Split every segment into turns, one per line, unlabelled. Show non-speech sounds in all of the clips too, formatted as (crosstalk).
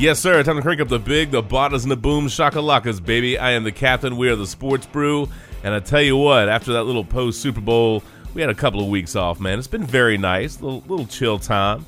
Yes, sir. Time to crank up the big, the bottas, and the boom shakalakas, baby. I am the captain. We are the Sports Brew. And I tell you what, after that little post Super Bowl, we had a couple of weeks off, man. It's been very nice. Little, little chill time.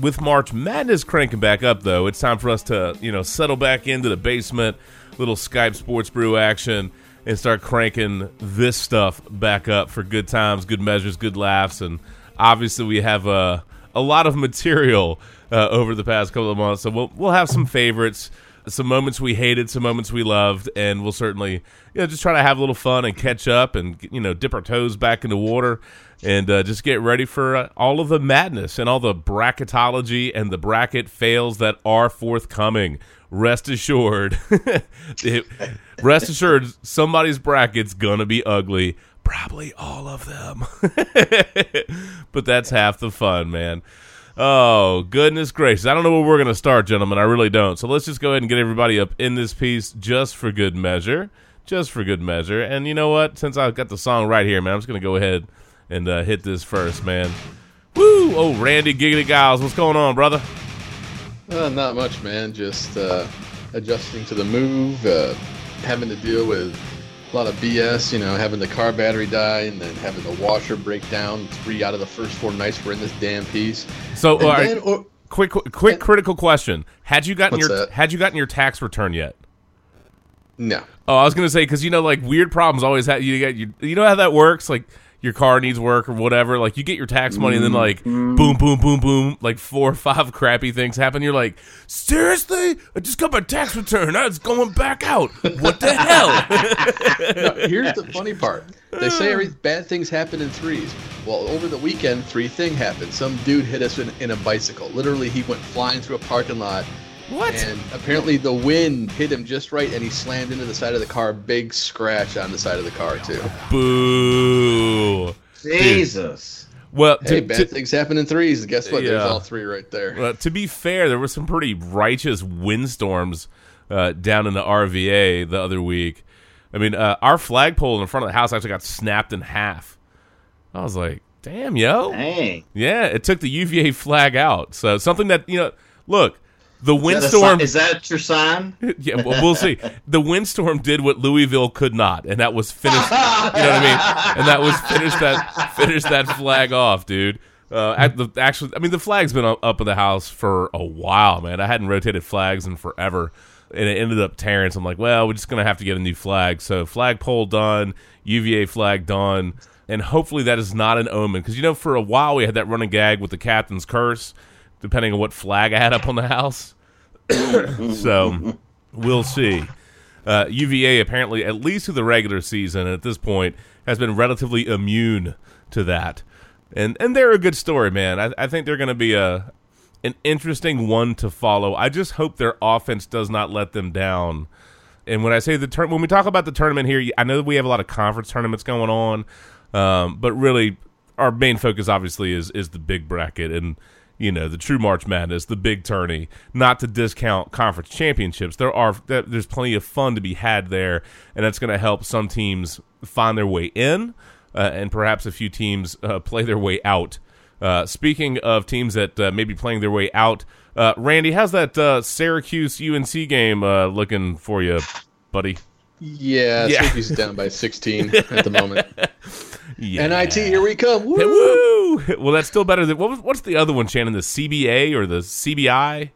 With March Madness cranking back up, though, it's time for us to, you know, settle back into the basement, little Skype Sports Brew action, and start cranking this stuff back up for good times, good measures, good laughs. And obviously, we have a, a lot of material uh, over the past couple of months. So we'll we'll have some favorites, some moments we hated, some moments we loved, and we'll certainly you know just try to have a little fun and catch up and you know dip our toes back in the water and uh, just get ready for uh, all of the madness and all the bracketology and the bracket fails that are forthcoming. Rest assured, (laughs) rest assured, somebody's bracket's gonna be ugly. Probably all of them, (laughs) but that's half the fun, man. Oh, goodness gracious. I don't know where we're going to start, gentlemen. I really don't. So let's just go ahead and get everybody up in this piece just for good measure. Just for good measure. And you know what? Since I've got the song right here, man, I'm just going to go ahead and uh, hit this first, man. Woo! Oh, Randy Giggity Giles. What's going on, brother?
Uh, not much, man. Just uh, adjusting to the move, uh, having to deal with a lot of BS, you know, having the car battery die and then having the washer break down three out of the first four nights we're in this damn piece.
So, all right, then, or, quick, quick, quick and, critical question: Had you gotten your that? had you gotten your tax return yet?
No.
Oh, I was gonna say because you know, like weird problems always have you get you. You know how that works, like your car needs work or whatever. Like you get your tax money and then like mm-hmm. boom, boom, boom, boom, like four or five (laughs) crappy things happen. You're like, seriously? I just got my tax return. Now it's going back out. What the hell? (laughs)
no, here's the (laughs) funny part. They say every bad things happen in threes. Well, over the weekend, three thing happened. Some dude hit us in, in a bicycle. Literally, he went flying through a parking lot
what?
And apparently the wind hit him just right, and he slammed into the side of the car. Big scratch on the side of the car too.
Boo!
Jesus.
Well, to, hey, bad to, things happen in threes. Guess what? Yeah. There's all three right there.
Well, to be fair, there were some pretty righteous windstorms uh, down in the RVA the other week. I mean, uh, our flagpole in front of the house actually got snapped in half. I was like, "Damn, yo!"
Dang.
Yeah, it took the UVA flag out. So something that you know, look, the windstorm
is that your sign? (laughs)
yeah, well, we'll see. The windstorm did what Louisville could not, and that was finish. you know what I mean? And that was finish that finish that flag off, dude. Uh, at the actually, I mean, the flag's been up in the house for a while, man. I hadn't rotated flags in forever, and it ended up tearing. So I'm like, well, we're just gonna have to get a new flag. So flagpole done, UVA flag done, and hopefully that is not an omen because you know for a while we had that running gag with the captain's curse depending on what flag I had up on the house. (coughs) so we'll see. Uh, UVA apparently, at least through the regular season, at this point, has been relatively immune to that, and and they're a good story, man. I, I think they're going to be a an interesting one to follow. I just hope their offense does not let them down. And when I say the turn, when we talk about the tournament here, I know that we have a lot of conference tournaments going on, um, but really, our main focus obviously is is the big bracket and you know the true March Madness, the big tourney. Not to discount conference championships, there are there's plenty of fun to be had there, and that's going to help some teams find their way in, uh, and perhaps a few teams uh, play their way out. Uh, speaking of teams that uh, may be playing their way out, uh, Randy, how's that uh, Syracuse UNC game looking for you, buddy?
Yeah, yeah. Syracuse is down by (laughs) 16 at the moment. Yeah. NIT, here we come. Woo!
Woo! Well, that's still better than what was, what's the other one, Shannon? The CBA or the CBI?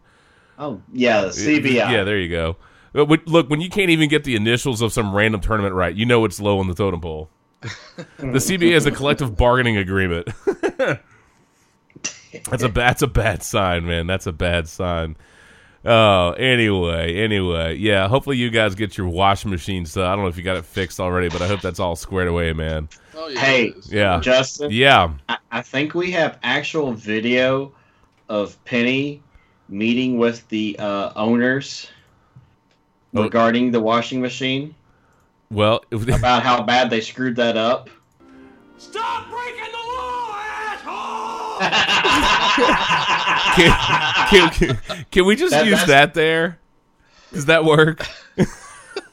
Oh, yeah, the CBI.
Yeah, there you go. Look, when you can't even get the initials of some random tournament right, you know it's low on the totem pole. (laughs) the CBA is a collective bargaining agreement. (laughs) that's a that's a bad sign, man. That's a bad sign. Oh, anyway, anyway, yeah. Hopefully, you guys get your washing machine. So I don't know if you got it fixed already, but I hope that's all squared away, man.
Oh, yeah, hey,
yeah,
Justin.
Yeah,
I, I think we have actual video of Penny meeting with the uh, owners oh. regarding the washing machine.
Well, (laughs)
about how bad they screwed that up.
Stop breaking the law, asshole!
Can, can, can, can, we just that, use that there? Does that work? (laughs)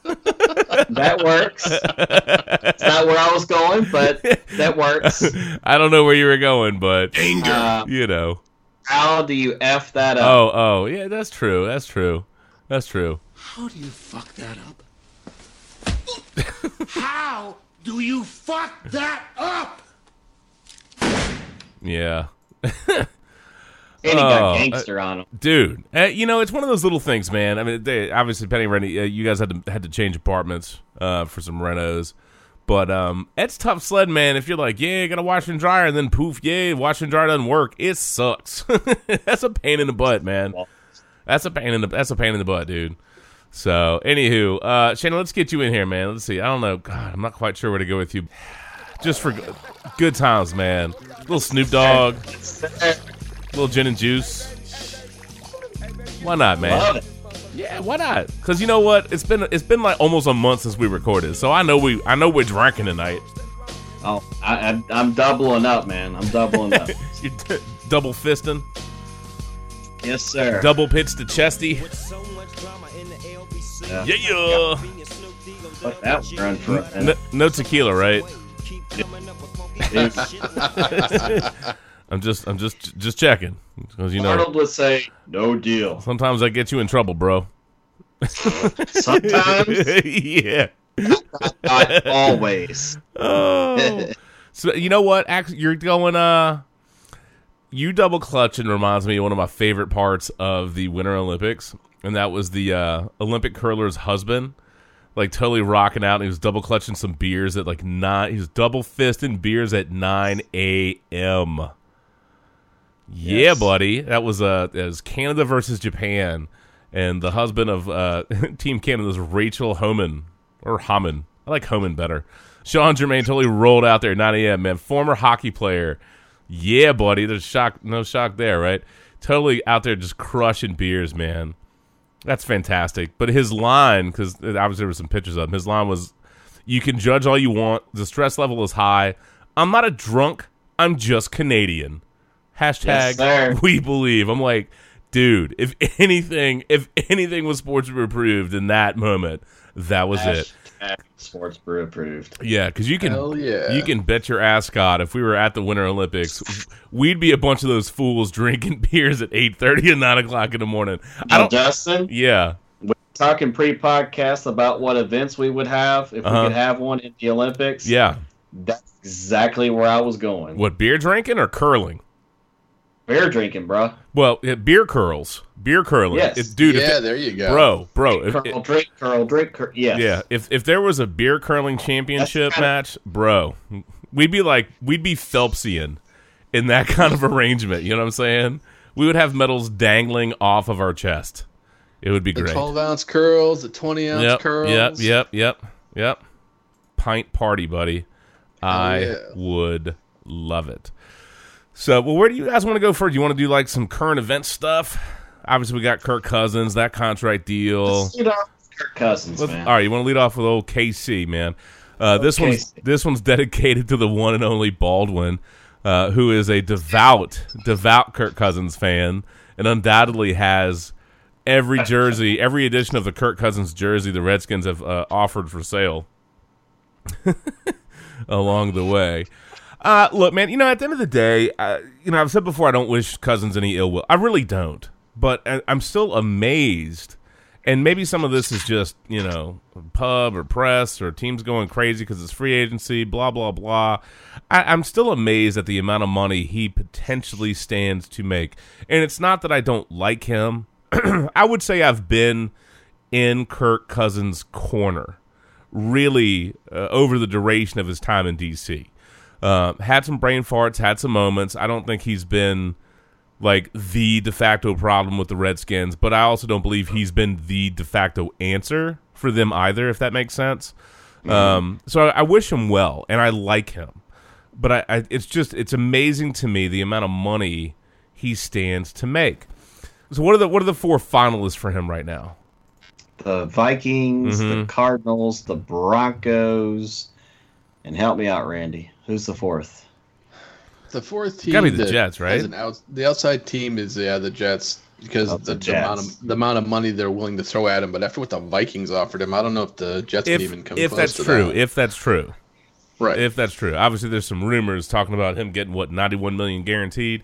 that works. It's not where I was going, but that works. (laughs)
I don't know where you were going, but uh, you know.
How do you f that up?
Oh, oh, yeah, that's true. That's true. That's true.
How do you fuck that up? (laughs) How do you fuck that up?
Yeah. (laughs)
and he got
Oh,
gangster on him.
dude. Uh, you know, it's one of those little things, man. I mean, they, obviously, Penny Rennie, uh, you guys had to had to change apartments uh, for some renos, but um, it's tough sled, man. If you're like, yeah, gotta wash and dryer, and then poof, yeah, wash and dryer doesn't work. It sucks. (laughs) that's a pain in the butt, man. That's a pain in the that's a pain in the butt, dude. So, anywho, uh, Shana, let's get you in here, man. Let's see. I don't know. God, I'm not quite sure where to go with you. Just for good, good times, man. Little Snoop Dogg, little gin and juice. Why not, man? Yeah, why not? Because you know what? It's been it's been like almost a month since we recorded, so I know we I know we're drinking tonight.
Oh, I, I, I'm doubling up, man. I'm doubling up. (laughs)
You d- double fisting,
yes, sir.
double pitch to chesty.
Yeah.
Yeah, yeah.
That run for
No, no tequila, right?
Dude, (laughs) (laughs)
I'm just I'm just just checking because you know
Arnold would say, "No deal."
sometimes I get you in trouble, bro. (laughs)
Sometimes,
yeah.
not always.
Oh. so you know what? Actually, you're going. Uh, you double clutching reminds me of one of my favorite parts of the Winter Olympics, and that was the uh, Olympic curler's husband, like totally rocking out. And he was double clutching some beers at like nine. He was double fisting beers at nine a.m. Yeah, buddy. That was uh, it was Canada versus Japan, and the husband of uh, (laughs) Team Canada was Rachel Homan or Haman. I like Homan better. Shawn Germain totally rolled out there at 9 a.m. Man, former hockey player. Yeah, buddy. There's shock, no shock there, right? Totally out there just crushing beers, man. That's fantastic. But his line, because obviously there were some pictures of him. His line was, "You can judge all you want. The stress level is high. I'm not a drunk. I'm just Canadian." Hashtag
Yes, (laughs)
we believe. I'm like, dude. If anything, if anything was sports approved in that moment, that was it.
Hashtag Sports brew approved.
Yeah, because you can
Hell yeah.
you can bet your ass God if we were at the Winter Olympics, we'd be a bunch of those fools drinking (laughs) beers at eight thirty and nine o'clock in the morning. I
Now,
don't.
Justin,
Yeah,
talking pre-podcast about what events we would have if
Uh-huh.
we could have one in the Olympics.
yeah.
that's exactly where I was going.
What beer drinking or curling?
Beer drinking, bro.
Well, yeah, beer curls, beer curling.
Yes.
It- dude,
yeah,
it-
there you go.
bro, bro. If,
curl, drink, curl, drink, curl. Yes.
Yeah, if if there was a beer curling championship
That's kinda-
match, bro, we'd be like we'd be Phelpsian in that (laughs) kind of arrangement. You know what I'm saying? We would have medals dangling off of our chest. It would be
The
great.
12 ounce curls, the 20 ounce
Yep,
curls.
yep, yep, yep, yep. Pint party, buddy. I
yeah.
would love it. So, well, where do you guys want to go first? Do You want to do like some current event stuff? Obviously, we got Kirk Cousins, that contract deal.
Let's get off Kirk Cousins,
Let's-
man.
all right, you want to lead off with old KC, man. Uh, this one's this one's dedicated to the one and only Baldwin, uh, who is a devout, devout Kirk Cousins fan, and undoubtedly has every (laughs) jersey, every edition of the Kirk Cousins jersey the Redskins have uh, offered for sale (laughs) along the way. Uh, look, man, you know, at the end of the day, uh, you know, I've said before, I don't wish Cousins any ill will. I really don't. But I- I'm still amazed. And maybe some of this is just, you know, pub or press or teams going crazy because it's free agency, blah, blah, blah. I, I'm still amazed at the amount of money he potentially stands to make. And it's not that I don't like him. (clears throat) I would say I've been in Kirk Cousins' corner really uh, over the duration of his time in DC. Uh, had some brain farts, had some moments. I don't think he's been like the de facto problem with the Redskins, but I also don't believe he's been the de facto answer for them either, if that makes sense. Um, so I, I wish him well, and I like him, but I, I, it's just it's amazing to me the amount of money he stands to make. So what are the what are the four finalists for him right now?
The Vikings, the
Mhm.
Cardinals, the Broncos, and help me out, Randy. Who's the fourth?
The fourth team.
Gotta be the Jets, right?
An out, the outside team is yeah the Jets because
Oh,
of the,
the
the amount
Jets.
of the amount of money they're willing to throw at him. But after what the Vikings offered him, I don't know if the Jets
If
can even come
if
close
that's
to
true,
that.
if that's true.
right.
if that's true. Obviously, there's some rumors talking about him getting what 91 million guaranteed.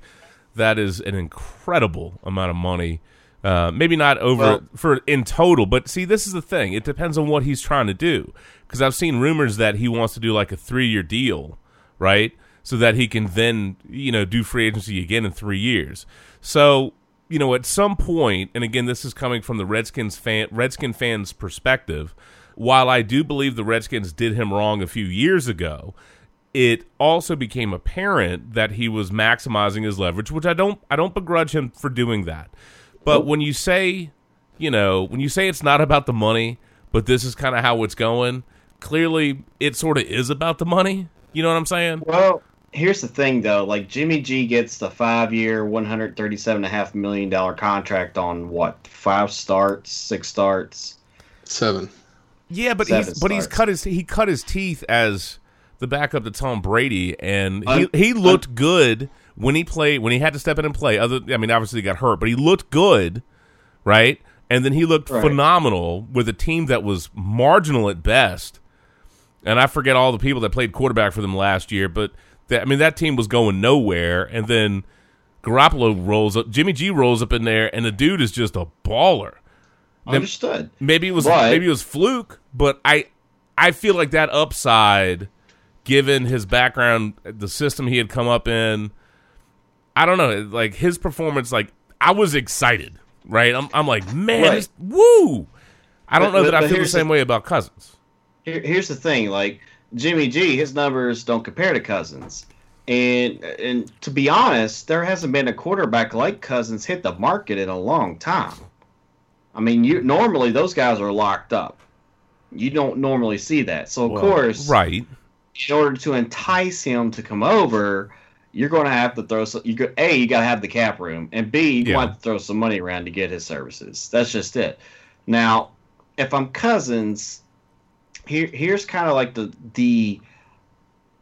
that is an incredible amount of money. Uh, maybe not over
Well-
for in total, but see, this is the thing. It depends on what he's trying to do. Because I've seen rumors that he wants to do like a three-year deal, right? So that he can then, you know, do free agency again in three years. So, you know, at some point, and again, this is coming from the Redskins fan, Redskin fans' perspective. While I do believe the Redskins did him wrong a few years ago, it also became apparent that he was maximizing his leverage, which I don't I don't begrudge him for doing that. But when you say, you know, when you say it's not about the money, but this is kind of how it's going, clearly it sort of is about the money. You know what I'm saying?
Well, here's the thing though. Like Jimmy G gets the five-year, one hundred thirty-seven and a half million dollar contract on what? Five starts, six starts.
Seven.
Yeah, but
Seven
he's but he's cut his he cut his teeth as the backup to Tom Brady, and he
Un-
he looked good when he played when he had to step in and play. Other, I mean, obviously he got hurt, but he looked good, right? And then he looked
Right.
phenomenal with a team that was marginal at best. And I forget all the people that played quarterback for them last year, but that, I mean that team was going nowhere. And then Garoppolo rolls up, Jimmy G rolls up in there, and the dude is just a baller.
Understood.
Maybe it was
But-
maybe it was fluke, but I I feel like that upside, given his background, the system he had come up in, I don't know, like his performance. Like I was excited, right? I'm I'm like, man,
Right.
woo! I don't
But-
know that
but-
I feel the
here's the-
same way about Cousins.
Here, here's the thing, like Jimmy G, his numbers don't compare to Cousins. And and to be honest, there hasn't been a quarterback like Cousins hit the market in a long time. I mean, you normally those guys are locked up. You don't normally see that. So of
Well,
course,
right?
in order to entice him to come over, you're going to have to throw some. You go, a, you got to have the cap room, and b, you
Yeah.
want to throw some money around to get his services. That's just it. Now, if I'm Cousins, here here's kind of like the the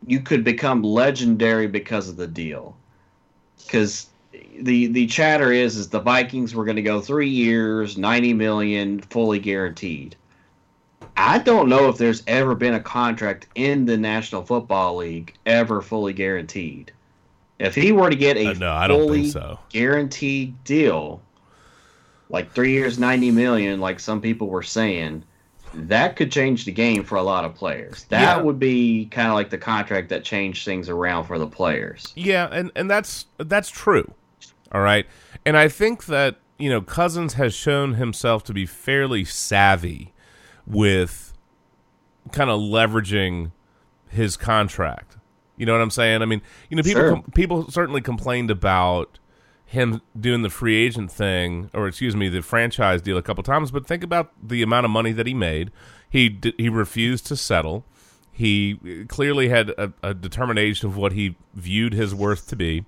you could become legendary because of the deal, because the the chatter is is the Vikings were going to go three years, ninety million, fully guaranteed. I don't know if there's ever been a contract in the National Football League ever fully guaranteed. If he were to get a
Uh, no, I don't
fully
think so.
guaranteed deal, like three years, ninety million, like some people were saying, that could change the game for a lot of players. That
Yeah.
would be kind of like the contract that changed things around for the players.
Yeah, and and that's that's true. All right. And I think that, you know, Cousins has shown himself to be fairly savvy with kind of leveraging his contract. You know what I'm saying? I mean, you know, people
Sure.
com- people certainly complained about him doing the free agent thing or excuse me, the franchise deal a couple times, but think about the amount of money that he made. He d- he refused to settle. He clearly had a, a determination of what he viewed his worth to be.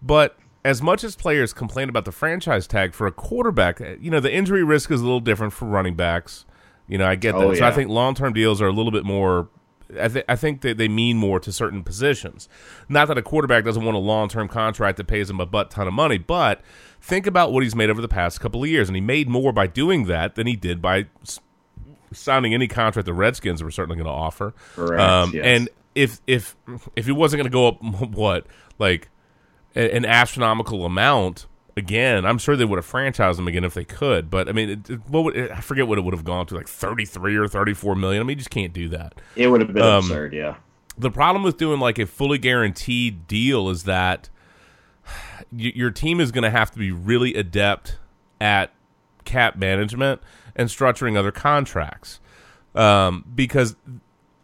But as much as players complain about the franchise tag for a quarterback, uh, you know, the injury risk is a little different for running backs. You know, I get that.
Oh,
So I think long term deals are a little bit more. I, th- I think that they mean more to certain positions. Not that a quarterback doesn't want a long term contract that pays him a butt ton of money, but think about what he's made over the past couple of years, and he made more by doing that than he did by s- signing any contract the Redskins were certainly going to offer.
Correct,
Um,
yes.
And if if if he wasn't going to go up, (laughs) what like an astronomical amount again, I'm sure they would have franchised him again if they could. But I mean, it, it- what would, I forget what it would have gone to, like 33 or 34 million. I mean, you just can't do that.
It would have been
Um,
absurd, yeah.
The problem with doing like a fully guaranteed deal is that (sighs) y- your team is going to have to be really adept at cap management and structuring other contracts. Um, because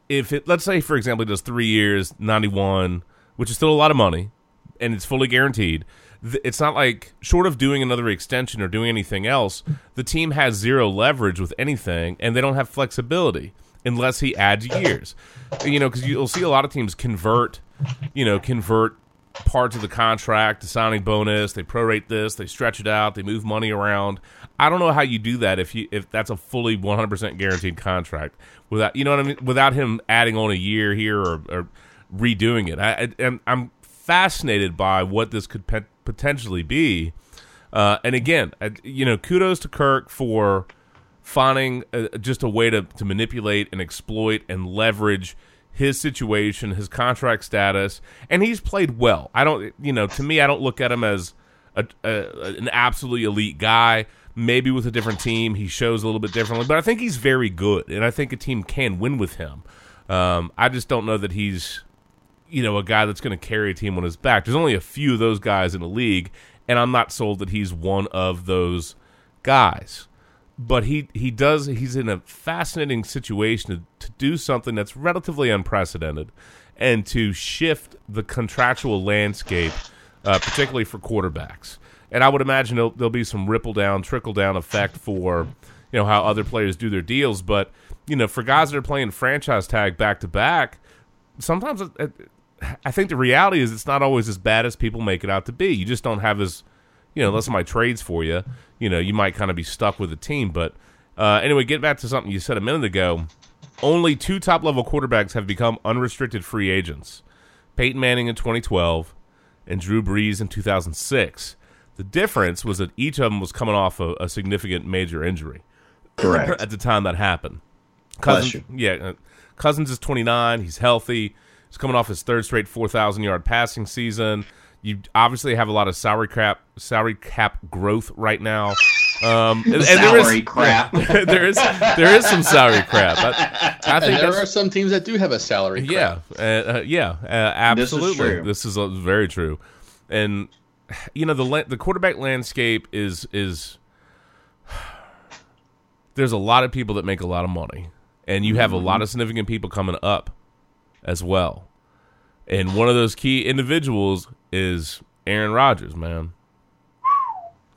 if it, let's say, for example, it does three years, 91, which is still a lot of money, and it's fully guaranteed. It's not like, short of doing another extension or doing anything else, the team has zero leverage with anything, and they don't have flexibility unless he adds years. You know, because you'll see a lot of teams convert, you know, convert parts of the contract to signing bonus. They prorate this, they stretch it out, they move money around. I don't know how you do that if you if that's a fully 100% guaranteed contract without you know what I mean without him adding on a year here or, or redoing it. I, I and I'm fascinated by what this could potentially be. Uh, and again, I, you know, kudos to Kirk for finding uh, just a way to, to manipulate and exploit and leverage his situation, his contract status, and he's played well. I don't, you know, to me, I don't look at him as a, a, an absolutely elite guy. Maybe with a different team, he shows a little bit differently, but I think he's very good, and I think a team can win with him. Um, I just don't know that he's, you know, a guy that's going to carry a team on his back. There's only a few of those guys in the league, and I'm not sold that he's one of those guys. But he he does he's in a fascinating situation to, to do something that's relatively unprecedented, and to shift the contractual landscape, uh, particularly for quarterbacks. And I would imagine there'll, there'll be some ripple down, trickle down effect for you know how other players do their deals. But you know, for guys that are playing franchise tag back to back, sometimes I think the reality is it's not always as bad as people make it out to be. You just don't have as you know, unless somebody trades for you, you know, you might kind of be stuck with the team. But uh, anyway, get back to something you said a minute ago. Only two top level quarterbacks have become unrestricted free agents Peyton Manning in 2012 and Drew Brees in 2006. The difference was that each of them was coming off a, a significant major injury.
Correct.
At the time that happened. Cousins, yeah, uh, Cousins is 29. He's healthy. He's coming off his third straight 4,000 yard passing season. You obviously have a lot of salary cap salary cap growth right now. Um, and, and there is
Salary crap. (laughs)
there is there is some salary crap. I, I think
there are some teams that do have a salary.
yeah,
crap.
uh, uh, yeah, uh,
This is
absolutely.
true.
This is, uh, very true, and you know the the quarterback landscape is is there's a lot of people that make a lot of money, and you have a lot of significant people coming up as well, and one of those key individuals is Aaron Rodgers, man. Hmm.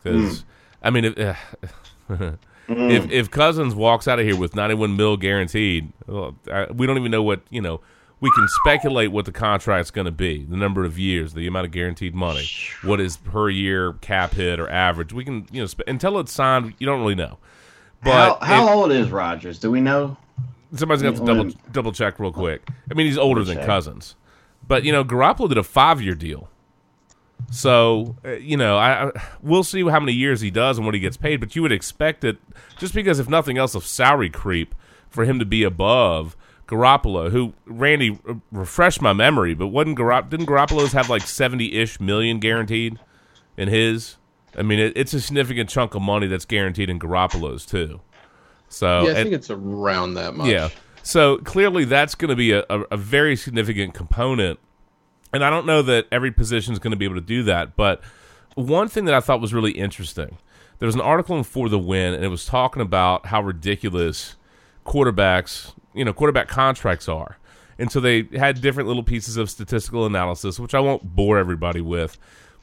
Because I mean, if, hmm. if if Cousins walks out of here with 91 mil guaranteed, well, I, we don't even know what you know. We can speculate what the contract's going to be, the number of years, the amount of guaranteed money, what is per year cap hit or average. We can you know spe- until it's signed, you don't really know.
how
But
how
if-
old is Rodgers? Do we know?
Somebody's going to double double check real quick. I mean, he's older than
check.
Cousins, but you know, Garoppolo did a five year deal. So uh, you know, I, I we'll see how many years he does and what he gets paid. But you would expect it, just because if nothing else, of salary creep for him to be above Garoppolo, who Randy uh, refresh my memory, but wasn't Garop- didn't Garoppolo's have like seventy ish million guaranteed in his? I mean, it, it's a significant chunk of money that's guaranteed in Garoppolo's too. So
yeah, I
and-
think it's around that much.
yeah. So clearly, that's going to be a, a, a very significant component. And I don't know that every position is going to be able to do that. But one thing that I thought was really interesting there was an article in For the Win, and it was talking about how ridiculous quarterbacks, you know, quarterback contracts are. And so they had different little pieces of statistical analysis, which I won't bore everybody with.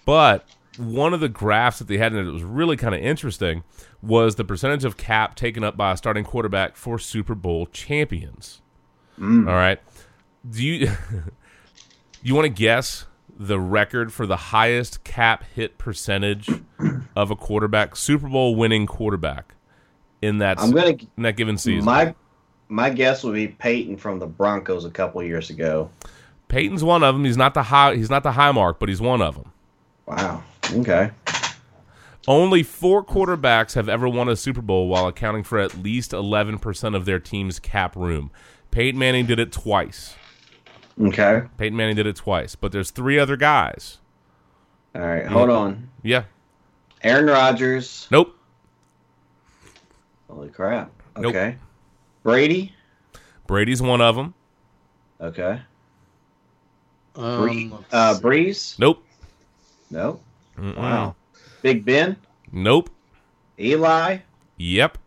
But one of the graphs that they had in it that was really kind of interesting was the percentage of cap taken up by a starting quarterback for Super Bowl champions. Mm. All right. Do you (laughs) you want to guess the record for the highest cap hit percentage of a quarterback, Super Bowl winning quarterback in that
I'm gonna.
in that given season?
My my guess would be Peyton from the Broncos a couple years ago.
Peyton's one of them. He's not the high. He's not the high mark, but he's one of them.
Wow. Okay.
Only four quarterbacks have ever won a Super Bowl while accounting for at least 11% of their team's cap room. Peyton Manning did it twice.
Okay.
Peyton Manning did it twice, but there's three other guys.
All right. Hold on.
Yeah.
Aaron Rodgers.
Nope.
Holy crap.
Nope.
Okay. Brady.
Brady's one of them.
Okay.
Um,
Bree- uh. Brees.
Nope.
No.
Mm-mm.
Wow. Big Ben.
Nope.
Eli.
Yep.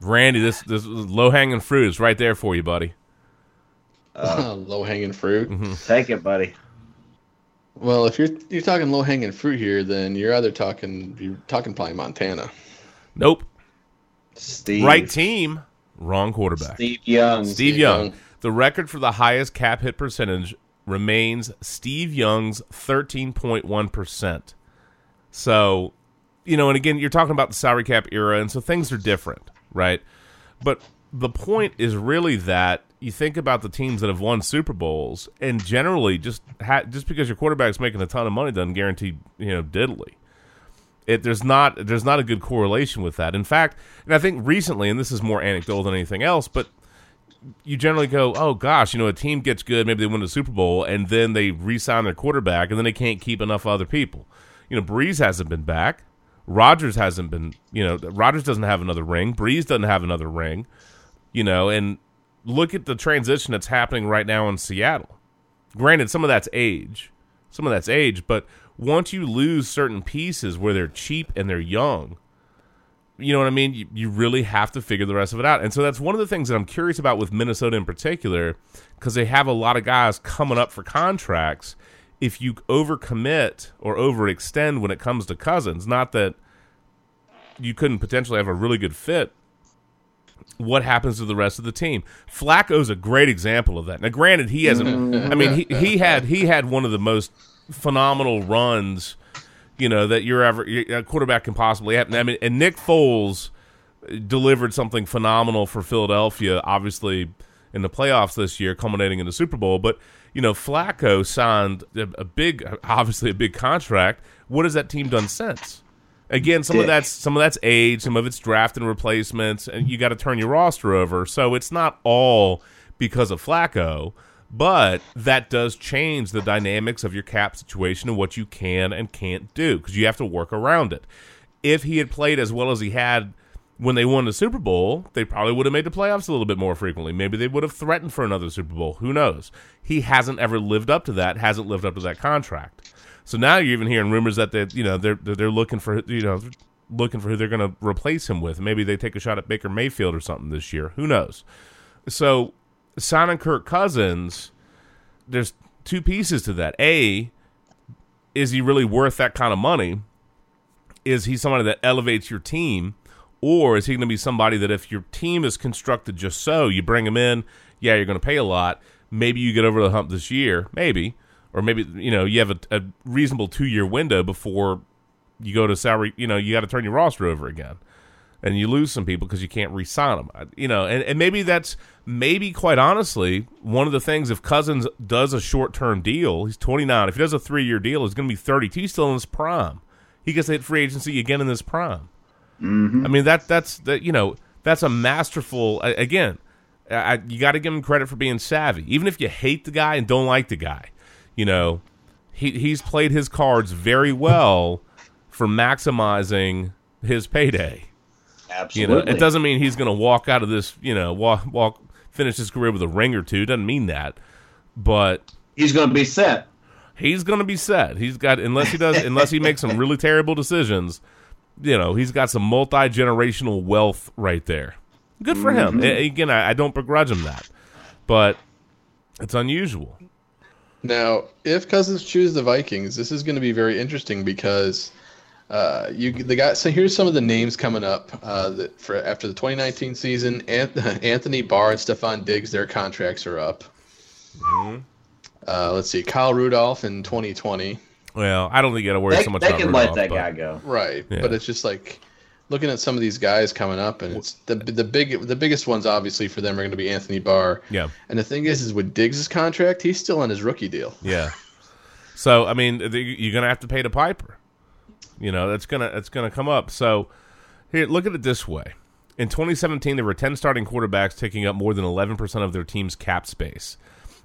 Randy, this this low hanging fruit is right there for you, buddy. (laughs)
low hanging fruit.
Mm-hmm.
Take it, buddy.
Well, if you're you're talking low hanging fruit here, then you're either talking you're talking probably Montana.
Nope.
Steve.
Right team, wrong quarterback.
Steve Young.
Steve
Steve
Young.
Young.
The record for the highest cap hit percentage remains Steve Young's 13.1%. So, you know, and again, you're talking about the salary cap era, and so things are different, right? But the point is really that you think about the teams that have won Super Bowls, and generally, just ha- just because your quarterback's making a ton of money doesn't guarantee you know diddly. It, there's not there's not a good correlation with that. In fact, and I think recently, and this is more anecdotal than anything else, but you generally go, oh gosh, you know, a team gets good, maybe they win the Super Bowl, and then they re-sign their quarterback, and then they can't keep enough other people. You know, Brees hasn't been back. Rodgers hasn't been. You know, Rodgers doesn't have another ring. Brees doesn't have another ring. You know, and look at the transition that's happening right now in Seattle. Granted, some of that's age, some of that's age, but once you lose certain pieces where they're cheap and they're young, you know what I mean? You, you really have to figure the rest of it out. And so that's one of the things that I'm curious about with Minnesota in particular, because they have a lot of guys coming up for contracts. If you overcommit or overextend when it comes to Cousins, not that you couldn't potentially have a really good fit, what happens to the rest of the team? Flacco's a great example of that. Now, granted, he hasn't. I mean, he, he had he had one of the most phenomenal runs, you know, that you're ever a quarterback can possibly happen. I mean, and Nick Foles delivered something phenomenal for Philadelphia, obviously in the playoffs this year, culminating in the Super Bowl. But you know, Flacco signed a, big, obviously a big contract. What has that team done since? Again, some of that's some of that's age, some of it's draft and replacements, and you got to turn your roster over. So it's not all because of Flacco, but that does change the dynamics of your cap situation and what you can and can't do because you have to work around it. If he had played as well as he had when they won the Super Bowl, they probably would have made the playoffs a little bit more frequently. Maybe they would have threatened for another Super Bowl. Who knows? He hasn't ever lived up to that. Hasn't lived up to that contract. So now you're even hearing rumors that they, you know, they're they're looking for you know looking for who they're going to replace him with. Maybe they take a shot at Baker Mayfield or something this year. Who knows? So signing Kirk Cousins, there's two pieces to that. A, is he really worth that kind of money? Is he somebody that elevates your team? Or is he going to be somebody that if your team is constructed just so, you bring him in, yeah, you're going to pay a lot. Maybe you get over the hump this year, maybe. Or maybe, you know, you have a, a reasonable two year window before you go to salary, you know, you got to turn your roster over again. And you lose some people because you can't re sign them. You know, and, and maybe that's, maybe quite honestly, one of the things if Cousins does a short term deal, he's 29. If he does a three year deal, he's going to be 32. He's still in his prime. He gets to hit free agency again in his prime. Mm-hmm. I mean that that's that you know that's a masterful again. I, you got to give him credit for being savvy, even if you hate the guy and don't like the guy. You know, he he's played his cards very well for maximizing his payday. You know, it doesn't mean he's going to walk out of this. You know, walk walk finish his career with a ring or two. Doesn't mean that, but
He's going to be set.
he's going to be set. He's got unless he does (laughs) unless he makes some really terrible decisions. You know, he's got some multi generational wealth right there. Good for him. Mm-hmm. A- Again, I, I don't begrudge him that, but it's unusual.
Now, if Cousins choose the Vikings, this is going to be very interesting because uh, you the guy. So here's some of the names coming up uh, that for after the 2019 season. (laughs) Anthony Barr and Stefon Diggs, their contracts are up. Uh, let's see, Kyle Rudolph in 2020.
Well, I don't think you got to worry
They,
so much
they
about
can let that
but-
guy go.
Right,
Yeah.
but it's just like looking at some of these guys coming up, and it's the the big the biggest ones obviously for them are going to be Anthony Barr.
Yeah,
And the thing is, is with Diggs' contract, he's still on his rookie deal.
yeah. So I mean, the, you're gonna have to pay the piper. You know, that's gonna that's gonna come up. So here, look at it this way. In 2017, there were 10 starting quarterbacks taking up more than 11% of their team's cap space.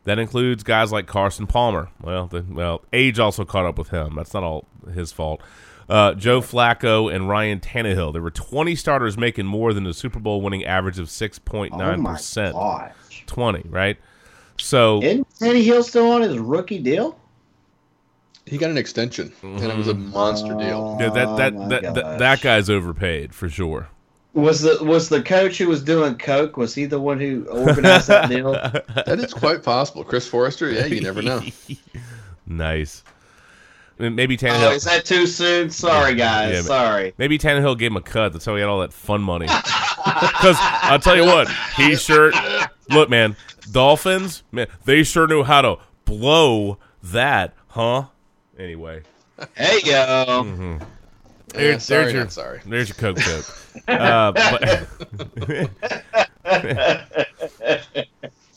That includes guys like Carson Palmer. Well, the, well, age also caught up with him. That's not all his fault. Uh, Joe Flacco and Ryan Tannehill. There were 20 starters making more than the Super Bowl winning average of 6.9%.
Oh my gosh.
20, right? So
Isn't still on his rookie deal?
He got an extension, and it was a monster deal.
Oh yeah, that that,
Oh my
that, that that guy's overpaid for sure.
Was the was the coach who was doing coke? Was he the one who organized that deal? (laughs)
That is quite possible. Chris Foerster, yeah, you never know. (laughs)
Nice. I mean, Maybe
Oh,
Tannehill.
is that too soon? Sorry, guys.
Yeah,
Sorry.
Maybe Tannehill gave him a cut. That's how he had all that fun money. (laughs) Because I'll tell you what, he sure. Look, man, Dolphins, man, they sure knew how to blow that, huh? Anyway,
Hey yo.
Mm-hmm.
Yeah,
There's-
sorry,
there's your-
not sorry.
there's your Coke joke. (laughs) Uh, but (laughs)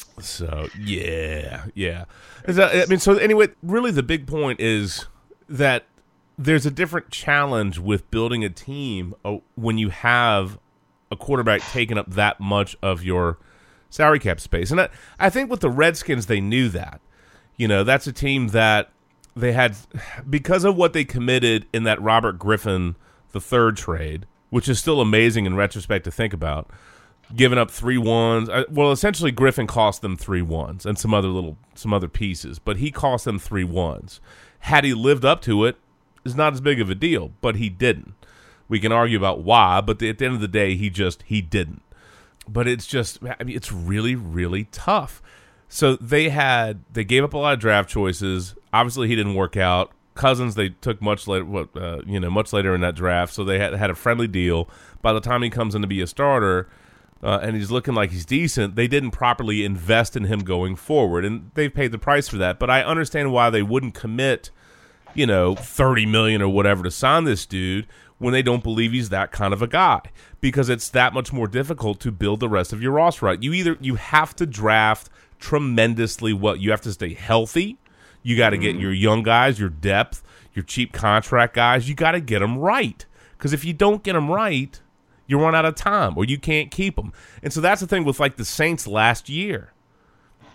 (laughs) so yeah, yeah. Is I mean, so anyway, really, the big point is that there's a different challenge with building a team uh, when you have a quarterback taking up that much of your salary cap space. And I, I think with the Redskins, they knew that. You know, that's a team that they had because of what they committed in that Robert Griffin the third trade, which is still amazing in retrospect to think about. Giving up three ones, uh, well, essentially Griffin cost them three ones and some other little some other pieces, but he cost them three ones. Had he lived up to it, it, is not as big of a deal, but he didn't. We can argue about why, but at the end of the day, he just he didn't. But it's just I mean, it's really really tough. So they had they gave up a lot of draft choices. Obviously, he didn't work out. Cousins they took much later, what uh, you know, much later in that draft. So they had had a friendly deal. By the time he comes in to be a starter, uh, and he's looking like he's decent, they didn't properly invest in him going forward, and they've paid the price for that. But I understand why they wouldn't commit, you know, thirty million or whatever to sign this dude when they don't believe he's that kind of a guy, because it's that much more difficult to build the rest of your roster right. You either you have to draft tremendously well. You have to stay healthy. You got to get mm. your young guys, your depth, your cheap contract guys. You got to get them right. Because if you don't get them right, you run out of time or you can't keep them. And so that's the thing with like the Saints last year.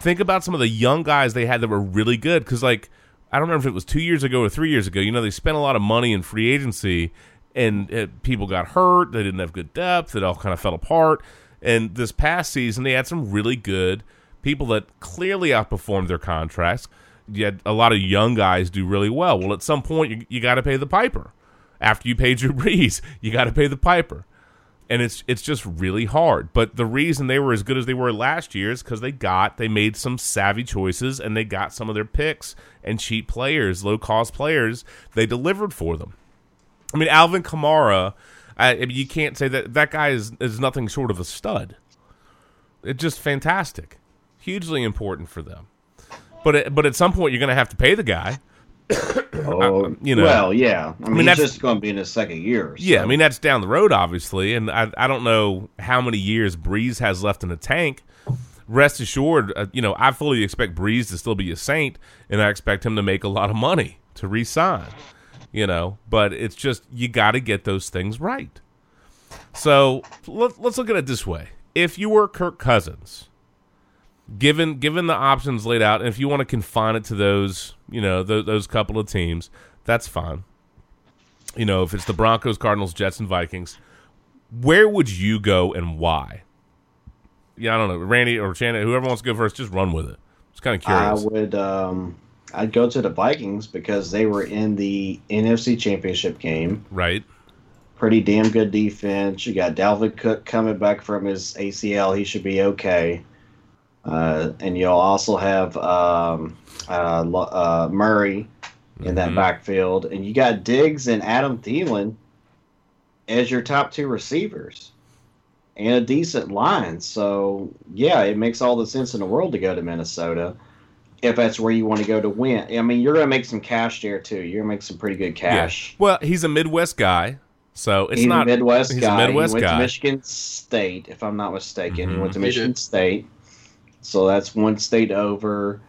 Think about some of the young guys they had that were really good. Because like I don't remember if it was two years ago or three years ago. You know, they spent a lot of money in free agency, and it, people got hurt. They didn't have good depth. It all kind of fell apart. And this past season, they had some really good people that clearly outperformed their contracts. Had a lot of young guys do really well. Well, at some point, you, you got to pay the piper. After you pay Drew Brees, you got to pay the piper, and it's it's just really hard. But the reason they were as good as they were last year is because they got they made some savvy choices and they got some of their picks and cheap players, low cost players. They delivered for them. I mean, Alvin Kamara. I, I mean, you can't say that that guy is is nothing short of a stud. It's just fantastic hugely important for them. But it, but at some point you're going to have to pay the guy.
Oh,
you know.
Well, yeah. I mean,
mean,
he's
that's-
just going to be in his second year. so-
Yeah, I mean that's down the road, obviously, and I I don't know how many years Brees has left in the tank. Rest assured, uh, you know I fully expect Brees to still be a Saint, and I expect him to make a lot of money to re-sign. You know, but it's just you got to get those things right. So let, let's look at it this way: if you were Kirk Cousins, given given the options laid out, and if you want to confine it to those, you know, those, those couple of teams, that's fine. You know, if it's the Broncos, Cardinals, Jets, and Vikings, where would you go and why? Yeah, I don't know, Randy or Shannon, whoever wants to go first, just run with it. Just kind of curious.
I would. Um, I'd go to the Vikings because they were in the NFC Championship game.
right?
Pretty damn good defense. You got Dalvin Cook coming back from his ACL. He should be okay. Uh, and you'll also have um, uh, uh, Murray in that
Mhm.
backfield, and you got Diggs and Adam Thielen as your top two receivers, and a decent line. So yeah, it makes all the sense in the world to go to Minnesota if that's where you want to go to win. I mean, you're going to make some cash there too. You're going to make some pretty good cash.
Well, he's a Midwest guy, so it's
he's
not
a Midwest
he's a
guy.
Midwest
he went
guy.
to Michigan State, if I'm not mistaken. He
Mhm.
went to Michigan. State, so that's one state over.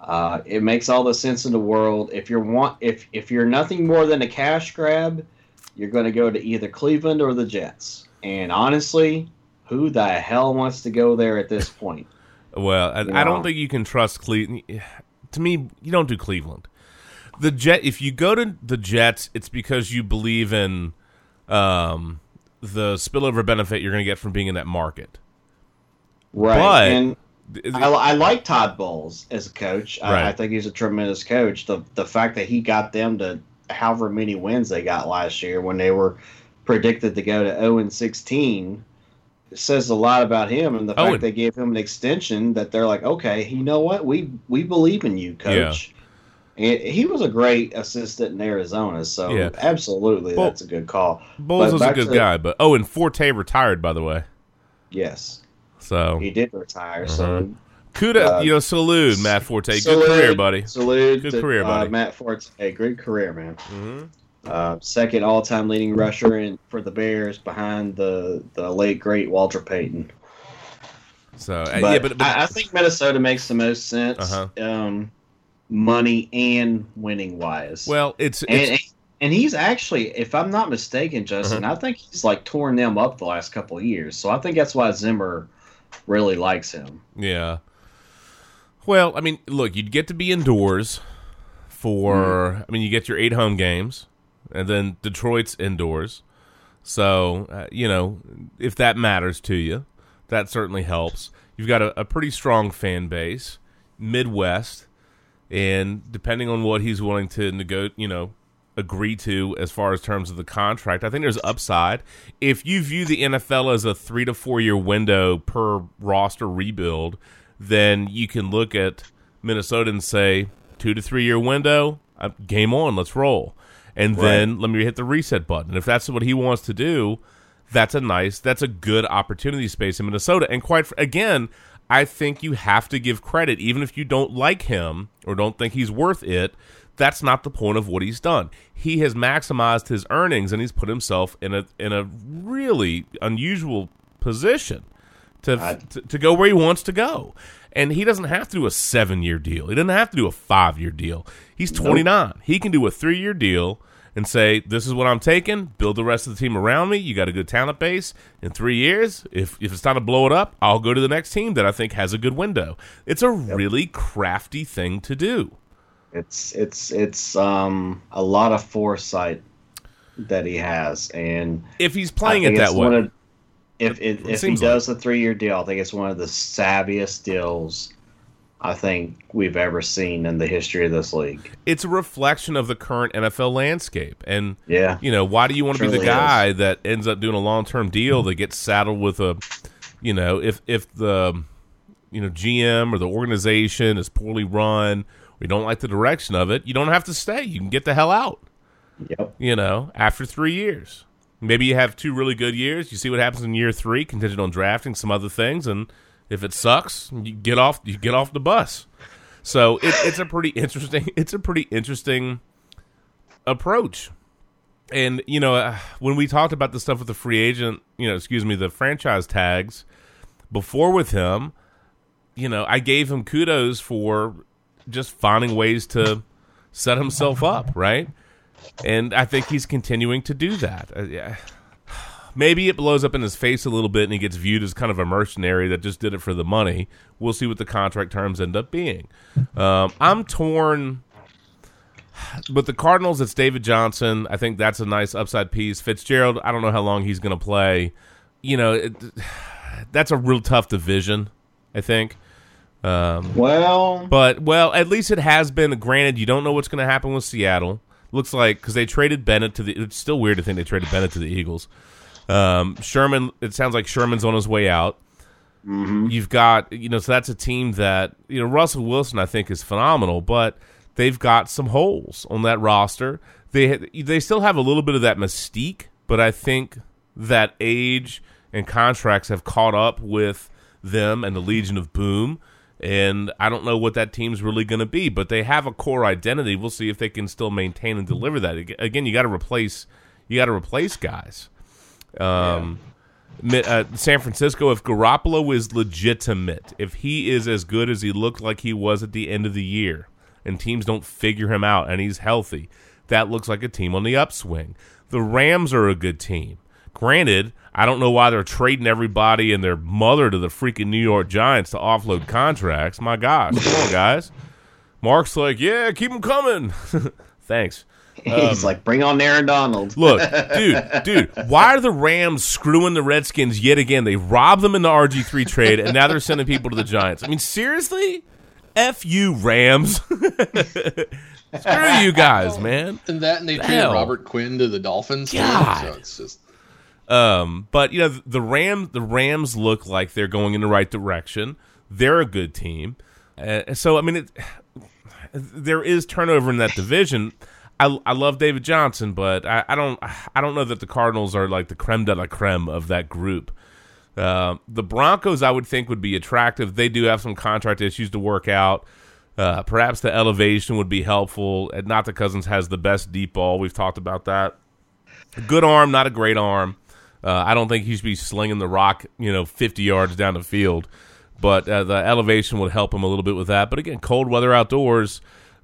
Uh, it makes all the sense in the world. If you're want if if you're nothing more than a cash grab, you're going to go to either Cleveland or the Jets. And honestly, who the hell wants to go there at this (laughs) point?
Well, I, I don't think you can trust Cleveland. To me, you don't do Cleveland. The Jet. If you go to the Jets, it's because you believe in um, the spillover benefit you're going to get from being in that market.
Right.
But-
and I, I like Todd Bowles as a coach.
Right.
I, I think he's a tremendous coach. The the fact that he got them to however many wins they got last year when they were predicted to go to 0 and 16 says a lot about him and the
Oh,
fact
and-
they gave him an extension that they're like, okay, you know what, we we believe in you, coach. And he was a great assistant in Arizona, so
Yeah.
absolutely, that's a good call.
Bowles
But
is a good
to-
guy, but oh, and Forte retired by the way.
Yes,
So
he did retire.
Uh-huh.
So
kuda,
Uh,
you know, salute Matt Forte. Good career, buddy.
Salute,
Good
to,
career, buddy.
Uh, Matt Forte. Hey, great career, man.
hmm
Uh, second all-time leading rusher in, for the Bears, behind the the late great Walter Payton.
So uh,
But,
yeah, but, but
I, I think Minnesota makes the most sense,
Uh-huh.
um, money and winning wise.
well, it's,
and,
it's
and and he's actually, if I'm not mistaken, Justin,
Uh-huh.
I think he's like torn them up the last couple of years. So I think that's why Zimmer really likes him.
Yeah. Well, I mean, look, you'd get to be indoors for. I mean, you get your eight home games, and then Detroit's indoors. So uh, you know, if that matters to you, that certainly helps. You've got a, a pretty strong fan base, Midwest, and depending on what he's willing to nego- you know, agree to as far as terms of the contract, I think there's upside. If you view the NFL as a three to four year window per roster rebuild, then you can look at Minnesota and say two to three year window, uh, game on, let's roll, and then let me hit the reset button. If that's what he wants to do, that's a nice, that's a good opportunity space in Minnesota. And quite again, I think you have to give credit, even if you don't like him or don't think he's worth it. That's not the point of what he's done. He has maximized his earnings and he's put himself in a in a really unusual position to, to to go where he wants to go. And he doesn't have to do a seven year deal. He doesn't have to do a five year deal. He's 29. He can do a three year deal and say, This is what I'm taking, build the rest of the team around me. You got a good talent base. In three years, if, if it's time to blow it up, I'll go to the next team that I think has a good window. It's a really crafty thing to do.
It's it's it's um a lot of foresight that he has, and
If he's playing it that
one
way.
of- if it,
It
if he does a three year deal, I think it's one of the savviest deals I think we've ever seen in the history of this league.
it's a reflection of the current NFL landscape. And
Yeah,
you know, why do you want to be the guy that ends up doing a long term deal that gets saddled with a, you know, if if the, you know, GM or the organization is poorly run, or you don't like the direction of it, you don't have to stay. You can get the hell out.
yep,
You know, after three years, maybe you have two really good years. You see what happens in year three, contingent on drafting some other things, and if it sucks, you get off. You get off the bus. So it, it's a pretty interesting. (laughs) It's a pretty interesting approach. And you know, uh, when we talked about the stuff with the free agent, you know, excuse me, the franchise tags before with him, you know, I gave him kudos for just finding ways to set himself up, right? And I think he's continuing to do that. Uh, yeah. Maybe it blows up in his face a little bit and he gets viewed as kind of a mercenary that just did it for the money. We'll see what the contract terms end up being. Um, I'm torn. With the Cardinals, it's David Johnson. I think that's a nice upside piece. Fitzgerald, I don't know how long he's going to play. You know, it, that's a real tough division, I think. Um,
well,
but well, at least it has been. Granted, you don't know what's going to happen with Seattle. Looks like because they traded Bennett to the. It's still weird to think they traded Bennett to the Eagles. Um, Sherman. It sounds like Sherman's on his way out. You've got you know, so that's a team that you know Russell Wilson. I think is phenomenal, but they've got some holes on that roster. They they still have a little bit of that mystique, but I think that age and contracts have caught up with them and the Legion of Boom. And I don't know what that team's really going to be, but they have a core identity. We'll see if they can still maintain and deliver that. Again, you got to replace you got to replace guys. Um, Mi- uh, San Francisco, if Garoppolo is legitimate, if he is as good as he looked like he was at the end of the year, and teams don't figure him out and he's healthy, that looks like a team on the upswing. The Rams are a good team. Granted, I don't know why they're trading everybody and their mother to the freaking New York Giants to offload contracts. My gosh, come on, guys. Mark's like, yeah, keep them coming. (laughs) Thanks.
he's like, bring on Aaron Donald.
Look, (laughs) dude, dude, why are the Rams screwing the Redskins yet again? They robbed them in the RG3 trade, and now they're sending people to the Giants. I mean, seriously? F you, Rams. (laughs) Screw you guys, man.
And that, and they traded? Robert Quinn to the Dolphins. too,
God.
So it's just
Um, but you know, the Rams, the Rams look like they're going in the right direction. They're a good team. Uh, so I mean, it, (sighs) there is turnover in that division. I, I love David Johnson, but I, I don't I don't know that the Cardinals are like the creme de la creme of that group. Uh, the Broncos, I would think, would be attractive. They do have some contract issues to work out. Uh, perhaps the elevation would be helpful. Not that Cousins has the best deep ball. We've talked about that. Good arm, not a great arm. Uh, I don't think he should be slinging the rock, you know, 50 yards down the field. But uh, the elevation would help him a little bit with that. But again, cold weather outdoors,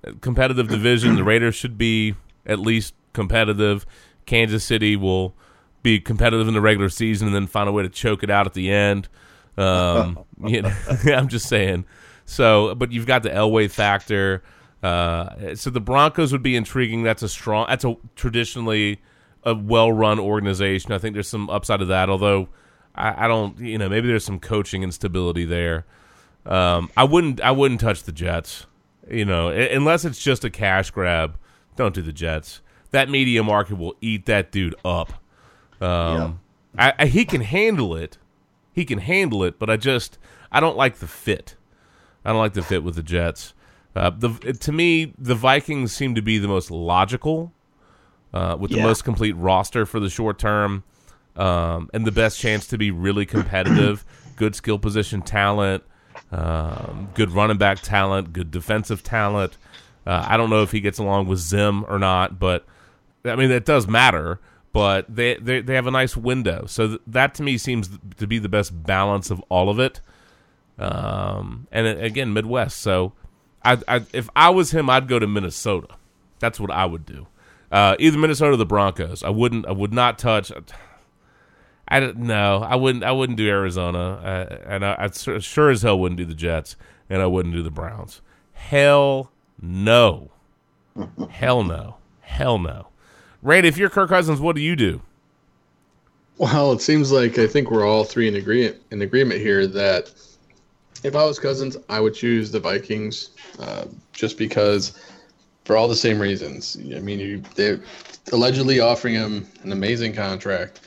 uh, competitive division. The Raiders should be at least competitive. Kansas City will be competitive in the regular season and then find a way to choke it out at the end. Um, (laughs) you know, (laughs) I'm just saying. So, but you've got the Elway factor. Uh, so the Broncos would be intriguing. That's a strong. That's a traditionally a well-run organization. I think there's some upside of that. Although I, I don't, you know, maybe there's some coaching instability there. Um, I wouldn't. I wouldn't touch the Jets. You know, unless it's just a cash grab. Don't do the Jets. That media market will eat that dude up. Um, I, I, he can handle it. He can handle it, but I just I don't like the fit. I don't like the fit with the Jets. Uh, the to me, the Vikings seem to be the most logical, uh, with the
Yeah.
most complete roster for the short term, um, and the best chance to be really competitive. (clears throat) good skill position talent, um, good running back talent, good defensive talent. Uh, I don't know if he gets along with Zim or not, but I mean that does matter. But they they, they have a nice window, so th- that to me seems to be the best balance of all of it. Um, and it- again, Midwest. So, I, I if I was him, I'd go to Minnesota. That's what I would do. Uh, either Minnesota or the Broncos. I wouldn't. I would not touch. I don't know. I wouldn't. I wouldn't do Arizona, uh, and I, I sure, as hell wouldn't do the Jets, and I wouldn't do the Browns. Hell no. hell no. Hell no. Randy, if you're Kirk Cousins, what do you do?
Well, it seems like I think we're all three in agreement in agreement here that if I was Cousins, I would choose the Vikings, uh, just because for all the same reasons. I mean, you, they're allegedly offering him an amazing contract,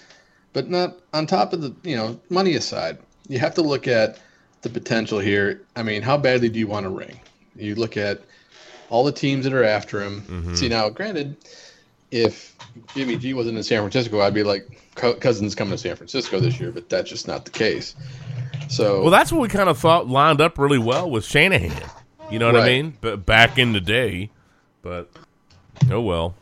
but not on top of the you know money aside. You have to look at the potential here. I mean, how badly do you want to ring? You look at all the teams that are after him. Mm-hmm. See now, granted, if Jimmy G wasn't in San Francisco, I'd be like, Cousins coming to San Francisco this year, but that's just not the case. So,
Well, that's what we kind of thought lined up really well with Shanahan. You know what I mean? But back in the day, but oh well.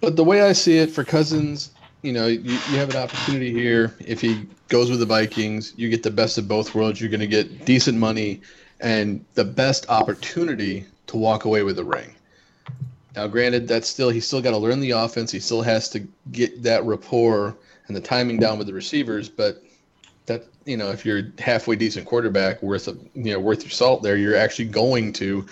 but the way I see it for Cousins, you know, you, you have an opportunity here. If he goes with the Vikings, you get the best of both worlds. You're going to get decent money and the best opportunity to walk away with a ring. Now, granted, that's still he's still got to learn the offense. He still has to get that rapport and the timing down with the receivers. But that you know, if you're halfway decent quarterback worth of you know worth your salt, there you're actually going to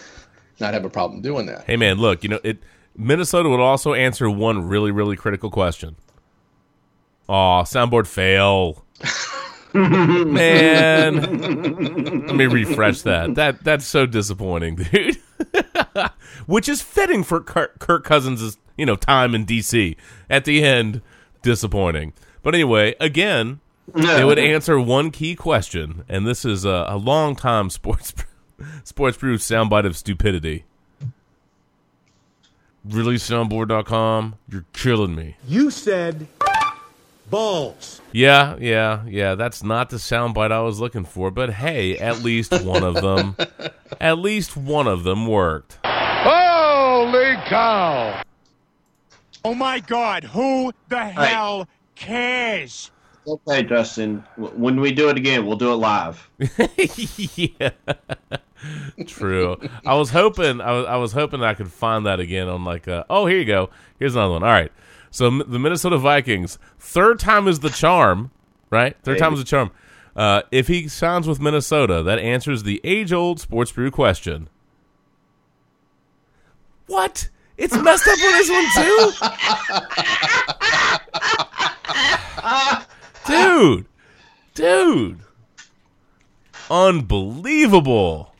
not have a problem doing that.
Hey man, look, you know it. Minnesota would also answer one really, really critical question. Aw, soundboard fail. (laughs) Man, let me refresh that. That that's so disappointing, (laughs) dude. Which is fitting for Kirk, Kirk Cousins' you know time in DC. At the end, disappointing. But anyway, again, they would answer one key question, and this is a, a long time (laughs) sports sports brew soundbite of stupidity. ReleaseSoundboard.com, you're killing me.
You said balls.
Yeah, yeah, yeah. That's not the soundbite I was looking for, but hey, at least one of them, (laughs) at least one of them worked.
Holy cow! Oh my god, who the hell cares?
Okay, Justin. When we do it again, we'll do it live. (laughs)
yeah, (laughs) true. I was hoping, I was, I was hoping I could find that again on like, uh, oh, here you go. Here's another one. All right. So M- the Minnesota Vikings, third time is the charm, right? Third time is the charm. Uh, if he signs with Minnesota, that answers the age-old sports brew question. What? It's messed up on this one too, (laughs) dude. Dude, unbelievable.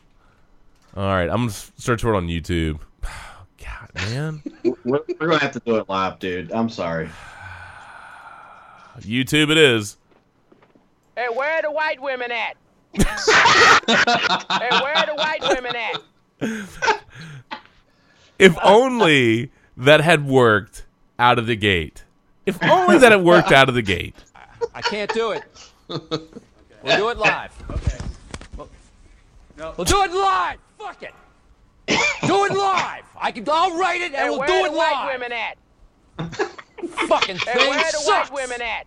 All right, I'm gonna search for it on YouTube. (sighs) God, man, (laughs)
We're, we're gonna have to do it live, dude. I'm sorry.
YouTube it is.
Hey, where are the white women at? hey, where are the white women at? (laughs)
If only that had worked out of the gate. If only that had worked out of the gate.
I can't do it. We'll do it live. Okay. We'll, we'll do it live. Fuck it. (coughs) Do it live. I can. I'll write it and
Hey,
we'll
where
do
are
it
the white
live.
women at? (laughs)
Fucking
Hey,
thing
where are the white women at?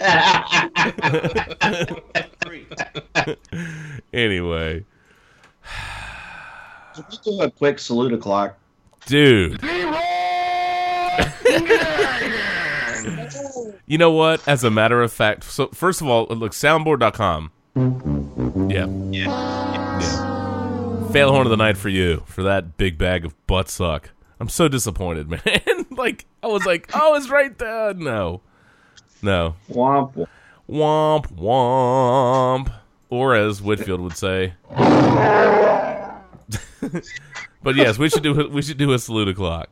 (laughs)
Anyway,
Just do a quick salute o'clock.
dude. (laughs) You know what? As a matter of fact, so first of all, look, soundboard.com. Yeah. Yeah. Fail horn of the night for you for that big bag of butt suck. I'm so disappointed, (laughs) man. like I was like, oh, it's right there. No, no.
Womp womp.
Womp or as Whitfield would say. (laughs) but yes, we should do we should do a salute o'clock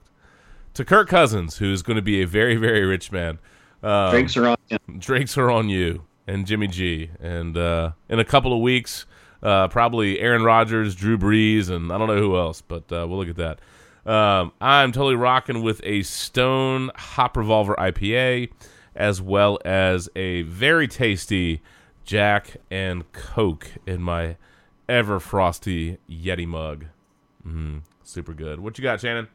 to Kirk Cousins, who's going to be a very very rich man. Um,
Drinks are on him.
drinks are on you and Jimmy G. And uh, in a couple of weeks, uh, probably Aaron Rodgers, Drew Brees, and I don't know who else, but uh, we'll look at that. Um, I'm totally rocking with a Stone Hop Revolver IPA, as well as a very tasty Jack and Coke in my ever frosty Yeti mug. Mm, super good. What you got, Shannon?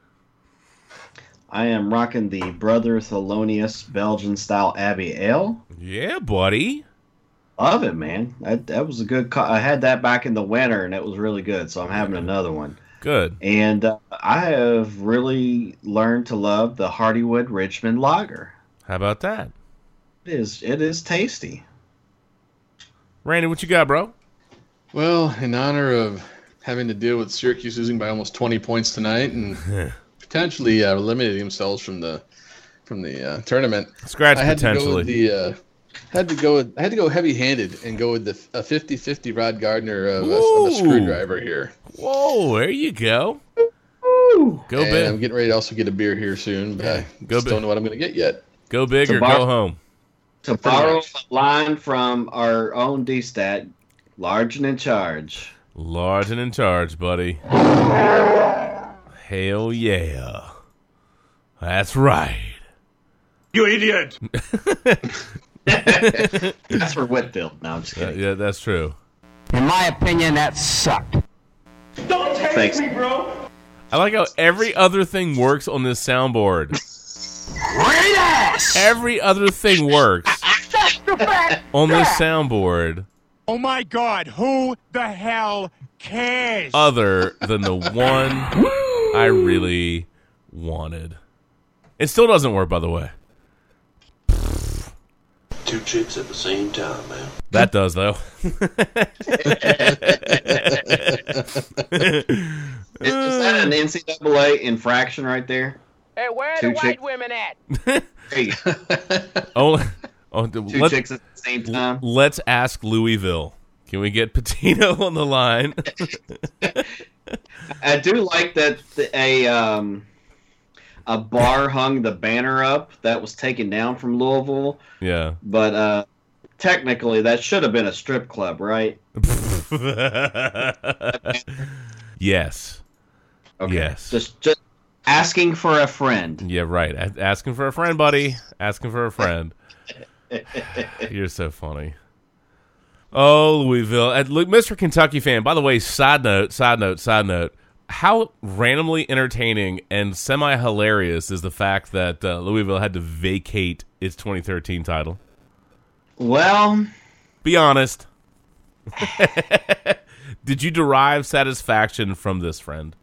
I am rocking the Brother Thelonious Belgian style Abbey Ale.
Yeah, buddy.
Love it, man. That, that was a good. Co- I had that back in the winter, and it was really good. So I'm having another one.
Good.
And uh, I have really learned to love the Hardywood Richmond Lager.
How about that?
It is. It is tasty.
Randy, what you got, bro?
Well, in honor of having to deal with Syracuse losing by almost 20 points tonight and (laughs) potentially uh, eliminating themselves from the from the uh, tournament,
Scratch
I had to go
potentially.
with the uh, had to go with, I had to go heavy handed and go with the a 50-50 Rod Gardner of, a, of a screwdriver here.
Whoa, there you go. Go
and I'm getting ready to also get a beer here soon, but I
Go
just
big.
don't know what I'm going to get yet.
go big
So
or
bar-
go home.
To borrow a line from our own D-Stat, large and in charge.
Large and in charge, buddy. Hell yeah. That's right.
You idiot! (laughs) (laughs)
That's for Whitfield. No, I'm just
Uh,
kidding.
yeah, that's true.
In my opinion, that sucked.
Don't Thanks. Me, bro.
I like how every other thing works on this soundboard.
Great ass!
Every other thing works on this soundboard
Oh my god, who the hell cares?
other than the one I really wanted. It still doesn't work, by the way.
Two chicks at the same time, man.
That does, though. (laughs)
Is, is that an NCAA infraction right there?
Hey, where
Two
the white women at?
There you
oh, oh,
Two
let,
chicks at the same time.
let's ask Louisville. Can we get Pitino (laughs) on the line? (laughs)
I do like that the, a um, a bar hung the banner up that was taken down from Louisville,
yeah.
but uh, technically that should have been a strip club, right? (laughs)
yes.
Okay.
Yes.
Just just asking for a friend.
Yeah, right. A- Asking for a friend, buddy. Asking for a friend. (laughs) You're so funny. Oh, Louisville. And look, Mr. Kentucky fan, by the way, side note, side note, side note. How randomly entertaining and semi hilarious is the fact that uh, Louisville had to vacate its 2013 title?
Well,
Be honest. (laughs) Did you derive satisfaction from this, friend?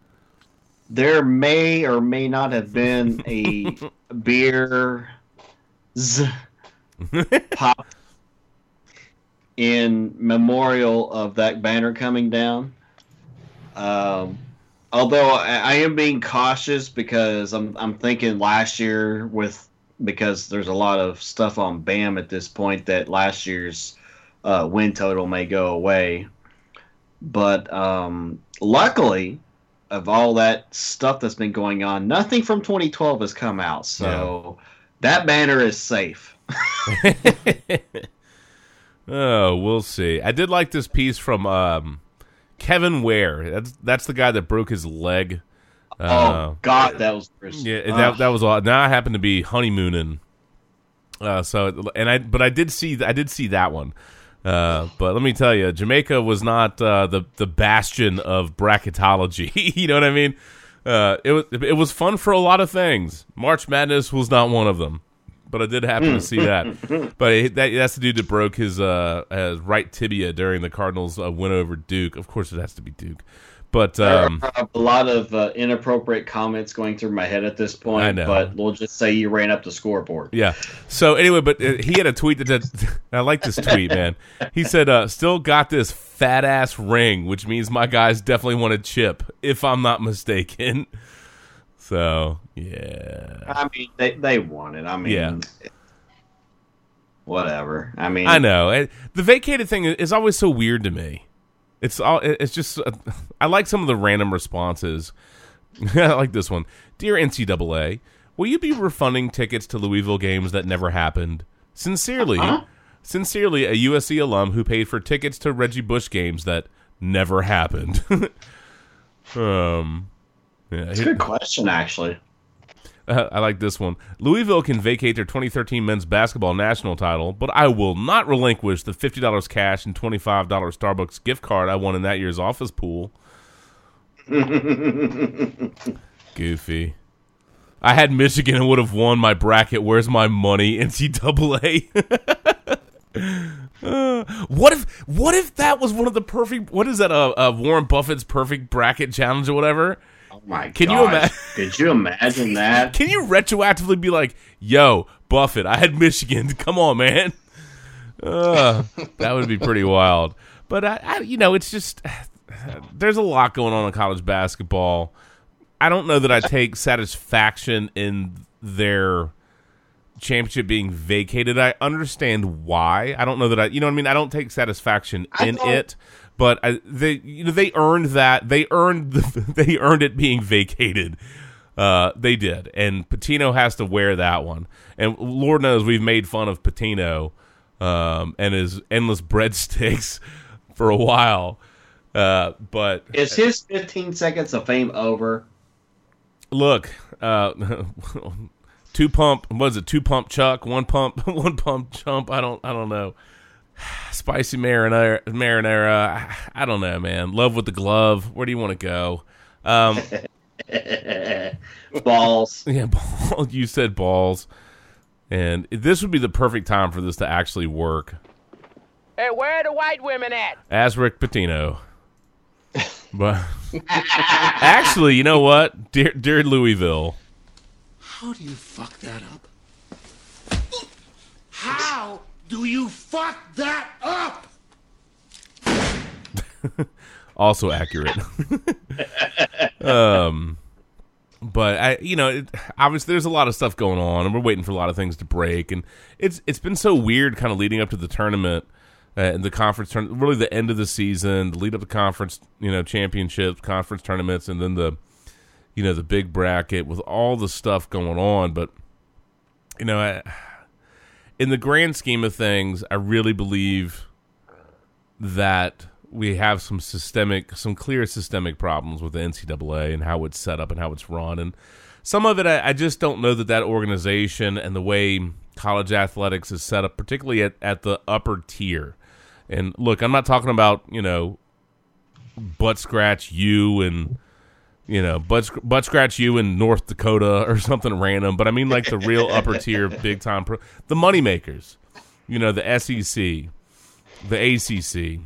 there may or may not have been (laughs) a beer z pop in memorial of that banner coming down. Um, although I, I am being cautious because I'm I'm thinking last year with because there's a lot of stuff on BAM at this point that last year's uh, win total may go away. But um, luckily, of all that stuff that's been going on, nothing from 2012 has come out. So that banner is safe. (laughs) (laughs)
Oh, we'll see. I did like this piece from um, Kevin Ware. That's that's the guy that broke his leg. Uh,
oh God, that was
yeah, that that was all. Now I happen to be honeymooning. Uh, so and I but I did see I did see that one. Uh, but let me tell you, Jamaica was not uh, the the bastion of bracketology. (laughs) you know what I mean? Uh, it was it was fun for a lot of things. March Madness was not one of them, but I did happen to see that. (laughs) But it, that that's the dude that broke his uh his right tibia during the Cardinals' uh, win over Duke. Of course, it has to be Duke. But um,
a lot of uh, inappropriate comments going through my head at this point.
I know.
But we'll just say you ran up the scoreboard.
Yeah. So anyway, but uh, he had a tweet that said, (laughs) I like this tweet, man. He said, uh, "Still got this fat ass ring, which means my guys definitely want a chip, if I'm not mistaken." (laughs) So yeah,
I mean, they they won it. I mean,
Yeah.
whatever. I mean,
I know the vacated thing is always so weird to me. It's all. It's just. uh, I like some of the random responses. (laughs) I like this one. Dear NCAA, will you be refunding tickets to Louisville games that never happened? Sincerely, sincerely, a USC alum who paid for tickets to Reggie Bush games that never happened. (laughs) um, yeah,
It's a good question, actually.
uh, (laughs) I like this one. Louisville can vacate their 2013 men's basketball national title, but I will not relinquish the $50 cash and $25 Starbucks gift card I won in that year's office pool. (laughs) Goofy. I had Michigan and would have won my bracket. Where's my money, (laughs) NCAA? Uh, what if what if that was one of the perfect? What is that? Uh, uh Warren Buffett's perfect bracket challenge or whatever.
Oh my
Can you imagine-
Could you imagine that? (laughs)
Can you retroactively be like, "Yo, Buffett, I had Michigan. (laughs) Come on, man." Uh, that would be pretty wild. But I, I, you know, it's just (sighs) there's a lot going on in college basketball. I don't know that I take satisfaction in their championship being vacated. I understand why. I don't know that I, you know what I mean. I don't take satisfaction
I
in it, but I, they, you know, they earned that. They earned, (laughs) the, they earned it being vacated. Uh, they did, and Pitino has to wear that one. And Lord knows we've made fun of Pitino um, and his endless (laughs) breadsticks for a while. Uh, but
Is his 15 seconds of fame over?
look, uh, (laughs) two pump. What is it? Two pump Chuck, one pump, one pump chump. I don't, I don't know. (sighs) Spicy marinara, marinara. I don't know, man. Love with the glove. Where do you want to go? Um, (laughs)
Balls. (laughs)
yeah, ball. You said balls, and this would be the perfect time for this to actually work.
Hey, where are the white women at?
As Rick Pitino. But (laughs) actually, you know what, dear, dear Louisville,
How do you fuck that up? How do you fuck that up? (laughs)
also accurate. (laughs) um, but I, you know, it, obviously there's a lot of stuff going on, and we're waiting for a lot of things to break, and it's it's been so weird, kind of leading up to the tournament uh, and the conference tournament, really the end of the season, the lead up to conference, you know, championships, conference tournaments, and then the, you know, the big bracket with all the stuff going on, but you know, I, in the grand scheme of things, I really believe that we have some systemic, some clear systemic problems with the NCAA and how it's set up and how it's run. And some of it, I, I just don't know that that organization and the way college athletics is set up, particularly at, at the upper tier. And look, I'm not talking about, you know, butt scratch you and, you know, butt, butt scratch you in North Dakota or (laughs) something random, but I mean like the real upper tier, big time, pro- the moneymakers, you know, the SEC, the ACC,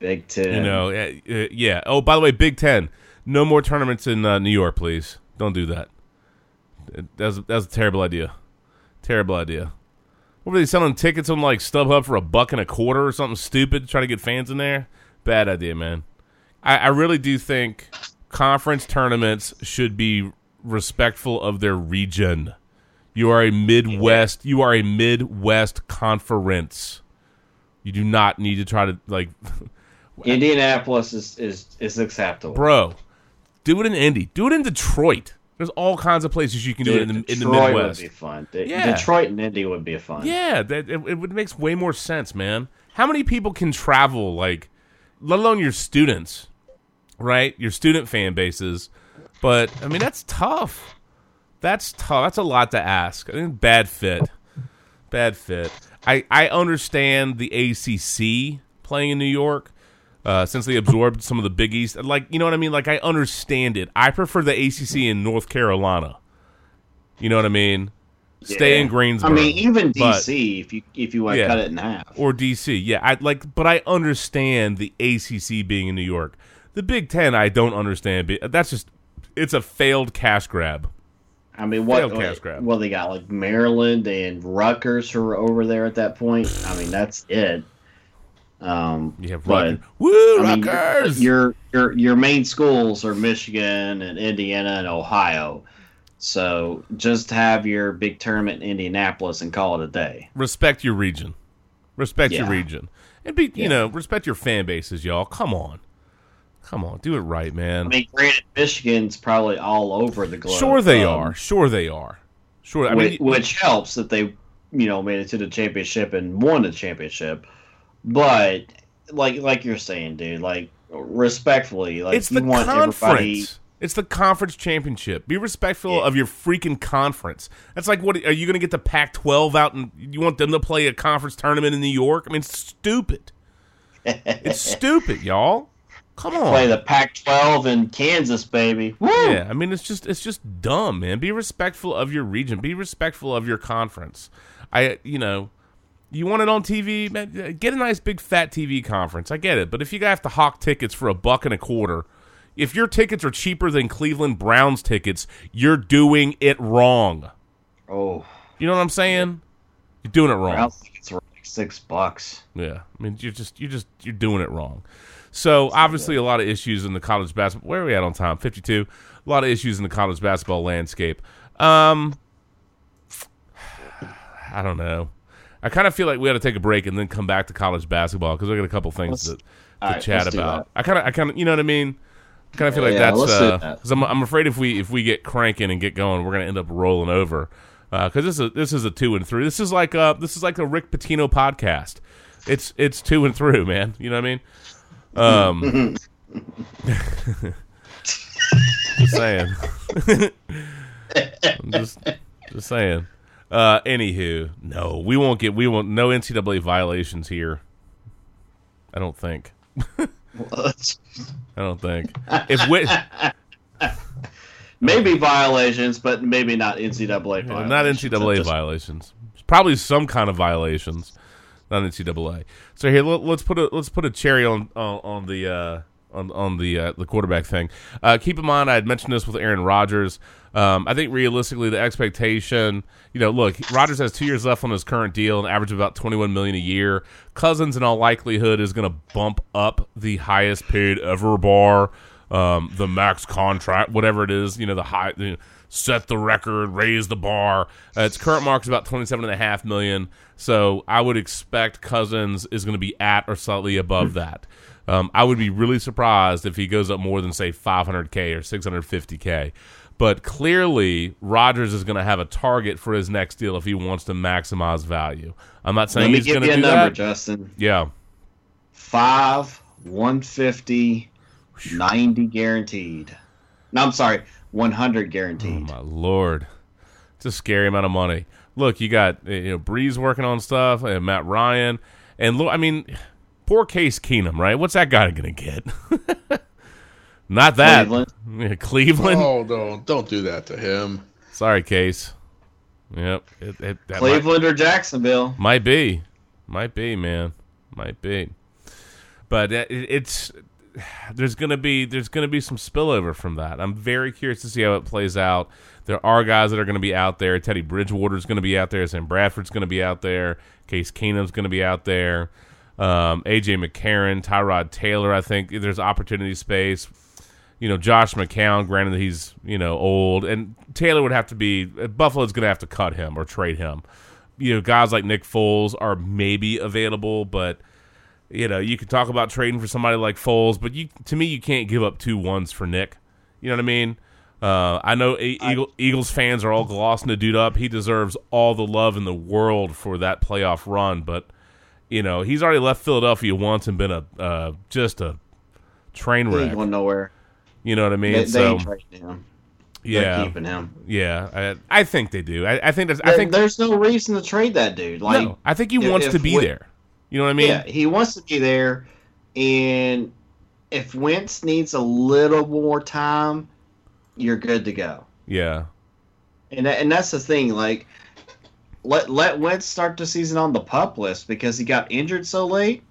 Big Ten.
you know, uh, uh, yeah. Oh, by the way, Big Ten, no more tournaments in uh, New York, please. Don't do that. That's that's a terrible idea. Terrible idea. What were they selling tickets on like StubHub for a buck and a quarter or something stupid? to Try to get fans in there. Bad idea, man. I, I really do think conference tournaments should be respectful of their region. You are a Midwest. You are a Midwest conference. You do not need to try to like (laughs)
Indianapolis is, is, is acceptable.
bro. Do it in Indy. Do it in Detroit. There's all kinds of places you can do it in the, in the
Detroit
Midwest.
would be fun. De-
Yeah.
Detroit and Indy would be fun.
Yeah, that it, it would makes way more sense, man. How many people can travel, like, let alone your students, right? Your student fan bases. But I mean, that's tough. That's tough. That's a lot to ask. I think bad fit. Bad fit. I I understand the ACC playing in New York. Uh, since they absorbed some of the Big East, like you know what I mean. Like I understand it. I prefer the ACC in North Carolina. You know what I mean? Stay in
Yeah.
Greensboro.
I mean, even
but-
DC, if you if you want to
Yeah.
cut it in half.
or DC. Yeah, I like, but I understand the ACC being in New York. The Big Ten, I don't understand. That's just it's a failed cash grab.
I mean, what?
Failed cash grab.
Well, they got like Maryland and Rutgers who are over there at that point. I mean, that's it. Um,
You have
but,
Rutgers. Woo,
I mean,
Rutgers!
your your your main schools are Michigan and Indiana and Ohio. So just have your big tournament in Indianapolis and call it a day.
respect your region. Respect your region. And be you know, respect your fan bases, y'all. Come on. Come on, do it right, man.
I mean, granted, Michigan's probably all over the globe.
sure they
um,
are. Sure they are. Sure. I
which,
mean,
which helps that they, you know, made it to the championship and won the championship. But like like you're saying, dude, like respectfully, like
it's
you
the
want everybody.
conference. It's the conference championship. Be respectful
Yeah.
of your freaking conference. That's like what are you going to get the Pac-12 out and you want them to play a conference tournament in New York? I mean, it's stupid. it's (laughs) stupid, y'all. Come on.
Play the Pac-12 in Kansas, baby. Woo!
Yeah, I mean it's just it's just dumb, man. Be respectful of your region. Be respectful of your conference. I you know, you want it on TV, man, get a nice big fat TV conference. I get it, but if you have to hawk tickets for a buck and a quarter, if your tickets are cheaper than Cleveland Browns tickets, you're doing it wrong.
Oh,
You know what I'm saying? You're doing it wrong.
Browns tickets were like six bucks.
Yeah, I mean you're just you're just you're doing it wrong. So obviously a lot of issues in the college basketball. Where are we at on time? Fifty two. A lot of issues in the college basketball landscape. Um, (sighs) I don't know. I kind of feel like we ought to take a break and then come back to college basketball because we got a couple things
Let's-
to, to
right,
chat about. I kind of, I kind of, you know what I mean. I kind of feel like
Yeah,
that's
let's
uh,
that.
I'm, I'm afraid if we if we get cranking and get going, we're gonna end up rolling over. Because this is a, this is a two and three. This is like uh this is like a Rick Pitino podcast. It's it's two and through, (laughs) man. You know what I mean? Um, (laughs) just saying. (laughs) I'm just just saying. Uh, anywho, no, we won't get we won't no NCAA violations here. I don't think. what? I don't think. If we, (laughs)
maybe violations, but maybe not NCAA violations.
not NCAA
Just-
violations. Probably some kind of violations, not NCAA. So here, let, us put a let's put a cherry on on, the uh, on on the uh, the quarterback thing. Uh, keep in mind, I had mentioned this with Aaron Rodgers. Um, I think realistically, the expectation, you know, look, Rodgers has two years left on his current deal an average of about twenty one million a year. Cousins, in all likelihood, is going to bump up the highest paid ever bar, um, the max contract, whatever it is. You know, the high. You know, set the record, raise the bar. Uh, its current mark is about twenty-seven and a half million. So I would expect Cousins is going to be at or slightly above that. Um, I would be really surprised if he goes up more than say 500k or 650k. But clearly, Rodgers is going to have a target for his next deal if he wants to maximize value. I'm not saying
Let me
he's
give
going
you
to
a
do
number,
that.
Justin.
Yeah,
Five, 150, 90 guaranteed. No, I'm sorry, 100 guaranteed.
Oh my lord, it's a scary amount of money. Look, you got uh, you know Brees working on stuff, and Matt Ryan, and look, I mean, poor Case Keenum, right? What's that guy going to get? (laughs) Not that
Cleveland.
Yeah, Cleveland.
Oh, don't don't do that to him.
Sorry, Case. Yep, it, it, that might-
Cleveland or Jacksonville.
Might be, might be, man, might be. But it, it's there's gonna be there's gonna be some spillover from that. I'm very curious to see how it plays out. There are guys that are to be out there. Teddy Bridgewater's going to be out there. Sam Bradford's to be out there. Case Keenum's to be out there. Um, AJ McCarron, Tyrod Taylor. I think there's opportunity space. You know, Josh McCown. Granted, that he's you know old, and Taylor would have to be. Buffalo's to have to cut him or trade him. You know, guys like Nick Foles are maybe available, but you know, you could talk about trading for somebody like Foles, but you to me, you can't give up two ones for Nick. You know what I mean? Uh, I know Eagle, Eagles fans are all glossing the dude up. He deserves all the love in the world for that playoff run, but you know he's already left Philadelphia once and been a uh, just a train wreck.
going nowhere.
You know what I mean?
They, they
so
ain't trading him. They're
yeah,
keeping him.
yeah, I, I think they do. I, I think that's, I think
there's no reason to trade that dude. Like,
no, I think he
if-
wants
if
to be there. You know what I mean?
yeah, he wants to be there, and if Wentz needs a little more time, you're good to go.
yeah.
And that, and that's the thing. Like, let let Wentz start the season on the pup list because he got injured so late.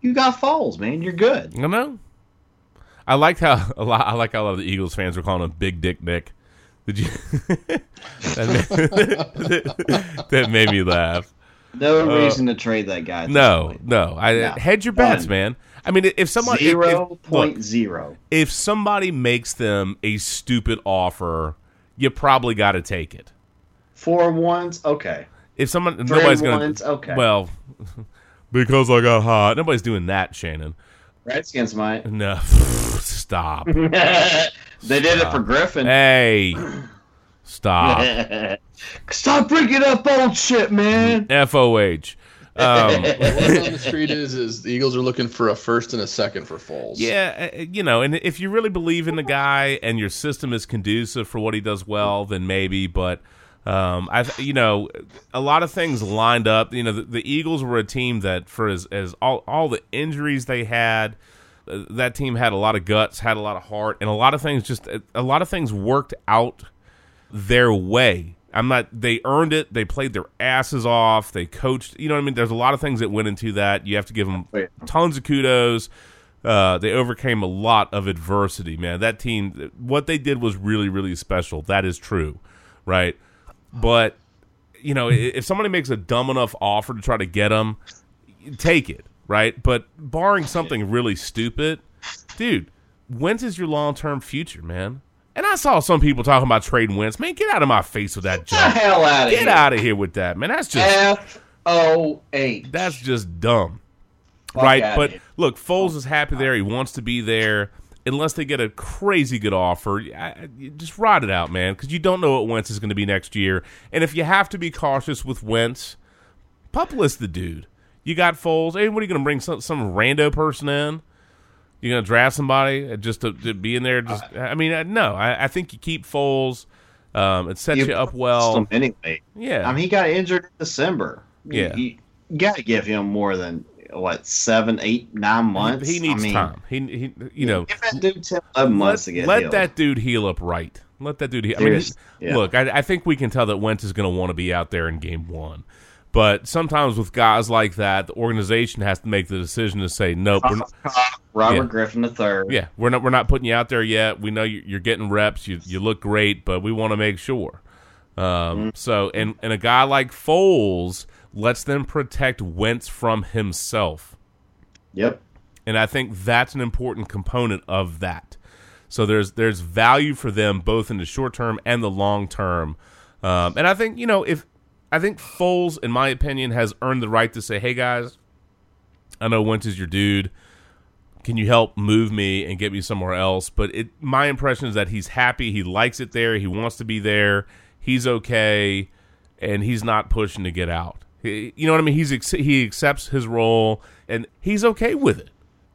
You got Foles, man. You're good.
I know. I liked how (laughs) a lot. I like how a lot of the Eagles fans were calling him Big Dick Nick. Did you? (laughs) that, made, (laughs) that made me laugh.
No uh, reason to trade that guy.
No, no. I
No.
hedge your bets,
None.
man. I mean, if somebody if- if-
Zero
look,
point zero.
if somebody makes them a stupid offer, you probably got to take it.
Four ones, okay.
If someone
Trade
nobody's gonna
okay.
well (laughs) because I got hot. Nobody's doing that, Shannon.
Redskins might.
No, (laughs) stop. (laughs)
they did it for Griffin.
Hey, (clears throat) stop. (laughs)
Stop bringing up old shit, man.
FOH. Um,
Word on the street (laughs) is is the Eagles are looking for a first and a second for Foles.
yeah, uh, you know, and if you really believe in the guy and your system is conducive for what he does well, then maybe. But um, I, you know, a lot of things lined up. You know, the, the Eagles were a team that, for as, as all all the injuries they had, uh, that team had a lot of guts, had a lot of heart, and a lot of things just a lot of things worked out their way. I'm not. They earned it. They played their asses off. They coached. You know what I mean? There's a lot of things that went into that. You have to give them
Oh,
tons of kudos. Uh, they overcame a lot of adversity, man. That team, what they did was really, really special. That is true, right? But you know, if somebody makes a dumb enough offer to try to get them, take it, right? But barring something really stupid, dude, Wentz is your long term future, man. And I saw some people talking about trading Wentz. Man, get out of my face with that
Get the
junk.
hell out of
Get
here.
out of here with that, man. That's just
F O H.
that's just dumb,
Fuck
right? But look, Foles is happy there. He wants to be there. Unless they get a crazy good offer, I- I- just ride it out, man, because you don't know what Wentz is going to be next year. And if you have to be cautious with Wentz, pup list the dude. You got Foles. Hey, what are you going to bring some some rando person in? You're going to draft somebody just to, to be in there? Just I mean, uh, no. I, I think you keep Foles. Um, it sets you, up well.
Anyway.
Yeah.
I mean, he got injured in December.
Yeah.
You, got to give him more than, what, seven, eight, nine months?
he needs
I mean,
time. He, he you know,
Give that dude 10, 11 months
let,
to get
let
healed.
that dude heal up right. Let that dude heal. I mean,
yeah.
look, I, I think we can tell that Wentz is going to want to be out there in game one. But sometimes with guys like that, the organization has to make the decision to say, nope, we're not,
Robert
Yeah.
Griffin III.
yeah, we're not, we're not putting you out there yet. We know you- you're getting reps. You, you look great, but we want to make sure. Um,
Mm-hmm.
So, and, and a guy like Foles lets them protect Wentz from himself.
Yep.
and I think that's an important component of that. So there's there's value for them both in the short term and the long term, um, and I think you know if I think Foles, in my opinion, has earned the right to say, "Hey guys, I know Wentz is your dude. Can you help move me and get me somewhere else?" But it my impression is that he's happy, he likes it there, he wants to be there, he's okay, and he's not pushing to get out. He- You know what I mean? He's he accepts his role and he's okay with it.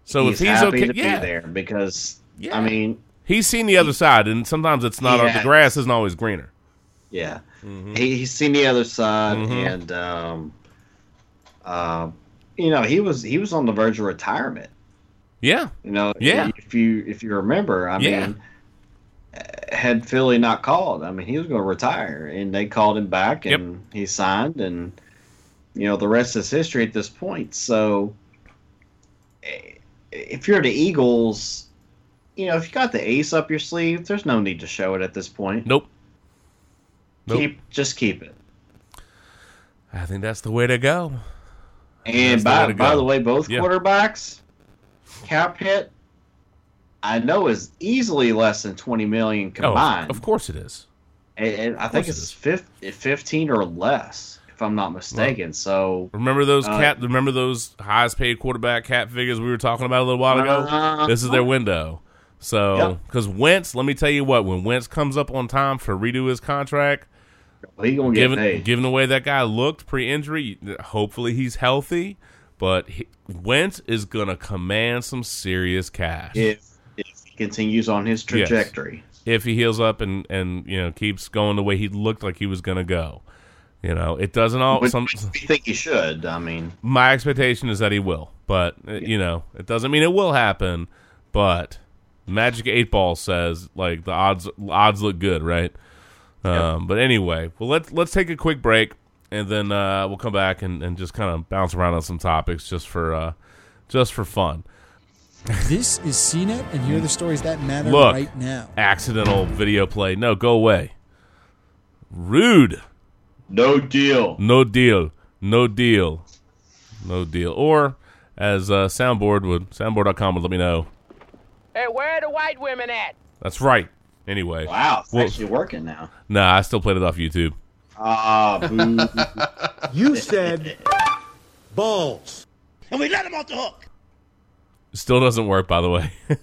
So
he's
if he's
happy
okay,
to
yeah,
be there because,
Yeah.
I mean,
he's seen the other side, and sometimes it's not.
Yeah.
The grass isn't always greener.
Yeah,
Mm-hmm.
he, he's seen the other side, and um, uh, you know he was he was on the verge of retirement.
Yeah,
You know,
Yeah.
If you if you remember, I
Yeah.
mean, had Philly not called, I mean, he was going to retire, and they called him back,
Yep.
and he signed, and you know the rest is history at this point. So, eh, if you're the Eagles, you know if you got the ace up your sleeve, there's no need to show it at this point.
nope. Nope.
Keep just keep it.
I think that's the way to go.
And
That's the
by, by the way, both
Yeah.
quarterbacks cap hit, I know is easily less than 20 million combined.
of course it is.
And, I think
it
it's fif- 15 or less, if I'm not mistaken. so
Remember those
Uh,
cat? Remember those highest paid quarterback cap figures we were talking about a little while ago?
Uh,
this is their window. So,
Yep.
because Wentz, let me tell you what, when Wentz comes up on time for redo his contract,
he gonna get
given
paid.
given the way that guy looked pre-injury, hopefully he's healthy. But he, Wentz is gonna command some serious cash
if if he continues on his
Yes.
trajectory.
if he heals up and and you know keeps going the way he looked like he was gonna go. You know, it doesn't all.
Which
Some
we think he should. I mean,
my expectation is that he will, but uh, you know, it doesn't mean it will happen. But Magic Eight Ball says like the odds odds look good, right? Um, but anyway, well let's let's take a quick break and then uh, we'll come back and, and just kind of bounce around on some topics just for uh, just for fun.
This is CNET, and here are the stories that matter
Look.
right now.
Accidental video play. No, go away. Rude.
No deal.
No deal. No deal. No deal. Or as uh, soundboard would soundboard.com would let me know.
Hey, where are the white women at?
That's right. Anyway.
Wow, it's
Well-
actually working now.
Nah, I still played it off YouTube.
Ah, boo. (laughs)
You said balls. And we let him off the hook.
Still doesn't work, by the way. (laughs)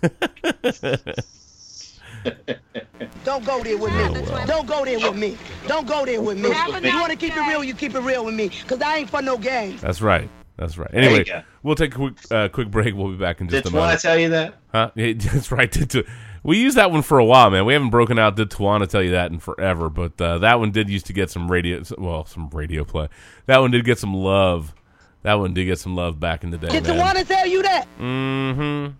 Don't go there with me. Don't go there with me. Don't go there with me. If you want to keep it real, you keep it real with me. Because I ain't for no game.
That's right. That's right. Anyway, we'll take a quick, uh, quick break. We'll be back in just
Did
a
Twana
moment.
tell you that?
Huh? (laughs) Yeah, That's right. Did to, we used that one for a while, man. We haven't broken out Did Tawana tell you that in forever, but uh, that one did used to get some radio, well, some radio play. That one did get some love. That one did get some love back in the day,
Did
man.
one tell you that?
Mm-hmm.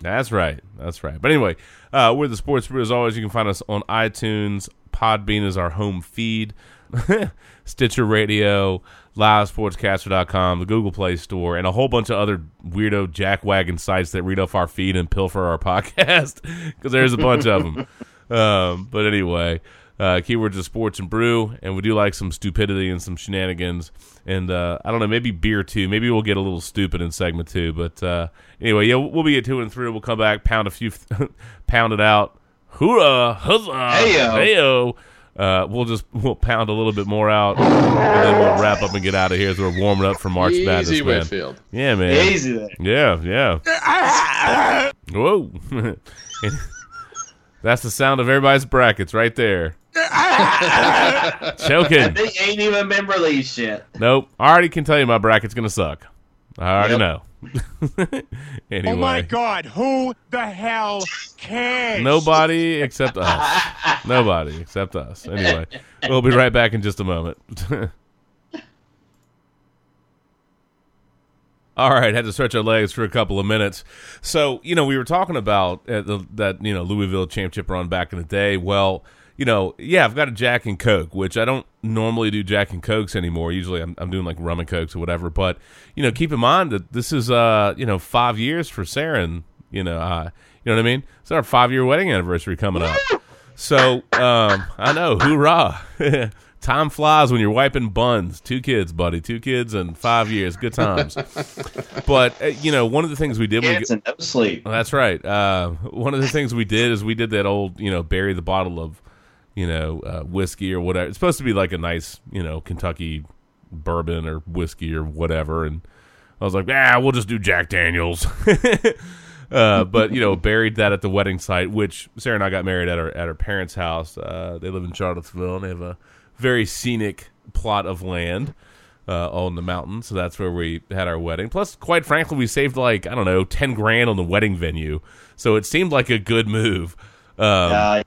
That's right. That's right. But anyway, uh, we're the Sports Brew. As always, you can find us on iTunes. Podbean is our home feed. (laughs) Stitcher Radio, LiveSportscaster.com, the Google Play Store, and a whole bunch of other weirdo jackwagon sites that read off our feed and pilfer our (laughs) podcast because there's a bunch of them. Um, but anyway, uh, keywords is sports and brew, and we do like some stupidity and some shenanigans, and uh, I don't know, maybe beer too. Maybe we'll get a little stupid in segment two. But uh, anyway, yeah, we'll be at two and three. We'll come back, pound a few, (laughs) pound it out, hoorah, huzzah,
Heyo.
heyo. Uh, we'll just (laughs) we'll pound a little bit more out, and then we'll wrap up and get out of here as we're warming up for March Madness.
Easy,
man.
Whitfield.
Yeah, man.
Easy there.
Yeah, yeah. Whoa. (laughs) That's the sound of everybody's brackets right there. (laughs) Choking.
They ain't even been released yet.
Nope. I already can tell you my bracket's going to suck. I already know. anyway. (laughs)
Oh my God, who the hell cares?
Nobody except us. Nobody except us. Anyway, we'll be right back in just a moment. (laughs) All right, had to stretch our legs for a couple of minutes. So, you know, we were talking about uh, the, that, you know, Louisville championship run back in the day. Well, you know, yeah, I've got a Jack and Coke, which I don't normally do Jack and Cokes anymore. Usually I'm, I'm doing like rum and Cokes or whatever. But, you know, keep in mind that this is, uh, you know, five years for Saren, you know, uh, you know what I mean? It's our five year wedding anniversary coming up. So, um, I know, hoorah. (laughs) Time flies when you're wiping buns. Two kids, buddy. Two kids and five years. Good times. but, uh, you know, one of the things we did we
and no sleep.
That's right. Uh, one of the things we did is we did that old, you know, bury the bottle of, you know, uh, whiskey or whatever. It's supposed to be like a nice, you know, Kentucky bourbon or whiskey or whatever. And I was like, ah, we'll just do Jack Daniels. (laughs) uh, but you know, (laughs) buried that at the wedding site, which Sarah and I got married at our at our parents' house. Uh, they live in Charlottesville, and they have a very scenic plot of land uh, on the mountain. So that's where we had our wedding. Plus, quite frankly, we saved like I don't know ten grand on the wedding venue, so it seemed like a good move. Um,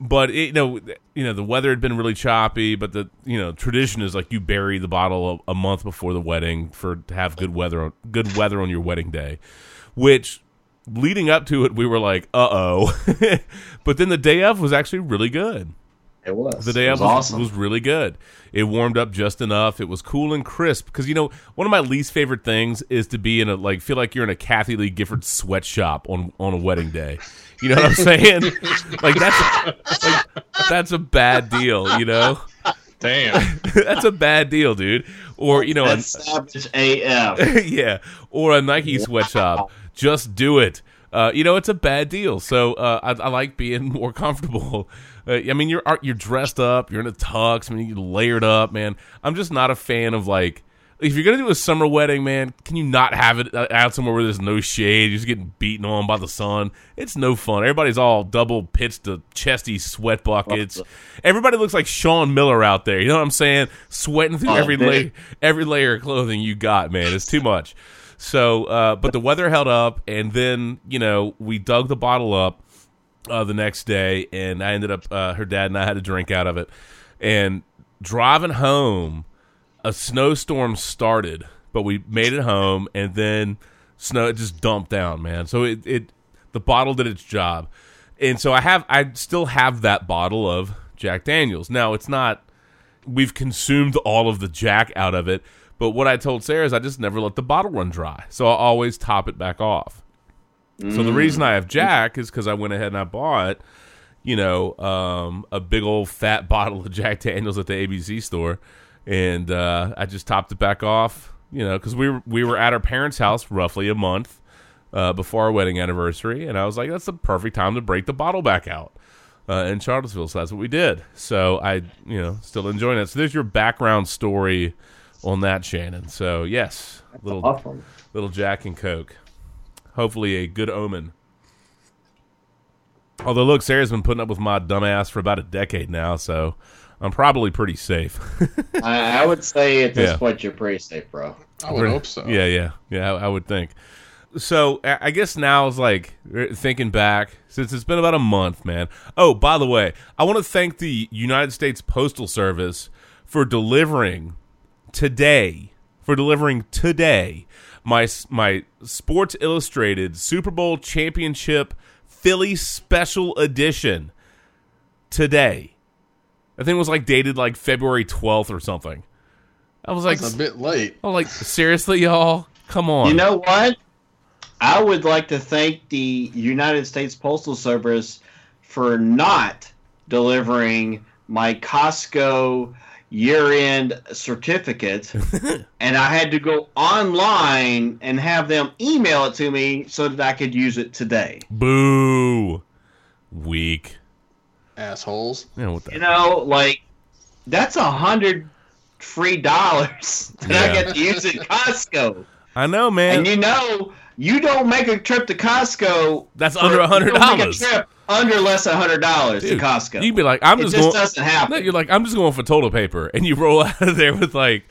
but it, you know, you know, the weather had been really choppy. But the you know tradition is like you bury the bottle a, a month before the wedding for to have good weather, on, good weather on your wedding day. Which leading up to it, we were like, uh oh. (laughs) but then the day of was actually really good.
it was.
The day
it
of
was
was,
awesome.
was really good. It warmed up just enough. It was cool and crisp. Because you know, one of my least favorite things is to be in a like feel like you're in a Kathie Lee Gifford sweatshop on on a wedding day. You know what I'm saying? (laughs) like that's like that's a bad deal. You know,
Damn. (laughs)
that's a bad deal, dude. Or you know, a,
savage (laughs) AF.
yeah, or a Nike sweatshop. Just do it. Uh, you know, it's a bad deal. So uh, I, I like being more comfortable. Uh, I mean, you're you're dressed up, you're in a tux. I mean, you're layered up, man. I'm just not a fan of like. If you're gonna do a summer wedding, man, can you not have it uh, out somewhere where there's no shade? You're just getting beaten on by the sun. It's no fun. Everybody's all double pitched to chesty sweat buckets. Everybody looks like Sean Miller out there. You know what I'm saying? Sweating through
Oh,
every layer, every layer of clothing you got, man. It's too much. So, uh, but the weather held up, and then you know we dug the bottle up uh, the next day, and I ended up uh, her dad and I had a drink out of it, and driving home, a snowstorm started, but we made it home, and then snow it just dumped down, man. So it it the bottle did its job, and so I have I still have that bottle of Jack Daniels. Now it's not we've consumed all of the Jack out of it, But what I told Sarah is I just never let the bottle run dry, so I always top it back off. So the reason I have Jack is because I went ahead and I bought, you know, um, a big old fat (laughs) bottle of Jack Daniels at the ABC store, and uh, I just topped it back off, you know, because we were we were at our parents' house roughly a month uh, before our wedding anniversary, and I was like, that's the perfect time to break the bottle back out uh, in Charlottesville. So that's what we did. So I, you know, still enjoying it. So there's your background story on that, Shannon. So yes, little
awesome.
little Jack and Coke. Hopefully a good omen. Although, look, Sarah's been putting up with my dumbass for about a decade now, so I'm probably pretty safe. (laughs)
I, I would say at this
Yeah.
point you're pretty safe, bro.
I would hope so.
Yeah, yeah, yeah. I, I would think. So I I guess now is like er, thinking back since it's been about a month, man. Oh, by the way, I want to thank the United States Postal Service for delivering today, for delivering today my my Sports Illustrated Super Bowl championship Philly special edition today. I think it was like dated like February 12th or something. I was like
That's a bit late.
I was like, seriously, y'all? Come on.
You know what? I would like to thank the United States Postal Service for not delivering my Costco year-end certificate, (laughs) and I had to go online and have them email it to me so that I could use it today.
Boo. Weak.
Assholes.
You know what the
You know, like that's a hundred free dollars (laughs) that I
Yeah.
get to use at Costco.
I know, man.
And you know, you don't make a trip to Costco.
That's
for-
under
you don't make a
$100.
trip under less than hundred dollars to Costco.
You'd be like, I'm
It
just,
just
going.
doesn't happen.
No, you're like, I'm just going for toilet paper, and you roll (laughs) out of there with like,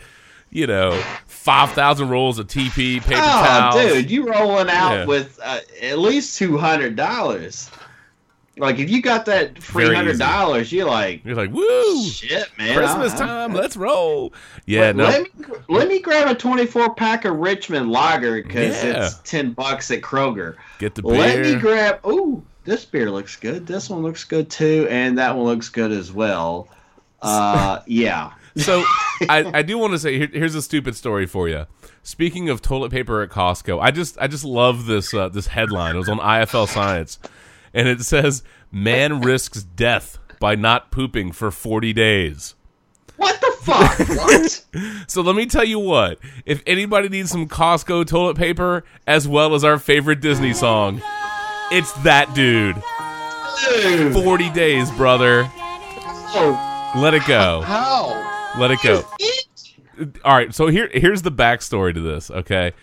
you know, five thousand rolls of TP paper
oh,
towels.
dude, you rolling out
Yeah.
with uh, at least two hundred dollars. Like if you got that
three
hundred dollars, you're like,
You're like, woo,
shit, man.
Christmas
I- I-
time, let's roll. Yeah,
let,
no,
let me let me grab a 24 pack of Richmond Lager because
Yeah.
it's 10 bucks at Kroger.
get the beer.
Let me grab. Ooh, this beer looks good. This one looks good too, and that one looks good as well. Uh, yeah. (laughs)
So (laughs) I, I do want to say here, here's a stupid story for you. Speaking of toilet paper at Costco, I just I just love this uh, this headline. It was on IFL Science, and it says man risks death by not pooping for 40 days.
What the fuck? (laughs) what?
So let me tell you what. If anybody needs some Costco toilet paper as well as our favorite Disney song, it's that dude.
Dude.
40 days, brother.
Oh,
Let it go.
How?
Let it go. All right, so here here's the backstory to this. Okay,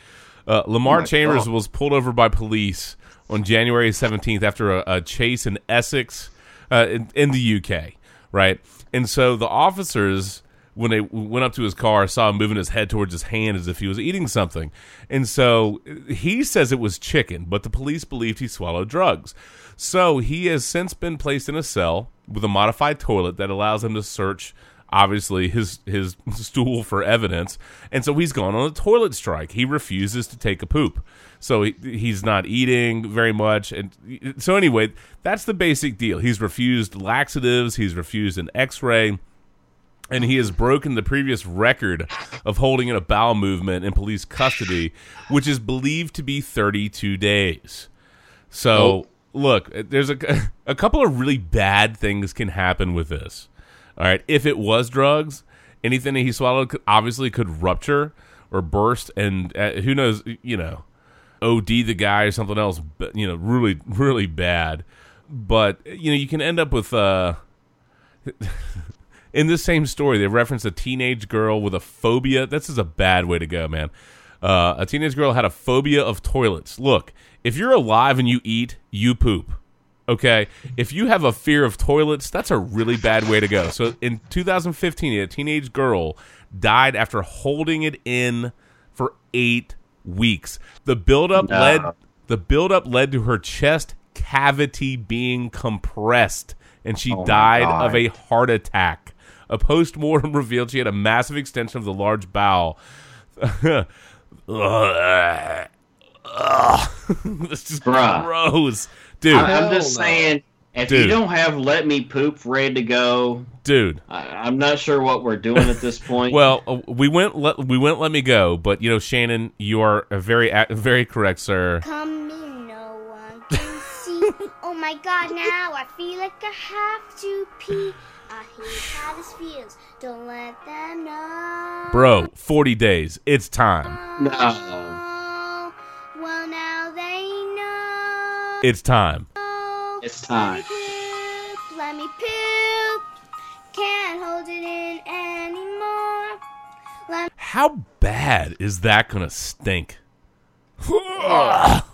uh, Lamar
Oh
Chambers
God.
was pulled over by police on January 17th after a, a chase in Essex, uh, in, in the UK. Right, and so the officers, when they went up to his car, saw him moving his head towards his hand as if he was eating something, and so he says it was chicken, but the police believed he swallowed drugs. So he has since been placed in a cell with a modified toilet that allows him to search obviously his his (laughs) stool for evidence and so he's gone on a toilet strike he refuses to take a poop so he, he's not eating very much. And so anyway that's the basic deal. He's refused laxatives. He's refused an x-ray. And he has broken the previous record of holding in a bowel movement in police custody which is believed to be 32 days. So look, there's a a couple of really bad things can happen with this. All right, if it was drugs, anything that he swallowed could, obviously could rupture or burst, and uh, who knows, you know, OD the guy or something else, you know, really (laughs) really bad. But you know, you can end up with uh. (laughs) In this same story, they reference a teenage girl with a phobia. This is a bad way to go, man. Uh, a teenage girl had a phobia of toilets. Look, if you're alive and you eat, you poop. Okay? If you have a fear of toilets, that's a really bad way to go. So in 2015, a teenage girl died after holding it in for eight weeks. The buildup
No.
led the buildup led to her chest cavity being compressed, and she
Oh
died of a heart attack. A post-mortem (laughs) revealed she had a massive extension of the large bowel. Ugh. (laughs) this is
Bruh.
gross, dude.
I- I'm just saying, If
Dude.
you don't have "Let Me Poop" ready to go,
dude.
I, I'm not sure what we're doing at this (laughs) point.
Well, uh, we went. Let, we went. Let me go. But you know, Shannon, you are a very, very correct, sir.
Come in, no one can see. (laughs) oh my god, now I feel like I have to pee. I hate how this feels. Don't let them know.
Bro, forty days. It's time.
no.
Oh, well, now they know.
It's time.
It's time.
Poop, let me poop. Can't hold it in anymore. Let
How bad is that gonna stink?
How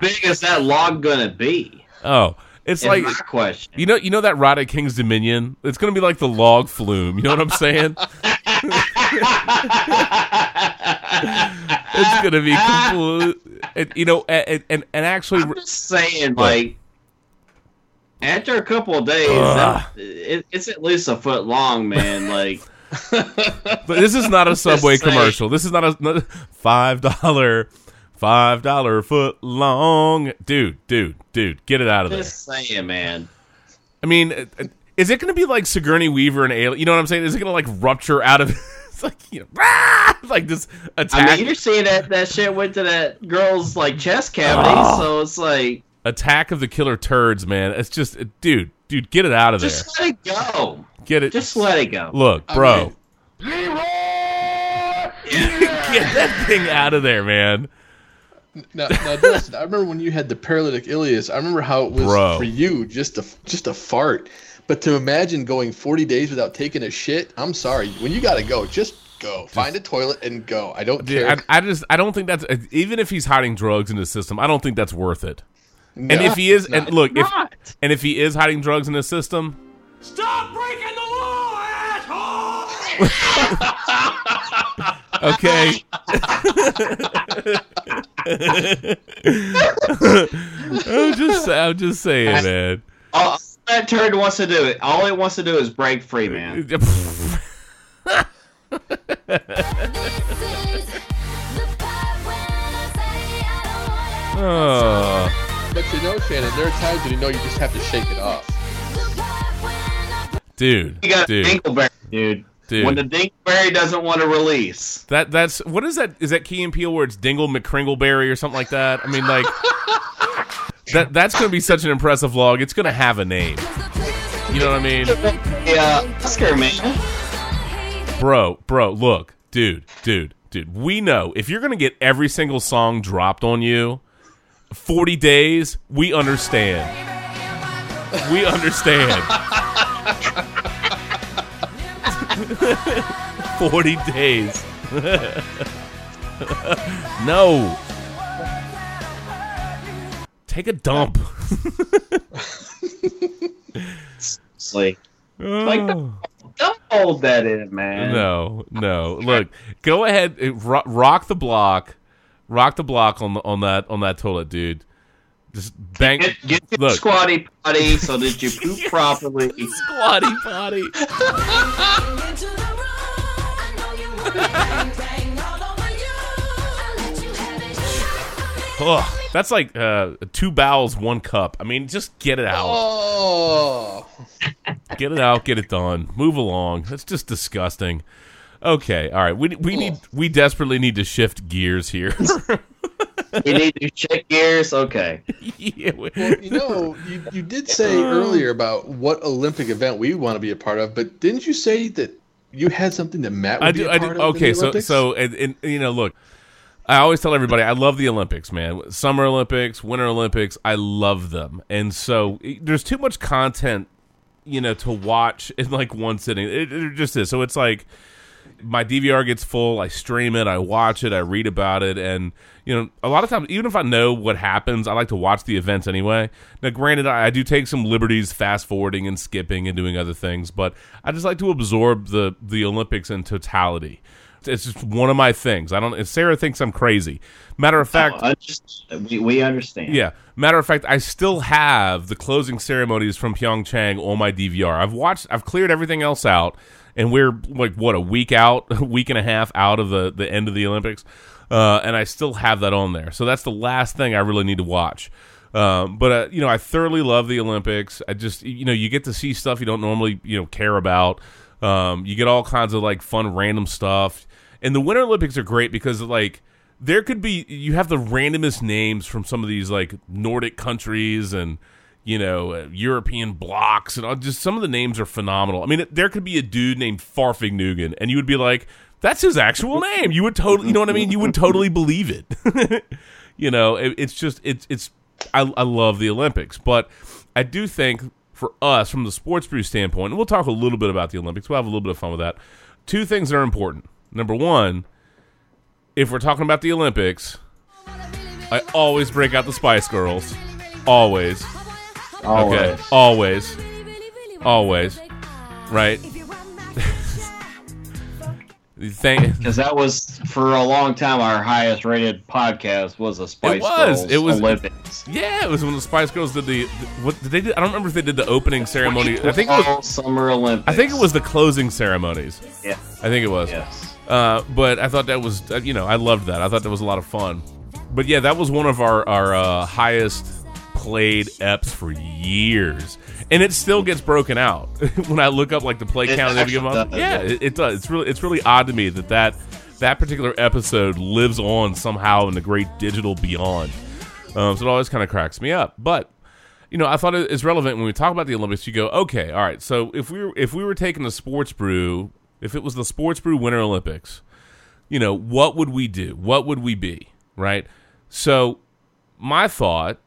big is that log gonna be?
Oh, it's
Is
like
question.
you know, you know that ride at Kings Dominion. It's gonna be like the log flume. You know what I'm saying? (laughs) it's gonna be complete. and, You know, and and, and actually,
I'm just saying, like, after a couple of days, that, it, it's at least a foot long, man. (laughs) Like,
but this is not a (laughs) Subway commercial. This is not a not a five dollar, five dollar foot long, dude, dude, dude. Get it out of there.
just saying, man.
I mean, uh, uh, is it going to be like Sigourney Weaver and Alien? You know what I'm saying? Is it going to like rupture out of? (laughs) it's like you know, ah! (laughs) like this attack,
I mean, you're seeing that that shit went to that girl's like chest cavity,
Oh.
so it's like
attack of the killer turds, man. It's just, uh, dude, dude, get it out of there.
just let it go.
Get it.
Just let it go.
Look,
I
bro,
mean, (laughs)
get that thing out of there, man.
Now, now listen, I remember when you had the paralytic ileus. I remember how it was
Bro.
for you, just a just a fart. But to imagine going 40 days without taking a shit, I'm sorry. When you gotta go, just go. Find a toilet and go. I don't
Dude,
care.
I, I just, I don't think that's uh, even if he's hiding drugs in his system. I don't think that's worth it.
No,
and if he is,
it's
and look, if
Not.
and if he is hiding drugs in his system,
Stop breaking the law, asshole! (laughs)
okay. I'm just, I'm just saying, man.
All that turd wants to do it. All it wants to do is break free, man. (laughs)
oh, (sighs)
But you know, Shannon, there are times when you know you just have to shake it off.
dude,
You got
dude,
dingleberry, dude.
Dude.
When the dingleberry doesn't want to release,
that that's what is that? Is that Key and Peele where it's Dingle McCringleberry or something like that? I mean, like (laughs) that that's going to be such an impressive vlog. It's going to have a name. You know what I mean?
yeah, Oscar man.
bro, bro, look, dude, dude, dude. We know if you're gonna get every single song dropped on you, forty days. We understand. We understand. (laughs) (laughs) forty days. (laughs) no. Take a dump.
It's like, like oh. don't, hold that in, man.
No, no. Look, go ahead, rock the block, rock the block on the, on that on that toilet, dude. Just bang.
Get, get to the
Look,
squatty potty (laughs) so that you poop properly.
squatty potty. (laughs) Ugh, that's like uh, two bowels, one cup. I mean, just get it out.
Oh,
Get it out. Get it done. Move along. That's just disgusting. Okay, all right. We we need we desperately need to shift gears here. (laughs)
You need to check gears. Okay. (laughs)
yeah,
well, you know, you, you did say uh. earlier about what Olympic event we want to be a part of, but didn't you say that you had something that Matt would
I
be a
I
part
do.
of? in
Okay,
the
so
Olympics?
so and, and you know, look, I always tell everybody I love the Olympics, man. Summer Olympics, Winter Olympics, I love them, and so there's too much content, you know, to watch in like one sitting. It, it just is. So it's like my DVR gets full, I stream it, I watch it, I read about it, and you know, a lot of times, even if I know what happens, I like to watch the events anyway. Now, granted, I, I do take some liberties, fast forwarding and skipping and doing other things, but I just like to absorb the the Olympics in totality. It's just one of my things. I don't. If Sarah thinks I'm crazy, matter of fact, oh,
I just, we, we understand.
yeah. Matter of fact, I still have the closing ceremonies from Pyeongchang on my DVR. I've watched. I've cleared everything else out, and we're like what a week out, a (laughs) week and a half out of the the end of the Olympics, uh, and I still have that on there. So that's the last thing I really need to watch. Um, but uh, you know, I thoroughly love the Olympics. I just you know, you get to see stuff you don't normally you know care about. Um, you get all kinds of like fun random stuff, and the Winter Olympics are great because like there could be you have the randomest names from some of these like Nordic countries and you know uh, European blocks and all, just some of the names are phenomenal. I mean, there could be a dude named Farfignugan, and you would be like, "That's his actual name." You would totally, you know what I mean? You would totally believe it. (laughs) you know, it, it's just it's it's. I, I love the Olympics, but I do think for us, from the sports brew standpoint, and we'll talk a little bit about the Olympics. We'll have a little bit of fun with that. Two things are important. Number one, if we're talking about the Olympics, I always break out the Spice Girls. Always. Okay. Always. Always. Right. (laughs) Thank.
Because that was for a long time our highest rated podcast was a Spice
It was.
Girls
It was.
Olympics.
Yeah, it was when the Spice Girls did the. What did they? Do? I don't remember if they did the opening ceremony. I think it was.
All Summer Olympics.
I think it was the closing ceremonies.
Yeah.
I think it was.
Yes.
Uh, but I thought that was, uh, you know, I loved that. I thought that was a lot of fun. But yeah, that was one of our our uh, highest played eps for years, and it still gets broken out (laughs) when I look up like the play
It
count. every month. Yeah, it, it does. It's really it's really odd to me that that that particular episode lives on somehow in the great digital beyond. Um, so it always kind of cracks me up, but you know, I thought it- it's relevant when we talk about the Olympics. You go, okay, all right. So if we were if we were taking the sports brew, if it was the sports brew Winter Olympics, you know, what would we do? What would we be? Right. So my thought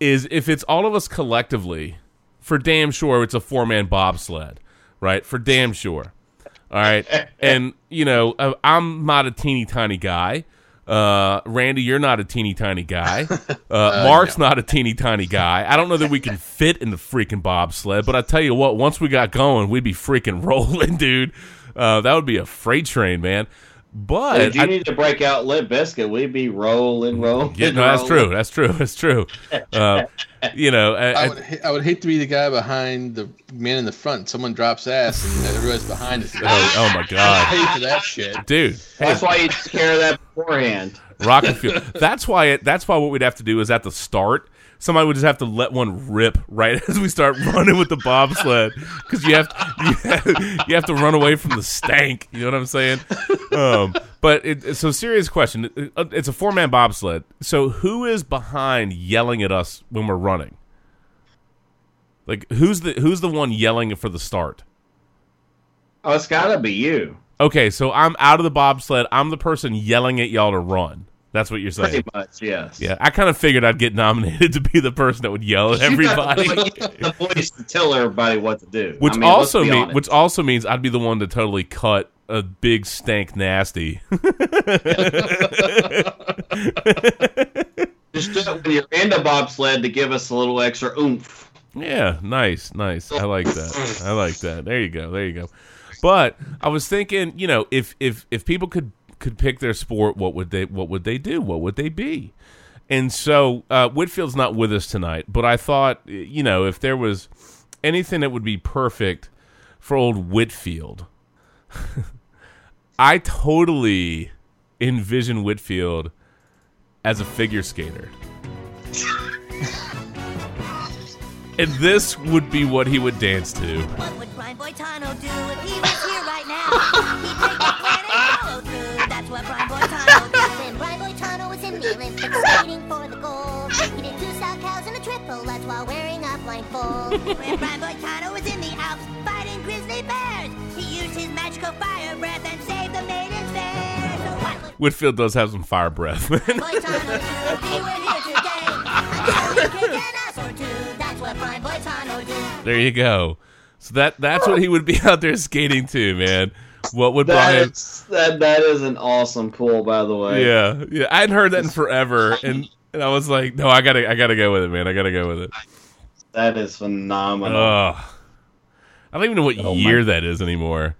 is if it's all of us collectively, for damn sure it's a four man bobsled, right? For damn sure. All right. (laughs) and, you know, uh, I'm not a teeny tiny guy. Uh, Randy, you're not a teeny tiny guy. (laughs) Uh, Mark's not a teeny tiny guy. I don't know that we can fit in the freaking bobsled, but I tell you what, once we got going, we'd be freaking (laughs) rolling, dude. Uh, that would be a freight train, man. But
If you
I-
need to break out Lit Biscuit, we'd be rolling, rolling.
yeah, no, that's
rolling.
true. That's true. That's true. (laughs) Uh, you know, I,
I
I-
would, I would hate to be the guy behind the man in the front. Someone drops ass and everybody's behind us.
oh, oh my (laughs)
I
god,
pay for that shit.
dude. Hey,
That's why you take care of that beforehand.
rocket fuel. That's why. It, that's why what we'd have to do is at the start, somebody would just have to let one rip right (laughs) as we start running with the bobsled because you have you have, you have to run away from the stank. You know what I'm saying? Um, but it, so serious question. It's a four man bobsled. So who is behind yelling at us when we're running? Like who's the who's the one yelling for the start?
Oh, it's got to be you.
Okay, so I'm out of the bobsled. I'm the person yelling at y'all to run. That's what you're saying.
Pretty much, yes.
Yeah, I kind of figured I'd get nominated (laughs) to be the person that would yell at everybody.
You the, you got the voice to tell everybody what to do.
which
I mean,
also mean, which also means I'd be the one to totally cut a big stank nasty. (laughs)
Just do it when you're in the bobsled to give us a little extra oomph.
yeah, nice, nice. I like that. I like that. There you go. There you go. But I was thinking, you know, if if if people could could pick their sport, what would they what would they do? What would they be? And so uh, Whitfield's not with us tonight, but I thought, you know, if there was anything that would be perfect for old Whitfield, (laughs) I totally envision Whitfield as a figure skater. and this would be what he would dance to.
Skating for the gold, he did two salchows and a triple. That's while wearing a blindfold. (laughs) when Brian Boitano was in the Alps fighting grizzly bears, he used his magical fire breath and saved the maidens fair. So what
Whitfield does have some fire breath, man. (laughs)
Boitano do if he were here today? I'm sure he'd kick an ass or two. That's what Brian Boitano do.
there you go. So that that's what he would be out there skating to, man. What would
That
Brian?
is, that, that is an awesome pull, by the way.
Yeah, yeah. I hadn't heard that in forever, (laughs) and and I was like, no, I gotta, I gotta go with it, man. I gotta go with it.
That is phenomenal.
Ugh. I don't even know what
Oh, my-
year that is anymore.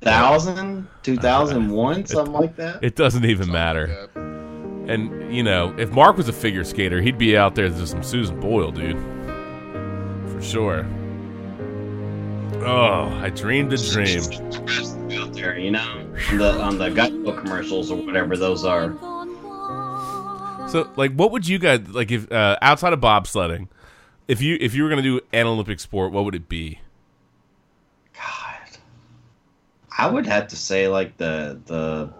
Thousand, two thousand one, uh, something like that.
It doesn't even matter. And you know, if Mark was a figure skater, he'd be out there to some Susan Boyle, dude, for sure. Oh, I dreamed a dream.
out there, you know, on the on the Geico commercials or whatever those are.
So, like, what would you guys like if uh, outside of bobsledding, if you if you were going to do an Olympic sport, what would it be?
God, I would have to say like the the.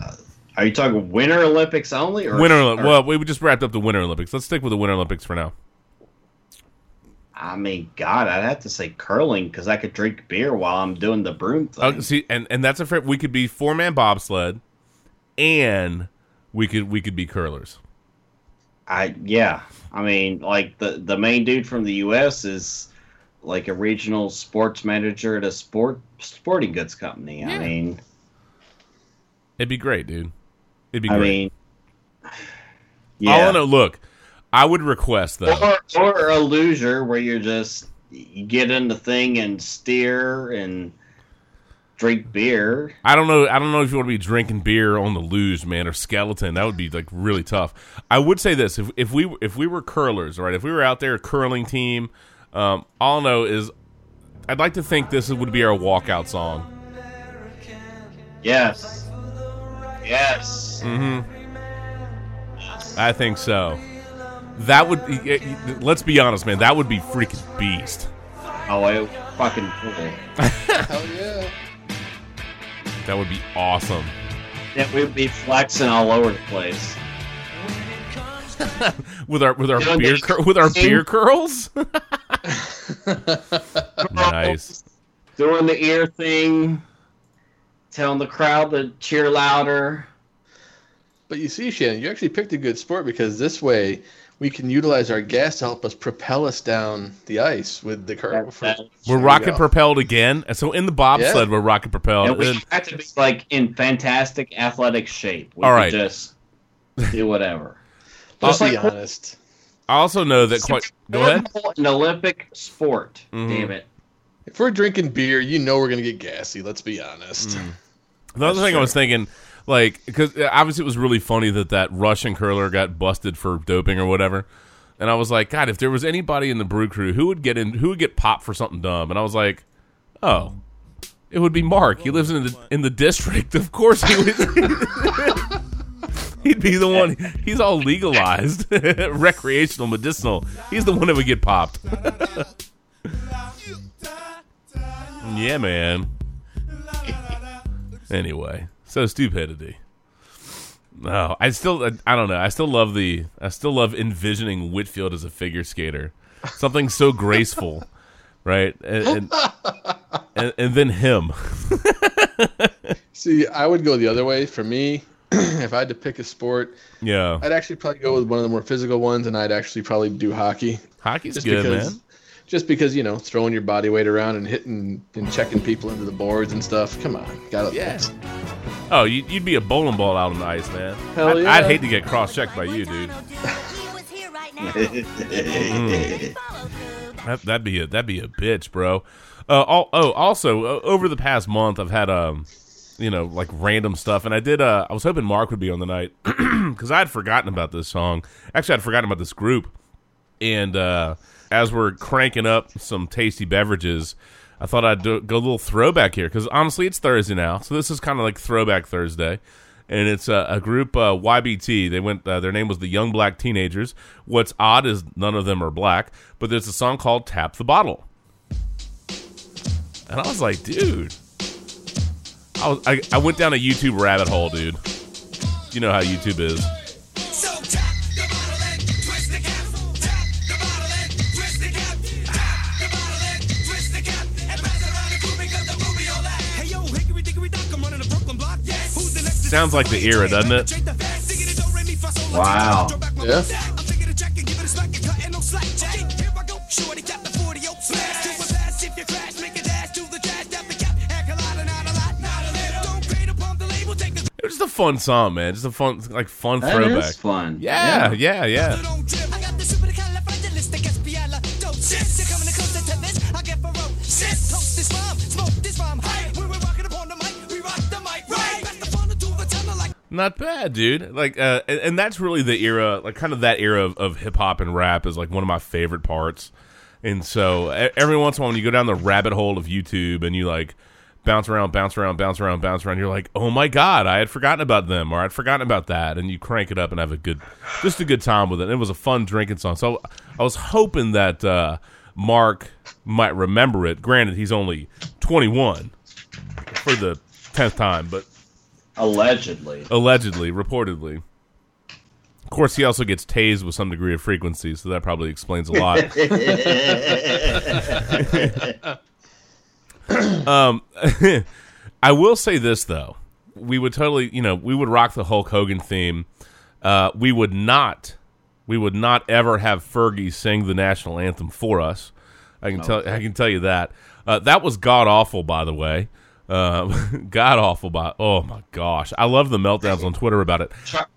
Uh, are you talking Winter Olympics only, or
Winter.
or-
well, we just wrapped up the Winter Olympics. Let's stick with the Winter Olympics for now.
I mean, God, I'd have to say curling because I could drink beer while I'm doing the broom oh, thing.
Oh, see, and and that's a fair. We could be four man bobsled, and we could we could be curlers.
I yeah, I mean, like the the main dude from the U.S. is like a regional sports manager at a sport sporting goods company. I mean,
It'd be great, dude. It'd be great.
I
great.
mean,
All
yeah,
I know, look, I would request though.
or or a luger where you're just you get in the thing and steer and drink beer.
I don't know. I don't know if you want to be drinking beer on the luge, man, or skeleton. That would be like really tough. I would say this: if if we if we were curlers, right? If we were out there, curling team, um, all I know is, I'd like to think this would be our walkout song.
Yes, yes.
hmm I think so. That would. Let's be honest, man. That would be freaking beast.
Oh, it fucking cool.
Hell yeah.
That would be awesome.
Yeah, we'd be flexing all over the place. (laughs)
with our with our
Doing
beer cur- with our beer curls. (laughs) nice.
Doing the ear thing, telling the crowd to cheer louder.
But you see, Shannon, you actually picked a good sport because this way we can utilize our gas to help us propel us down the ice with the curl.
We're rocket
go.
propelled again. And So in the bobsled,
Yeah.
we're rocket propelled.
And we
And-
have to be like in fantastic athletic shape. We
All
could
right.
just do whatever. (laughs)
I'll
Just
be
like
honest.
I also know that quite. Go ahead.
An Olympic sport.
Mhm.
Damn it.
If we're drinking beer, you know we're gonna get gassy. Let's be honest.
The other thing I was thinking, like, because uh, obviously it was really funny that that Russian curler got busted for doping or whatever. And I was like, God, if there was anybody in the brew crew who would get in, who would get popped for something dumb, and I was like, oh, it would be Mark. He lives in the in the district. Of course he would. (laughs) He'd be the one. He's all legalized, (laughs) recreational, medicinal. He's the one that would get popped. (laughs) yeah, man. Anyway, so stupidity. No, I still, I don't know. I still love the, I still love envisioning Whitfield as a figure skater, something so (laughs) graceful, right? And and, and, and then him. (laughs)
See, I would go the other way. For me, (clears throat) if I had to pick a sport,
Yeah,
I'd actually probably go with one of the more physical ones, and I'd actually probably do hockey.
hockey's
Just
good,
because,
man.
Just because you know, throwing your body weight around and hitting and checking people into the boards and stuff. Come on, got
Yeah. Oh, you, you'd be a bowling ball out on the ice, man.
Hell
I'd,
yeah.
I'd hate to get cross-checked by you, dude. (laughs) That, that'd be a that'd be a bitch, bro. Uh, al- oh, also uh, over the past month, I've had um, you know, like random stuff, and I did. Uh, I was hoping Mark would be on the night (clears throat) because I had forgotten about this song. Actually, I'd forgotten about this group, and uh, as we're cranking up some tasty beverages, I thought I'd do, go a little throwback here because honestly, it's Thursday now, so this is kind of like Throwback Thursday. And it's a, a group uh, YBT. They went. Uh, their name was the Young Black Teenagers. What's odd is none of them are black, but there's a song called "Tap the Bottle," and I was like, dude, I was I, I went down a YouTube rabbit hole, dude. You know how YouTube is. Sounds like the era, doesn't it?
Wow.
Yeah.
It was just a fun song, man. Just a fun, like fun
That
throwback.
is fun.
Yeah, yeah, yeah. Not bad, dude. Like, uh, and, and that's really the era, like, kind of that era of, of hip hop and rap is like one of my favorite parts. And so, every once in a while, when you go down the rabbit hole of YouTube and you like bounce around, bounce around, bounce around, bounce around. You're like, oh my god, I had forgotten about them, or I'd forgotten about that, and you crank it up and have a good, just a good time with it. And it was a fun drinking song. So I was hoping that uh, Mark might remember it. Granted, he's only 21 for the tenth time, but
Allegedly.
allegedly, reportedly. Of course, he also gets tased with some degree of frequency, so that probably explains a lot. (laughs) um, (laughs) I will say this though, we would totally, you know, we would rock the Hulk Hogan theme. Uh, we would not, we would not ever have Fergie sing the national anthem for us. I can tell, I can tell you that. Uh, that was god awful, by the way. Uh, (laughs) god awful, by oh my gosh, I love the meltdowns on Twitter about it.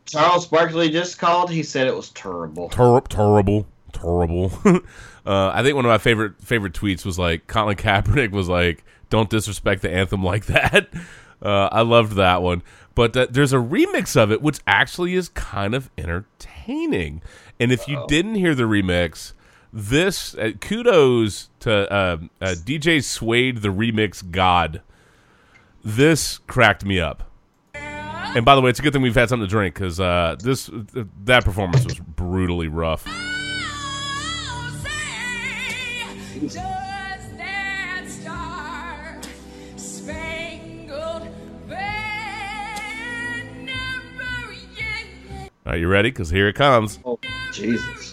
Charles Barkley just called. He said it was terrible.
Ter- terrible, terrible. (laughs) uh, I think one of my favorite favorite tweets was like Colin Kaepernick was like, "Don't disrespect the anthem like (laughs) that." Uh, I loved that one. But uh, there's a remix of it, which actually is kind of entertaining. And if you didn't hear the remix, this uh, kudos to uh, uh, DJ Suede, the remix god. This cracked me up. And by the way, it's a good thing we've had something to drink because uh, this that performance was brutally rough. Are you ready? Because here it comes.
Oh, Jesus.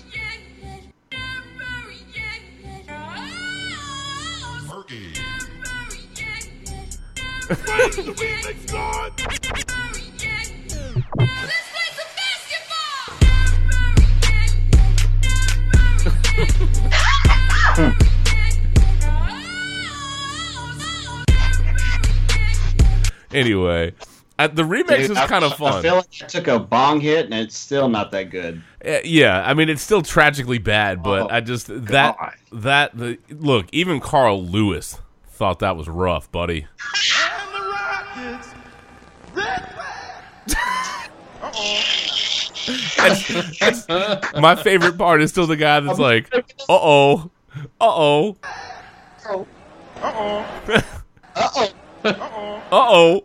Anyway, uh, the remix
Dude,
is
I-
kind of fun.
I feel like I took a bong hit and it's still not that good.
Uh, yeah, I mean it's still tragically bad, but
Oh,
I just that
God.
that the look. Even Carl Lewis thought that was rough, buddy. (laughs) That's- that's- my favorite part is still the guy that's like, uh oh, uh oh, uh Oh.
Uh-oh.
uh oh.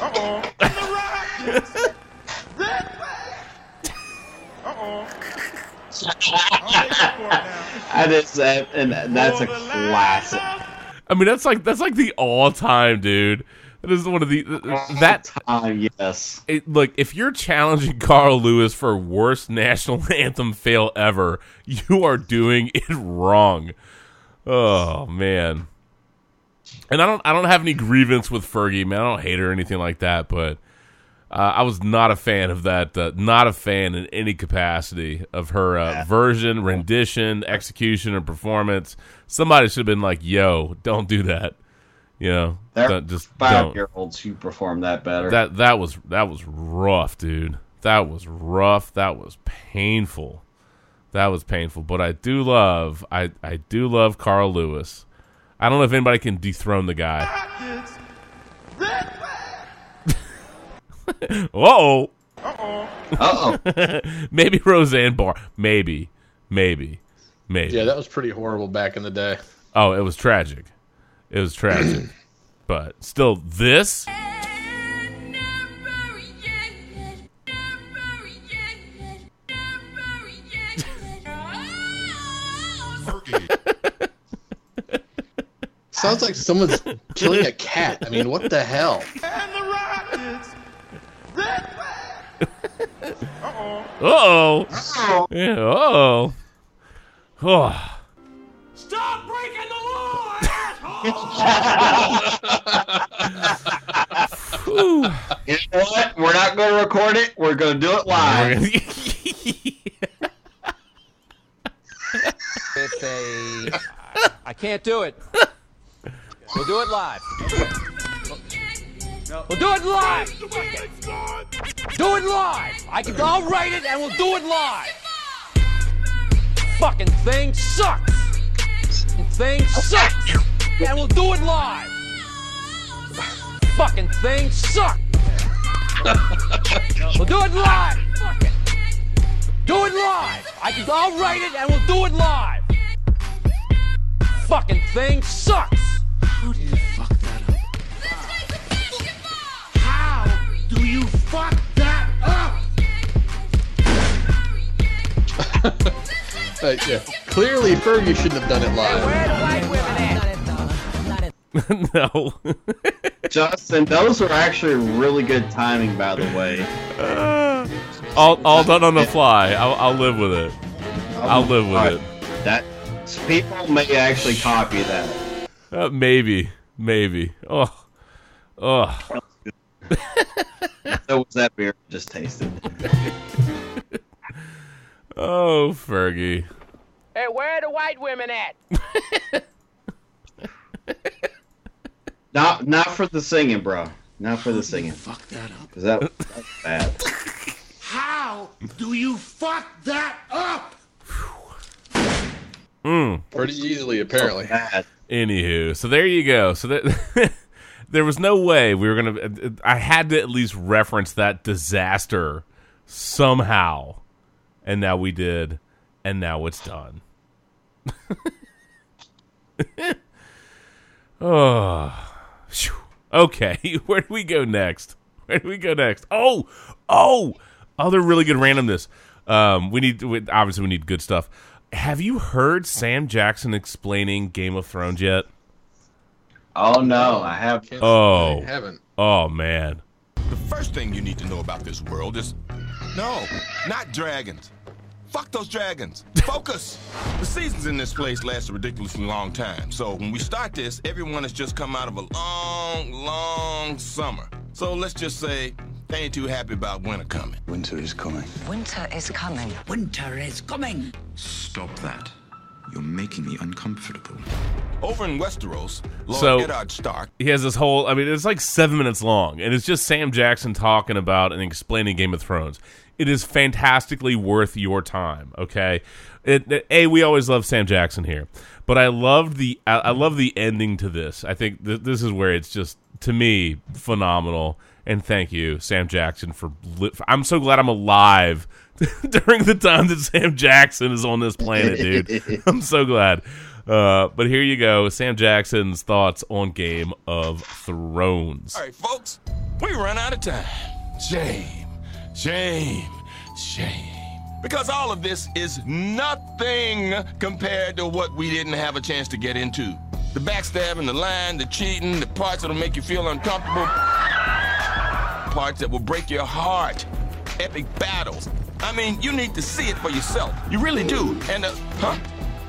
uh oh.
That is that, and that's a classic.
I mean, that's like that's like the all time dude. That is one of the that
time. Yes.
it, look, if you're challenging (laughs) Carl Lewis for worst national (laughs) anthem fail ever, you are doing it wrong. Oh man. And I don't I don't have any grievance with Fergie, man. I don't hate her or anything like that, but uh, I was not a fan of that. Uh, not a fan in any capacity of her uh, version, rendition, execution, or performance. Somebody should have been like, "Yo, don't do that." You know,
There
don't- just
five year olds who perform that better.
That that was that was rough, dude. That was rough. That was painful. That was painful. But I do love I I do love Carl Lewis. I don't know if anybody can dethrone the guy. Whoa. Uh oh.
Uh-oh. (laughs)
maybe Roseanne Barr. Maybe. Maybe. Maybe.
Yeah, that was pretty horrible back in the day.
Oh, it was tragic. It was tragic. (clears throat) but still this (laughs)
Sounds like someone's killing a cat. I mean, what the hell?
Uh-oh. Yeah, uh-oh. Oh. (sighs)
Stop breaking the law,
Whew.
You know what? We're not going to record it. We're going to do it live.
It's a. I can't do it. We'll do it live. We'll do it live. Do it live. I can. I'll write it and we'll do it live. Fucking thing sucks. Thing sucks. And we'll do it live. Fucking thing sucks. (laughs) We'll do it live. Fuck it. Do it live. I can. I'll write it and we'll do it live. Fucking thing sucks.
How do you fuck that up? How do you fuck that up? (laughs)
Uh, yeah. Clearly, Fergie shouldn't have done it live. (laughs)
no.
Justin, those were actually really good timing, by the way. (laughs)
all, all done on the fly. I'll, I'll live with it. I'll live with
Alright.
it.
That people may actually copy that.
Uh, maybe, maybe. Oh, oh. (laughs)
So was that beer just tasted?
Oh, Fergie.
Hey, where are the white women at?
Not not for the singing, bro. Not for the singing.
Fuck that up.
Cause that, that's bad. (laughs)
How do you fuck that up?
Mm.
Pretty easily, apparently.
Bad.
Anywho, so there you go. So that (laughs) there was no way we were gonna. I had to at least reference that disaster somehow, and now we did, and now it's done. (laughs) oh, phew. Okay. (laughs) Where do we go next? Where do we go next? Oh, oh, other really good randomness. Um, we need we, obviously we need good stuff. Have you heard Sam Jackson explaining Game of Thrones yet?
Oh no, I have.
Oh,
I haven't.
oh man.
The first thing you need to know about this world is no, not dragons. Fuck those dragons. (laughs) Focus. the seasons in this place last a ridiculously long time. So when we start this, everyone has just come out of a long, long summer. So let's just say they ain't too happy about winter coming.
Winter is coming.
Winter is coming.
Winter is coming.
Stop that. You're making me uncomfortable.
Over in Westeros, Lord
So-
Eddard Stark
He has this whole. I mean, it's like seven minutes long, and it's just Sam Jackson talking about and explaining Game of Thrones. It is fantastically worth your time. Okay, it, it- a we always love Sam Jackson here, but I loved the I, I love the ending to this. I think th- this is where it's just to me phenomenal. And thank you, Sam Jackson, for. Li- I'm so glad I'm alive (laughs) during the time that Sam Jackson is on this planet, dude. (laughs) I'm so glad. Uh, but here you go, Sam Jackson's thoughts on Game of Thrones.
All right, folks, we run out of time. Shame, shame, shame. Because all of this is nothing compared to what we didn't have a chance to get into. The backstabbing, the lying, the cheating, the parts that'll make you feel uncomfortable, parts that will break your heart, epic battles. I mean, you need to see it for yourself. You really do. And, uh, huh?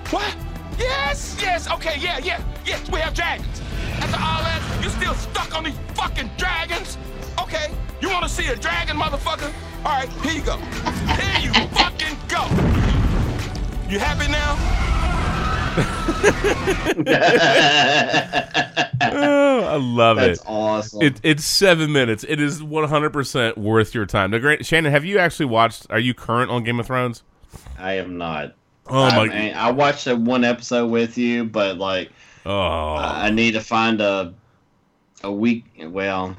What? Yes, yes, okay, yeah, yeah, yes, we have dragons. After all that, you're still stuck on these fucking dragons? Okay, you wanna see a dragon, motherfucker? All right, here you go. Here you fucking go. You happy now?
Oh, I love
That's
it.
awesome.
It, it's seven minutes. It is 100% worth your time. Now, Grant, Shannon, have you actually watched? Are you current on Game of Thrones?
I am not.
Oh
I,
my!
mean, I watched that one episode with you, but like,
oh,
I I need to find a a week. Well,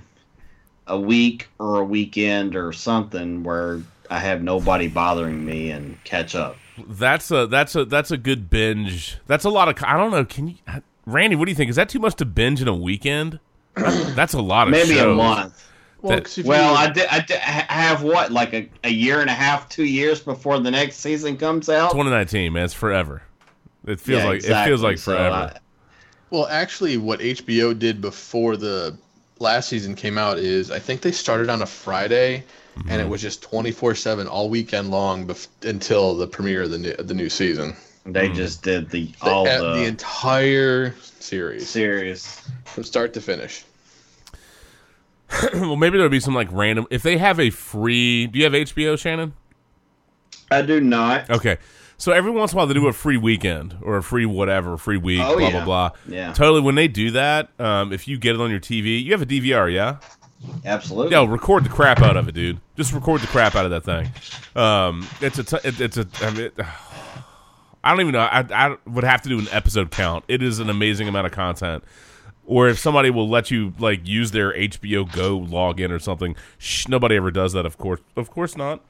a week or a weekend or something where I have nobody bothering me and catch up.
That's a that's a that's a good binge. That's a lot of. I don't know. Can you, Randy? What do you think? Is that too much to binge in a weekend? That's a lot of
Maybe a month.
Well,
That-
'cause
Well,
you-
I did. I did I have what, like a, a year and a half, two years before the next season comes out.
2019, man. It's forever. It feels
Yeah,
like it feels
exactly.
like
So,
forever.
I-
Well, actually, what HBO did before the last season came out is I think they started on a Friday, and it was just twenty four seven all weekend long bef- until the premiere of the new, the new season.
they
Hmm.
just did the
The,
all
uh,
the,
the entire series
series.
from start to finish. (clears throat)
well, maybe there'll be some like random. If they have a free, do you have HBO, Shannon?
I do not.
Okay. So every once in a while they do a free weekend or a free whatever, free week,
Oh,
blah
yeah.
blah blah.
Yeah.
Totally. When they do that, um, if you get it on your TV, you have a DVR, yeah.
Absolutely.
Yo, record the crap out of it, dude. Just record the crap out of that thing. Um, it's a, t- it, it's a. I mean, it, (sighs) I don't even know. I, I would have to do an episode count. It is an amazing amount of content. Or if somebody will let you like use their HBO Go login or something, shh, nobody ever does that. Of course, of course not.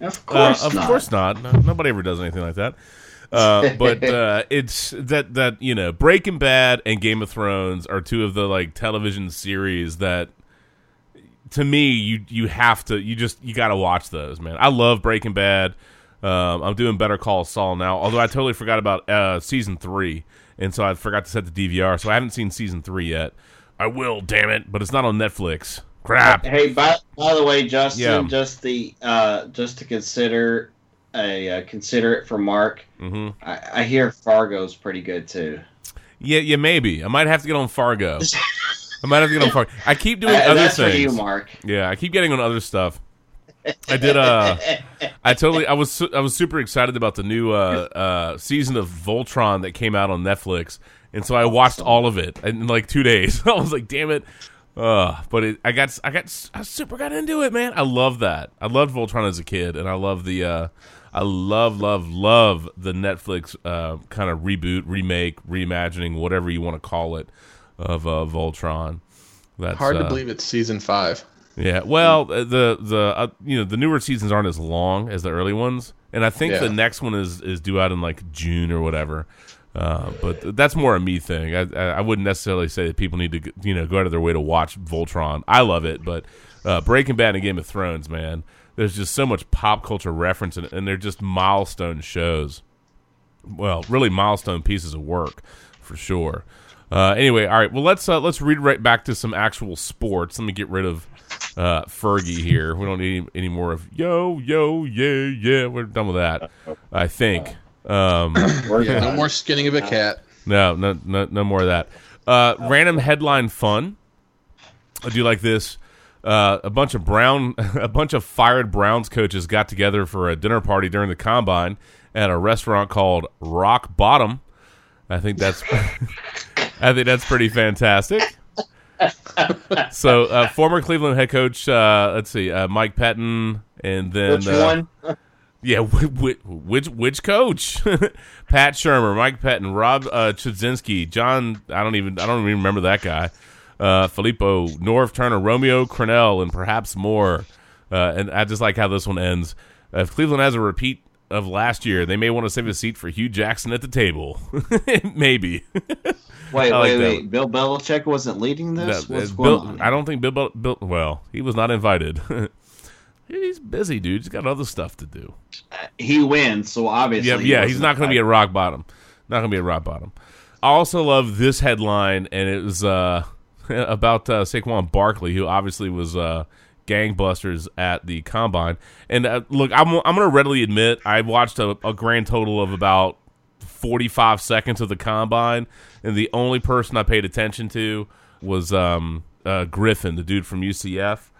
Of
Uh,
course
of
not.
course not. No, nobody ever does anything like that. Uh, (laughs) but uh, it's that that you know Breaking Bad and Game of Thrones are two of the like television series that to me you you have to you just you got to watch those man. I love Breaking Bad. Um, I'm doing Better Call Saul now, although I totally forgot about uh, season three, and so I forgot to set the DVR, so I haven't seen season three yet. I will, damn it, but it's not on Netflix. Crap.
Hey, by, by the way, Justin,
Yeah.
just the uh, just to consider a uh, consider it for Mark.
hmm
I, I hear Fargo's pretty good too.
Yeah, yeah, maybe. I might have to get on Fargo. I might have to get on Fargo. I keep doing
Uh,
other
that's for you, Mark.
Yeah, I keep getting on other stuff. I did. Uh, I totally. I was. su- I was super excited about the new uh, uh, season of Voltron that came out on Netflix, and so I watched all of it in like two days. (laughs) I was like, "Damn it!" Uh, but it, I got. I got. I super got into it, man. I love that. I loved Voltron as a kid, and I love the. Uh, I love, love, love the Netflix uh, kind of reboot, remake, reimagining, whatever you want to call it, of uh, Voltron. That's
Hard to
uh,
believe it's season five.
yeah, well, uh, the the uh, you know the newer seasons aren't as long as the early ones, and I think
Yeah.
the next one is is due out in like June or whatever. Uh, but that's more a me thing. I, I wouldn't necessarily say that people need to you know go out of their way to watch Voltron. I love it, but uh, Breaking Bad and Game of Thrones, man, there's just so much pop culture reference, and, and they're just milestone shows. Well, really milestone pieces of work for sure. Uh, anyway, all right. Well, let's uh, let's read right back to some actual sports. Let me get rid of uh, Fergie here. We don't need any, any more of yo yo yeah yeah. We're done with that. I think. Um, (coughs)
Yeah, no more skinning of a cat.
no, no, no, no more of that. Uh, random headline fun. I do like this. Uh, a bunch of Brown, (laughs) a bunch of fired Browns coaches got together for a dinner party during the combine at a restaurant called Rock Bottom. I think that's, (laughs) I think that's pretty fantastic. (laughs) so, uh, former Cleveland head coach, uh, let's see, uh, Mike Pettine, and then
Which
uh,
one?
Yeah, (laughs) which which, which coach? (laughs) Pat Shurmur, Mike Pettine, Rob uh, Chudzinski, John. I don't even I don't even remember that guy. Uh, Filippo, Norv Turner, Romeo Crennel, and perhaps more. Uh, and I just like how this one ends. If Cleveland has a repeat of last year, they may want to save a seat for Hue Jackson at the table. (laughs) Maybe.
Wait,
like
wait, wait. Bill Belichick wasn't leading this.
No, Bill-? I don't think Bill, Bill. Well, he was not invited. He's busy, dude. He's got other stuff to do.
He wins, so obviously.
Yeah, yeah, he's
wasn't
going to be at rock bottom. Not going to be at rock bottom. I also love this headline, and it was uh, (laughs) about uh, Saquon Barkley, who obviously was uh, gangbusters at the combine. And uh, look, I'm I'm going to readily admit I watched a, a grand total of about 45 seconds of the combine, and the only person I paid attention to was um, uh, Griffin, the dude from UCF.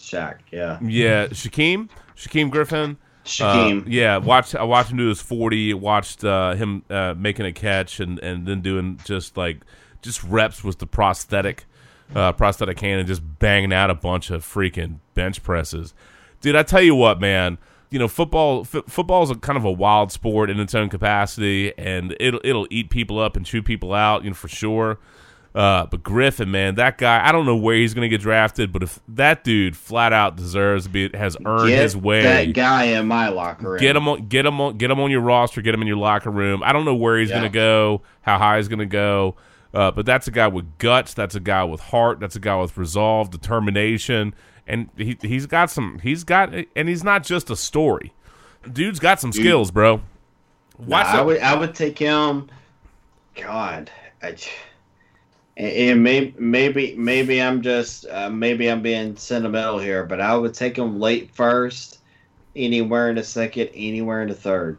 Shaq, yeah.
Yeah, Shaquem, Shaquem Griffin.
Shaquem.
Uh, yeah, watched. I watched him do his forty. Watched uh, him uh, making a catch and and then doing just like just reps with the prosthetic, uh, prosthetic hand and just banging out a bunch of freaking bench presses. Dude, I tell you what, man. You know, football. F- football is a kind of a wild sport in its own capacity, and it'll it'll eat people up and chew people out. You know, for sure. Uh, but Griffin, man, that guy, I don't know where he's going to get drafted, but if that dude flat out deserves to be, has earned
Get
his way.
that guy in my locker room.
Get him on, get him on, get him on your roster. Get him in your locker room. I don't know where he's
Yeah.
going to go, how high he's going to go, uh, but that's a guy with guts. That's a guy with heart. That's a guy with resolve, determination, and he he's got some. He's got, and he's not just a story. Dude's got some
Dude.
skills, bro. Watch
Nah, I would I would take him. God, I, and- maybe maybe maybe I'm just uh, maybe I'm being sentimental here, but I would take him late first, anywhere in the second, anywhere in the third.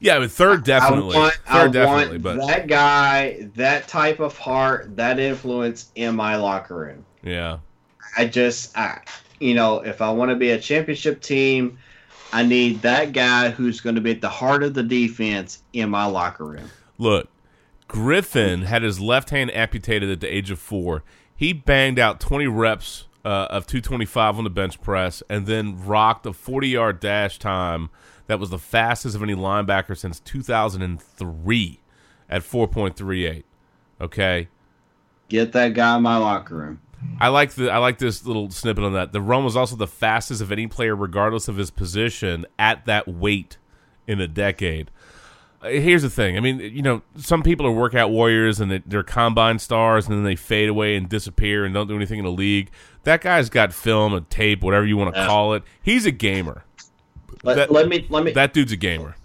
Yeah, but third definitely.
I want,
third
I
definitely,
want
but
that guy, that type of heart, that influence in my locker room.
yeah.
I just, I, you know, if I want to be a championship team, I need that guy who's going to be at the heart of the defense in my locker room.
Look, Griffin had his left hand amputated at the age of four. He banged out 20 reps uh, of 225 on the bench press and then rocked a 40 yard dash time that was the fastest of any linebacker since 2003 at 4.38. Okay.
Get that guy in my locker room.
I like the I like this little snippet on that. The run was also the fastest of any player, regardless of his position, at that weight in a decade. Here's the thing. I mean, you know, some people are workout warriors and they- they're combine stars, and then they fade away and disappear and don't do anything in the league. That guy's got film, a tape, whatever you want to
Yeah.
call it. He's a gamer.
Let,
That-
let me let me
That dude's a gamer.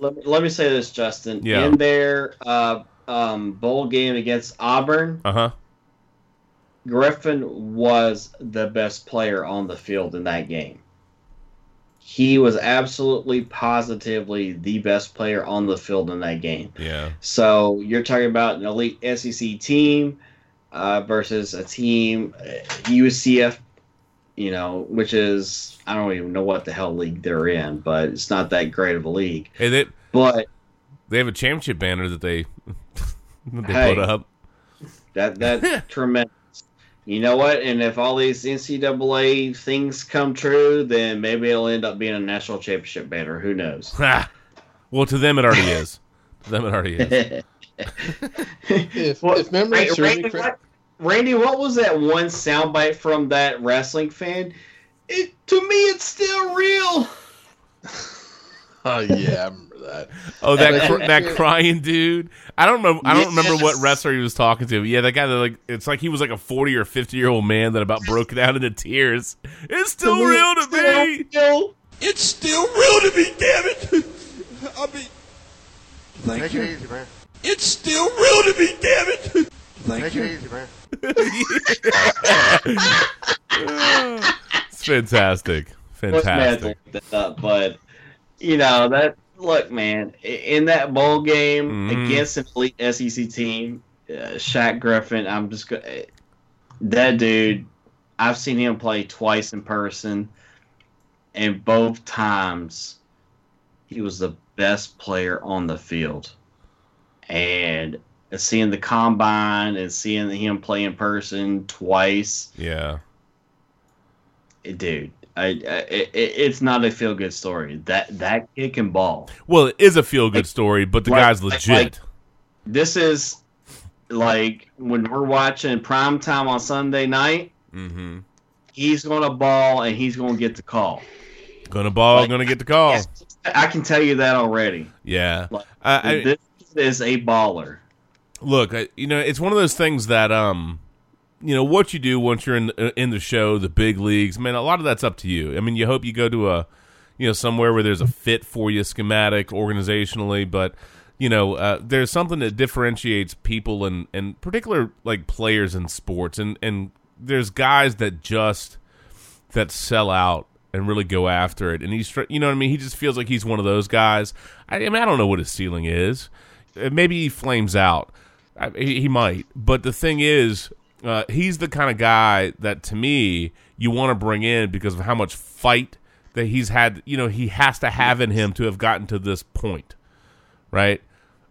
let me, let me say this, Justin.
Yeah.
In their uh, um, bowl game against Auburn,
Uh huh.
Griffin was the best player on the field in that game. He was absolutely positively the best player on the field in that game.
Yeah.
So you're talking about an elite SEC team uh, versus a team uh, UCF, you know, which is I don't even know what the hell league they're in, but it's not that great of a league.
Hey, they
But
they have a championship banner that they (laughs) that they
Hey.
put up.
That that's (laughs) tremendous. You know what? And if all these NCAA things come true, then maybe it'll end up being a national championship banner. Who knows? (laughs)
Well, to them it already is. To them it already is. (laughs)
If,
What-
if memory
Randy,
serves me
Randy, what, Randy, what was that one soundbite from that wrestling fan? It to me, it's still real. (laughs)
oh yeah, I remember that.
Oh, that cr- that crying dude. I don't remember. I don't remember what
Yes.
wrestler he was talking to. But yeah, that guy that like it's like he was like a forty or fifty year old man that about broke down into tears. It's still
me,
real to
it's still
me.
It's still real to me, damn it. (laughs) I mean, thank
Take
you.
it easy, man.
It's still real to me, damn it. Thank
Take
you.
it easy, man. (laughs)
It's fantastic,
What's mad to
fantastic.
look that up, but you know that. Look, man, in that bowl game
Mhm.
against an elite SEC team, uh, Shaq Griffin. I'm just go- eh, that dude. I've seen him play twice in person, and both times he was the best player on the field. And seeing the combine and seeing him play in person twice,
Yeah,
dude, I, I it, it's not a feel good story. That that kid can ball.
well, it is a feel good story, but the
like-
guy's
like-
legit.
like- This is like when we're watching prime time on Sunday night.
mm-hmm.
He's gonna ball and he's gonna get the call.
Gonna ball,
Like-
gonna get the call.
I can tell you that already.
Yeah,
Like,
I, I,
this is a baller.
look, you know, it's one of those things that um, you know, what you do once you're in in the show, the big leagues. Man, a lot of that's up to you. I mean, you hope you go to a, you know, somewhere where there's a fit for you, schematic, organizationally, but. You know, uh, there's something that differentiates people and, and particular like players in sports, and, and there's guys that just that sell out and really go after it. And he's, you know what I mean? He just feels like he's one of those guys. I, I mean, I don't know what his ceiling is. Uh, Maybe he flames out. I, he, he might. But the thing is, uh, he's the kind of guy that to me you want to bring in because of how much fight that he's had. You know, he has to have in him to have gotten to this point, right?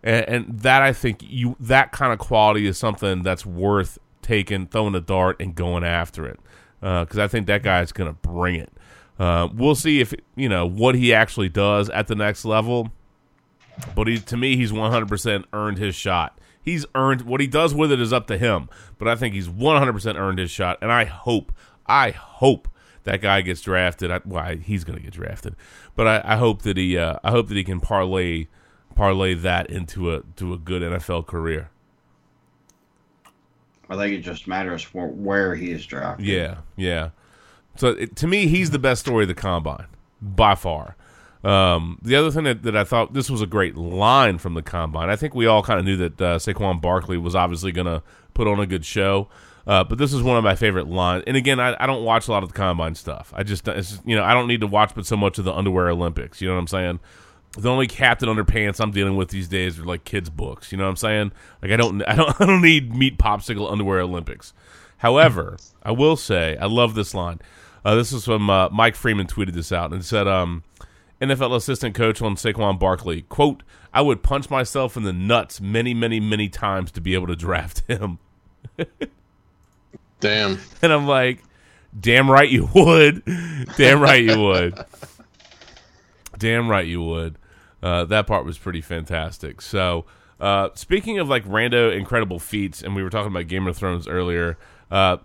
And, and that I think you that kind of quality is something that's worth taking, throwing a dart, and going after it. Because I think that guy's going to bring it. Uh, we'll see if you know what he actually does at the next level. But he, to me, he's 100% earned his shot. He's earned what he does with it is up to him. But I think he's 100% earned his shot, and I hope, I hope that guy gets drafted. I, well, I- he's going to get drafted, but I, I hope that he, uh, I hope that he can parlay, parlay that into a to a good NFL career.
I think it just matters for where he is drafted.
Yeah, yeah. So it, to me, he's the best story of the combine by far. Um, the other thing that, that I thought this was a great line from the combine. I think we all kind of knew that uh, Saquon Barkley was obviously going to put on a good show. Uh, but this is one of my favorite lines. And again, I, I don't watch a lot of the combine stuff. I just, you know, I don't need to watch but so much of the underwear Olympics. You know what I'm saying? The only captain underpants I'm dealing with these days are like kids' books. You know what I'm saying? Like I don't, I don't, (laughs) I don't need meat popsicle underwear Olympics. However, I will say I love this line. Uh, this is from uh, Mike Freeman tweeted this out and said, um, NFL assistant coach on Saquon Barkley, quote, I would punch myself in the nuts many, many, many times to be able to draft him. (laughs)
Damn.
And I'm like, damn right you would. damn right you would. Damn right you would. Uh, that part was pretty fantastic. So, uh, speaking of like rando incredible feats, and we were talking about Game of Thrones earlier, uh,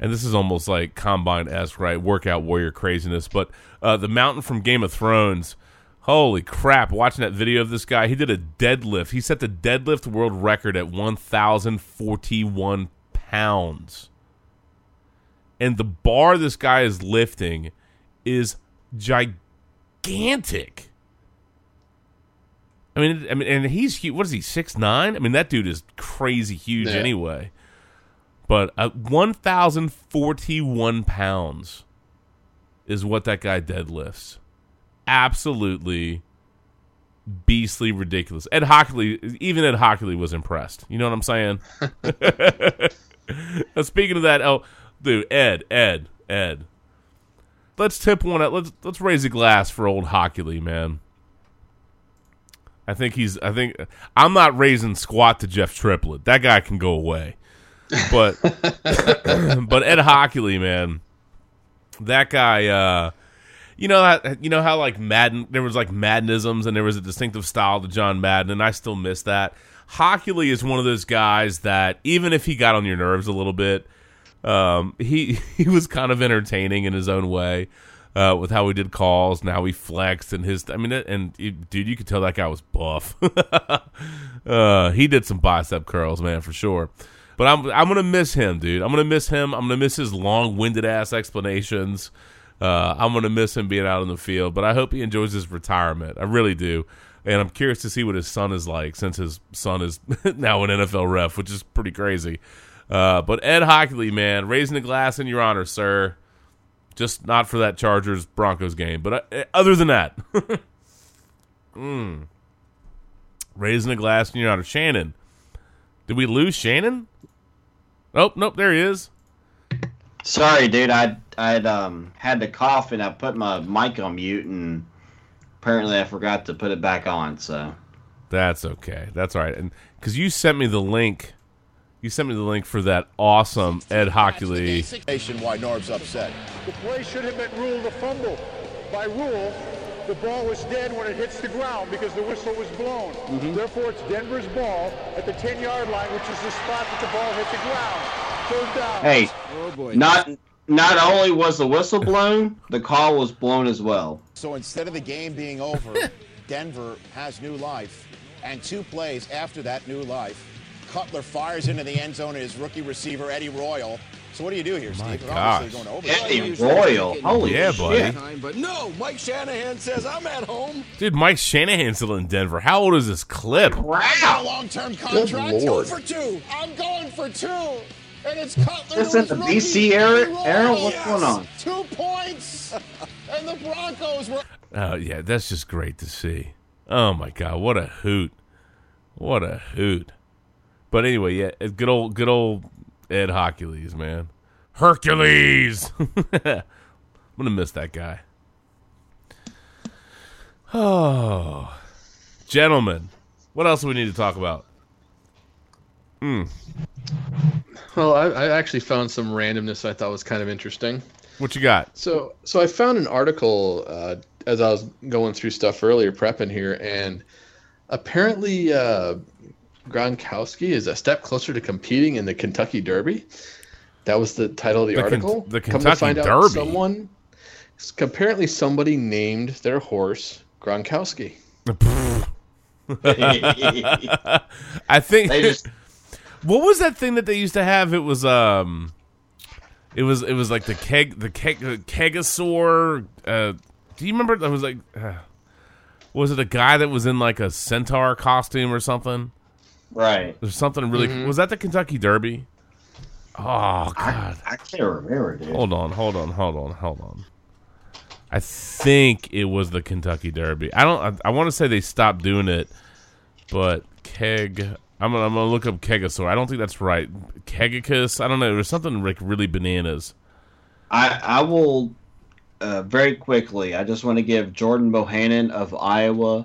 and this is almost like combine esque, right? Workout warrior craziness. But uh, the mountain from Game of Thrones, Holy crap! Watching that video of this guy, he did a deadlift. He set the deadlift world record at 1,041 pounds. And the bar this guy is lifting is gigantic. I mean, I mean, and he's hu- what is he six nine? I mean, that dude is crazy huge
Yeah.
anyway. But uh, one thousand forty one pounds is what that guy deadlifts. Absolutely beastly ridiculous. Ed Hochuli, even Ed Hochuli was impressed. You know what I'm saying? Now, (laughs) speaking of that, oh, dude, Ed, Ed, Ed. Let's tip one out. Let's let's raise a glass for old Hochuli, man. I think he's. I think I'm not raising squat to Jeff Triplett. That guy can go away. But (laughs) but Ed Hochuli, man, that guy. uh you know how you know how like Madden there was like Maddenisms and there was a distinctive style to John Madden and I still miss that. Hochuli is one of those guys that even if he got on your nerves a little bit, um, he (laughs) he was kind of entertaining in his own way uh, with how he did calls and how he flexed and his. I mean, and it- dude, you could tell that guy was buff. (laughs) uh, he did some bicep curls, man, for sure. But I'm I'm gonna miss him, dude. I'm gonna miss him. I'm gonna miss his long winded ass explanations. Uh, I'm gonna miss him being out in the field, but I hope he enjoys his retirement. I really do, and I'm curious to see what his son is like since his son is (laughs) now an NFL ref, which is pretty crazy. Uh, but Ed Hochuli, man, raising the glass in your honor, sir. Just not for that Chargers Broncos game, but uh, other than that, (laughs) mm. raising a glass in your honor. Shannon, did we lose Shannon? Oh nope, there he is.
Sorry, dude. I I'd um had to cough and I put my mic on mute and apparently I forgot to put it back on. So
That's okay. That's all right. And because you sent me the link, you sent me the link for that awesome Ed Hochuli.
why Norv's upset.
The play should have been ruled a fumble. By rule, the ball was dead when it hits the ground because the whistle was blown.
Mm-hmm.
Therefore, it's Denver's ball at the 10-yard line, which is the spot that the ball hit the ground. Third down.
hey,
Oh boy.
not not only was the whistle blown, the call was blown as well.
So instead of the game being over, (laughs) Denver has new life. And two plays after that new life, Cutler fires into the end zone at his rookie receiver, Eddie Royal. So what do you do here, Steve? They're obviously
gosh.
going over.
Eddie Royal, holy
Yeah,
shit.
buddy.
But no, Mike Shanahan says I'm at home.
Dude, Mike Shanahan's still in Denver. How old is this clip?
Wow. Long-term contract.
Lord.
Two for two. I'm going for two. And it's Cutler.
This
to
in
his
the
rookie,
BC era- era? What's
Yes.
going on?
Two points. (laughs) and the Broncos were
Oh yeah, that's just great to see. Oh my god, what a hoot! What a hoot! But anyway, yeah, good old, good old Ed Hercules, man. Hercules. (laughs) I'm gonna miss that guy. Oh, (sighs) gentlemen, what else do we need to talk about? Hmm.
Well, I, I actually found some randomness I thought was kind of interesting.
What you got?
So, so I found an article uh, as I was going through stuff earlier, prepping here, and apparently uh, Gronkowski is a step closer to competing in the Kentucky Derby. That was the title of the,
The Ken-
article.
the
Come to find out,
Derby?
someone apparently somebody named their horse Gronkowski. (laughs)
I think.
Just- (laughs)
what was that thing that they used to have? It was um, it was it was like the keg the keg the kegasaur. Uh, do you remember? That was like, uh, was it a guy that was in like a centaur costume or something?
Right.
There's something really.
Mhm.
Was that the Kentucky Derby? Oh God!
I can't remember, dude.
Hold on, hold on, hold on, hold on. I think it was the Kentucky Derby. I don't. I, I want to say they stopped doing it, but keg. I'm gonna, I'm gonna look up kegosaur. I don't think that's right. Kegicus. I don't know. There's something like really bananas.
I I will uh, very quickly. I just want to give Jordan Bohannon of Iowa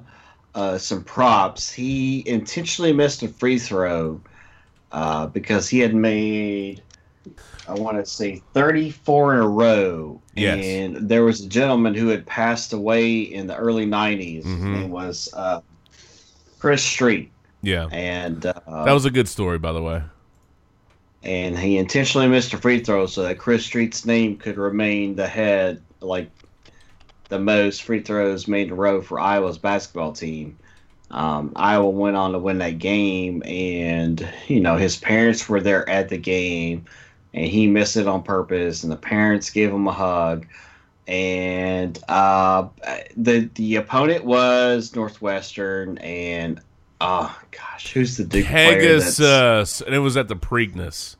uh, some props. He intentionally missed a free throw uh, because he had made I want to say 34 in a row.
Yes.
And there was a gentleman who had passed away in the early 90s. His
Mhm.
name was uh, Chris Street.
Yeah,
And uh,
that was a good story, by the way.
and he intentionally missed a free throw so that Chris Street's name could remain the head, like the most free throws made in a row for Iowa's basketball team. Um, Iowa went on to win that game, and you know his parents were there at the game, and he missed it on purpose, and the parents gave him a hug, and uh, the the opponent was Northwestern, and oh gosh, who's the Duke player
Kegasus, and it was at the Preakness.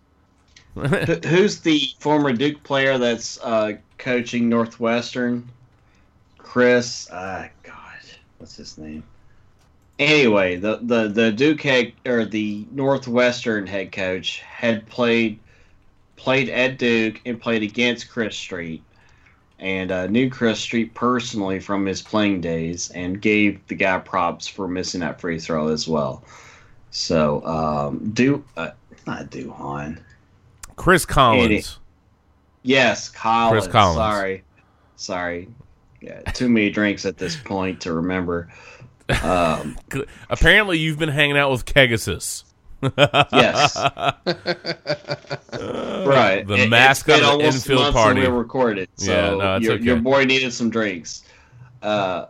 Who's the former Duke player that's uh, coaching Northwestern? Chris. Uh, God, what's his name? Anyway, the the the Duke head or the Northwestern head coach had played played at Duke and played against Chris Street, and uh, knew Chris Street personally from his playing days, and gave the guy props for missing that free throw as well. So, um, do uh, not Duhan.
Chris Collins.
Yes, Collins.
Chris Collins.
Sorry, sorry. Yeah, too many drinks at this point to remember. Um, (laughs)
Apparently, you've been hanging out with Kegasus.
Yes. (laughs) right.
The
It-
mascot of the infield party.
We recorded, so
yeah, no, it's
your,
okay.
your boy needed some drinks. Uh,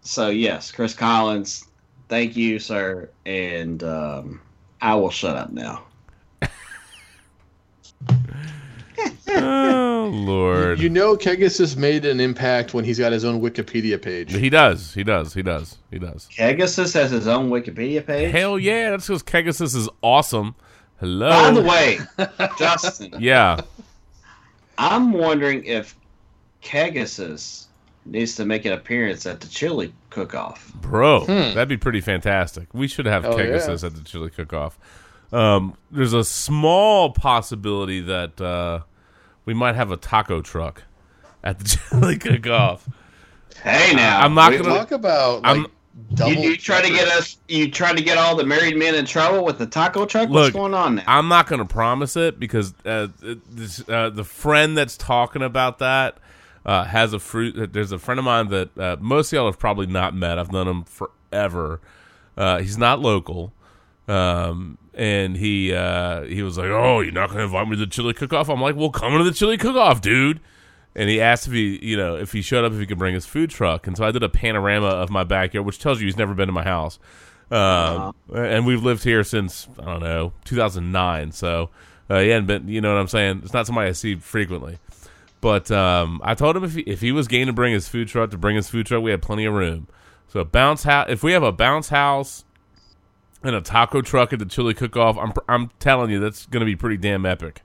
so yes, Chris Collins, thank you, sir, and um, I will shut up now. (laughs)
oh Lord,
You know, Kegasus made an impact when he's got his own Wikipedia page.
he does, he does, he does, he does.
Kegasus has his own Wikipedia page.
Hell yeah, that's because Kegasus is awesome. Hello.
By the way, Justin, (laughs)
yeah,
I'm wondering if Kegasus needs to make an appearance at the chili cook-off.
bro,
Hmm.
that'd be pretty fantastic. We should have
Hell
Kegasus
yeah.
at the chili cook-off. Um, there's a small possibility that uh, we might have a taco truck at the (laughs) chili cook-off.
Hey now,
I'm not
we-
gonna
talk about.
I'm,
You, you try to get us? You try to get all the married men in trouble with the taco truck? What's going on now?
I'm not going to promise it because uh, this, uh, the friend that's talking about that uh, has a fruit. There's a friend of mine that uh, most of y'all have probably not met. I've known him forever. Uh, he's not local, um, and he uh, he was like, "Oh, you're not going to invite me to the chili cook-off?" I'm like, "Well, come to the chili cook-off, dude." And he asked if he, you know, if he showed up, if he could bring his food truck. And so I did a panorama of my backyard, which tells you he's never been to my house. Um, And we've lived here since I don't know 2009. So uh, he hadn't been. You know what I'm saying? It's not somebody I see frequently. But um, I told him if he, if he was game to bring his food truck, to bring his food truck, we had plenty of room. So bounce house. If we have a bounce house and a taco truck at the chili cook-off, I'm I'm telling you that's going to be pretty damn epic.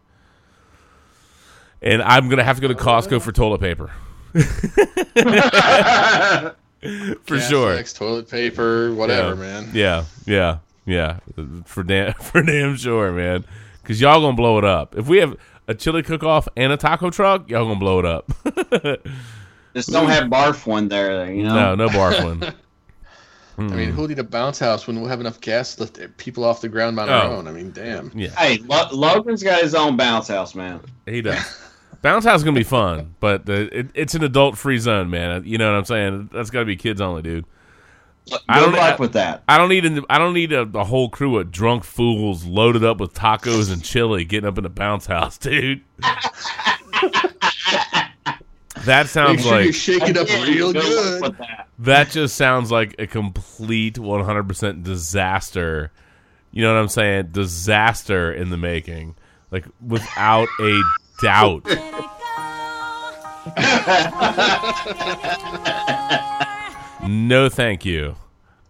And I'm going to have to go to Costco for toilet paper. (laughs) for sure.
Castex, toilet paper, whatever,
yeah.
man.
Yeah, yeah, yeah. For damn, (laughs) for damn sure, man. Because y'all gonna blow it up. If we have a chili cook-off and a taco truck, y'all gonna blow it up. (laughs)
Just don't have barf one there, you know.
No, no barf one.
I mean, who'll need a bounce house when we'll have enough gas to lift people off the ground on our
Oh.
own? I mean, damn.
Yeah,
Hey, Lo- Logan's got his own bounce house, man.
he does. (laughs) Bounce house is gonna be fun, but uh, it, it's an adult-free zone, man. You know what I'm saying? That's got to be kids only, dude. I
Good
don't
luck
I,
with that.
I don't need. an- I don't need a, a whole crew of drunk fools loaded up with tacos and chili getting up in the bounce house, (laughs) dude. (laughs) that sounds
Make sure
like
you shake it up real
Good
good.
that.
that just sounds like a complete 100% disaster. You know what I'm saying? Disaster in the making. Like without a doubt. no, thank you.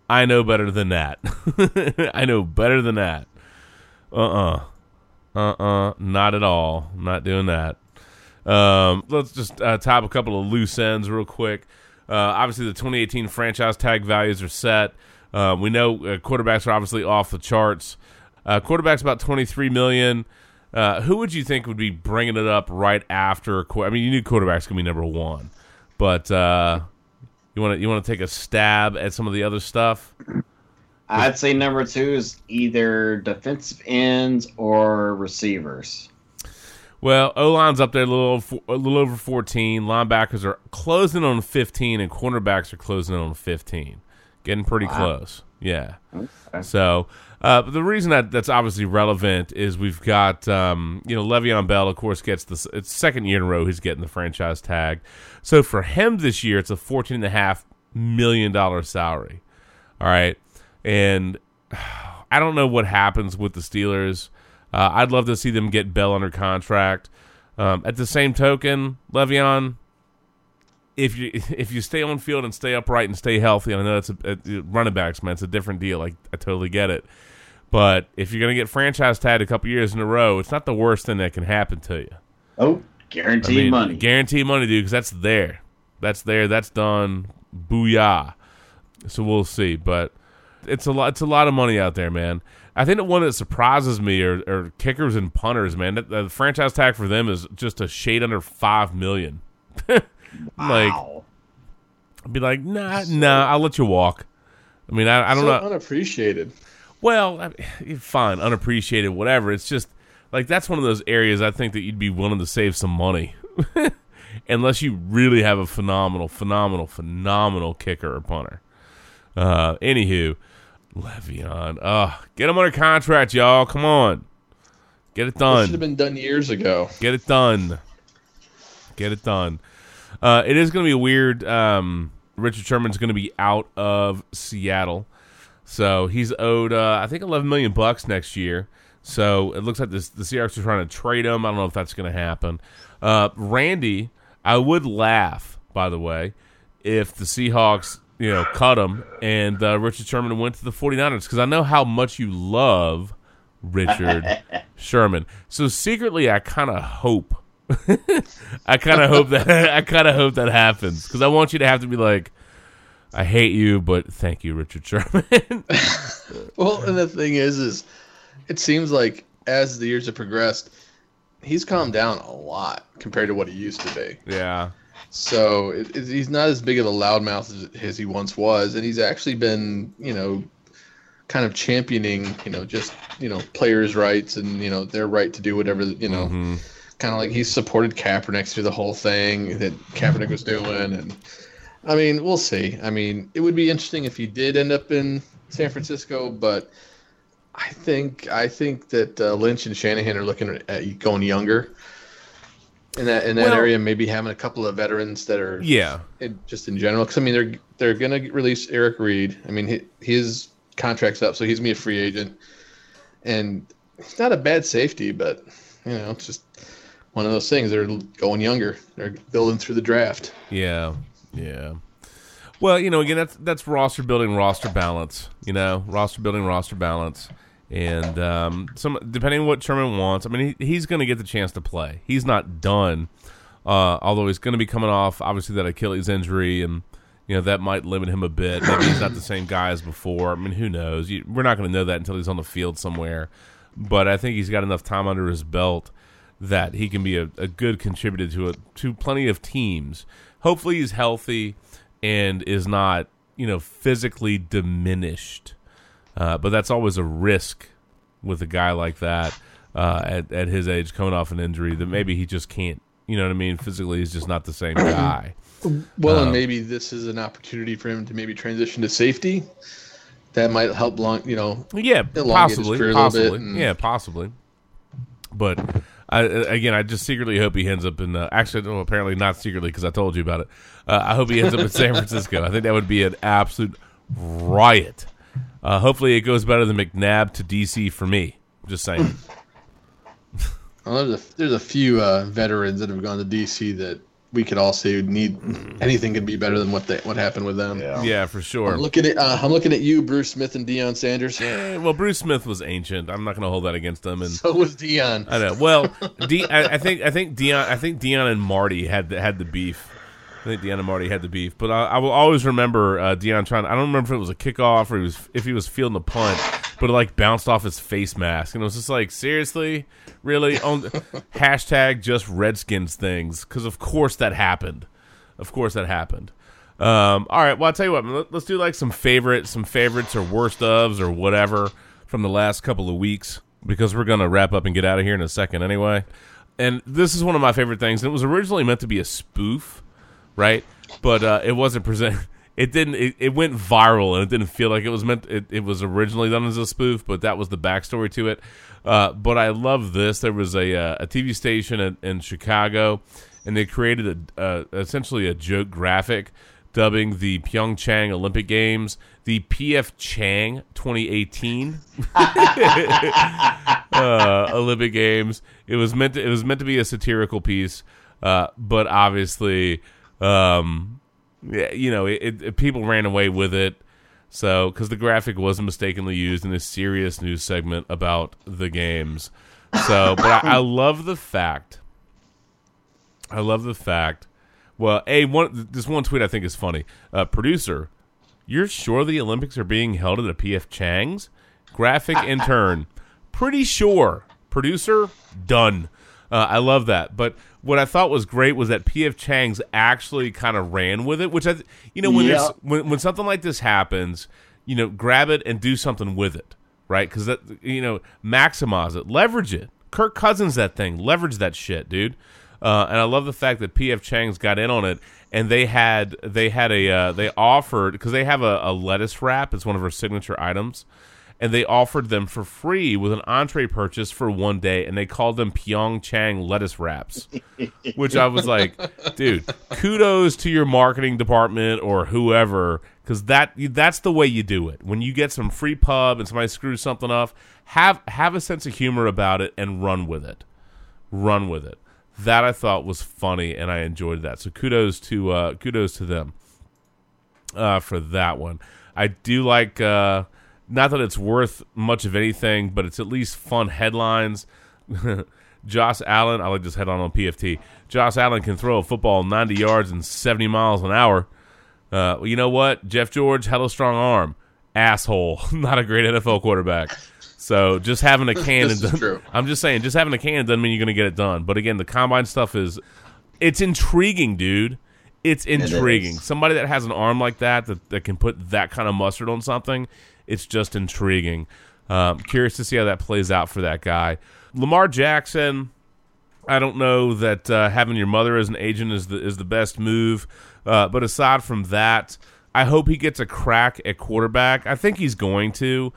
I know better than that. (laughs) I know better than that. Uh-uh. Uh-uh. Not at all. Not doing that. Um, let's just uh, top a couple of loose ends real quick. Uh, obviously, the 2018 franchise tag values are set. Uh, we know uh, quarterbacks are obviously off the charts. Uh, quarterbacks about 23 million. Uh, who would you think would be bringing it up right after? I mean, you knew quarterbacks gonna be number one, but you want to you want to take a stab at some of the other stuff?
I'd say number two is either defensive ends or receivers.
Well, O line's up there a little over, a little over 14. Linebackers are closing on 15, and cornerbacks are closing on 15. Getting pretty
Wow.
close. Yeah.
Okay.
So Uh, but the reason that that's obviously relevant is we've got um, you know Le'Veon Bell, of course, gets the it's second year in a row he's getting the franchise tag. So for him this year, it's a fourteen and a half million dollar salary. All right, and (sighs) I don't know what happens with the Steelers. Uh, I'd love to see them get Bell under contract. Um, at the same token, Le'Veon, if you (laughs) if you stay on field and stay upright and stay healthy, and I know it's a, a running backs, man, it's a different deal. Like I totally get it. But if you're gonna get franchise tagged a couple years in a row, it's not the worst thing that can happen to you.
Oh, guaranteed money.
Guaranteed money, dude, because that's there. That's there. That's done. Booyah. So we'll see. But it's a lot. It's a lot of money out there, man. I think the one that surprises me are, are kickers and punters, man. The, the franchise tag for them is just a shade under five million. (laughs) Like, I'd be like, nah, nah. I'll let you walk. I mean, I, I don't
so
know.
unappreciated.
Well, I mean, fine, unappreciated, whatever. It's just like that's one of those areas I think that you'd be willing to save some money, (laughs) unless you really have a phenomenal, phenomenal, phenomenal kicker or punter. Uh, anywho, Le'Veon, uh, get him under contract, y'all. Come on, get it
This
done.
should have been done years ago.
Get it done. Get it done. Uh, it is going to be weird. Um, Richard Sherman's going to be out of Seattle, so he's owed uh, I think 11 million bucks next year. So it looks like this, the Seahawks are trying to trade him. I don't know if that's going to happen. Uh, Randy, I would laugh, by the way, if the Seahawks you know cut him and uh, Richard Sherman went to the 49ers because I know how much you love Richard (laughs) Sherman. So secretly, I kind of hope. (laughs) I kind of hope that (laughs) I kind of hope that happens because I want you to have to be like, I hate you, but thank you, Richard Sherman.
Well, and the thing is, is it seems like as the years have progressed, he's calmed down a lot compared to what he used to be.
yeah,
So it, it, he's not as big of a loudmouth as, as he once was, and he's actually been, you know, kind of championing, you know, just you know players' rights and you know their right to do whatever, you know,
Mm-hmm.
kind of like he's supported Kaepernick through the whole thing that Kaepernick was doing, and I mean, we'll see. I mean, it would be interesting if he did end up in San Francisco, but I think I think that uh, Lynch and Shanahan are looking at going younger in that in that
Well-
area, maybe having a couple of veterans that are
yeah,
just in general. Because I mean, they're they're gonna release Eric Reid. I mean, hi- his contract's up, so he's gonna be a free agent, and he's not a bad safety, but you know, it's just one of those things. They're going younger. They're building through the draft.
yeah, yeah. Well, you know, again, that's that's roster building, roster balance. You know, roster building, roster balance, and um, some depending on what Sherman wants. I mean, he, he's going to get the chance to play. He's not done, uh, although he's going to be coming off obviously that Achilles injury, and you know that might limit him a bit. Maybe he's not the same guy as before. I mean, who knows? You, we're not going to know that until he's on the field somewhere. But I think he's got enough time under his belt that he can be a, a good contributor to a, to plenty of teams. Hopefully, he's healthy and is not you know physically diminished. Uh, but that's always a risk with a guy like that uh, at at his age, coming off an injury that maybe he just can't. You know what I mean? Physically, he's just not the same (clears throat) guy.
Well,
Um,
and maybe this is an opportunity for him to maybe transition to safety. That might help long, you know.
Yeah, possibly, possibly,
and-
yeah, possibly. But I, again, I just secretly hope he ends up in. Uh, actually, no, apparently not secretly because I told you about it. Uh, I hope he ends up in San (laughs) Francisco. I think that would be an absolute riot. Uh, hopefully, it goes better than McNabb to DC for me. Just saying. (laughs)
Well, there's a there's a few uh, veterans that have gone to DC that we could all say would need anything could be better than what they what happened with them. Yeah,
yeah, for sure.
I'm looking at uh, I'm looking at you, Bruce Smith and Deion Sanders.
Eh, well, Bruce Smith was ancient. I'm not going to hold that against him. And
So was Deion.
I know. Well, De- I, I think I think Deion I think Deion and Marty had the, had the beef. I think and Marty had the beef, but I, I will always remember uh, Deion trying. I don't remember if it was a kickoff or he was if he was fielding a punt, but it like bounced off his face mask, and it was just like seriously, really on (laughs) hashtag just Redskins things because of course that happened. Of course that happened. Um, all right, well I'll tell you what. let- Let's do like some favorites, some favorites or worst ofs or whatever from the last couple of weeks because we're gonna wrap up and get out of here in a second anyway. And this is one of my favorite things. It was originally meant to be a spoof, right? But uh, it wasn't present. (laughs) it didn't. It, it went viral, and it didn't feel like it was meant. It, it was originally done as a spoof, but that was the backstory to it. Uh, but I love this. There was a uh, a TV station in, in Chicago, and they created a essentially a joke graphic dubbing the Pyeongchang Olympic Games the PF Chang 2018 (laughs) (laughs) uh, Olympic Games. It was meant to, it was meant to be a satirical piece, uh, but obviously, um, yeah, you know, it, it, people ran away with it. So, because the graphic wasn't mistakenly used in a serious news segment about the games. So, but I, I love the fact. I love the fact. Well, a one this one tweet I think is funny. Uh, producer, you're sure the Olympics are being held at a PF Chang's? Graphic (laughs) intern, pretty sure. Producer, done. Uh, I love that. But what I thought was great was that PF Chang's actually kind of ran with it, which I, you know, when,
Yeah.
when when something like this happens, you know, grab it and do something with it, right? Because that, you know, maximize it, leverage it. Kirk Cousins, that thing, leverage that shit, dude. Uh, and I love the fact that PF Chang's got in on it, and they had they had a uh, they offered because they have a, a lettuce wrap. It's one of her signature items, and they offered them for free with an entree purchase for one day, and they called them Pyeongchang lettuce wraps, (laughs) which I was like, dude, kudos to your marketing department or whoever, because that that's the way you do it. When you get some free pub and somebody screws something up, have have a sense of humor about it and run with it, run with it. That I thought was funny, and I enjoyed that. So kudos to uh, kudos to them uh, for that one. I do like, uh, not that it's worth much of anything, but it's at least fun headlines. (laughs) Josh Allen, I like this headline on PFT. Josh Allen can throw a football 90 yards and 70 miles an hour. Uh, well, you know what? Jeff George, hella strong arm. Asshole. (laughs) Not a great NFL quarterback. So just having a (laughs) can
This is
doesn't-
true.
I'm just saying, just having a can doesn't mean you're going to get it done. But again, the combine stuff is, it's intriguing, dude. It's intriguing.
is.
Somebody that has an arm like that, that that can put that kind of mustard on something, it's just intriguing. Um, curious to see how that plays out for that guy. Lamar Jackson, I don't know that uh, having your mother as an agent is the is the best move. Uh, but aside from that, I hope he gets a crack at quarterback. I think he's going to.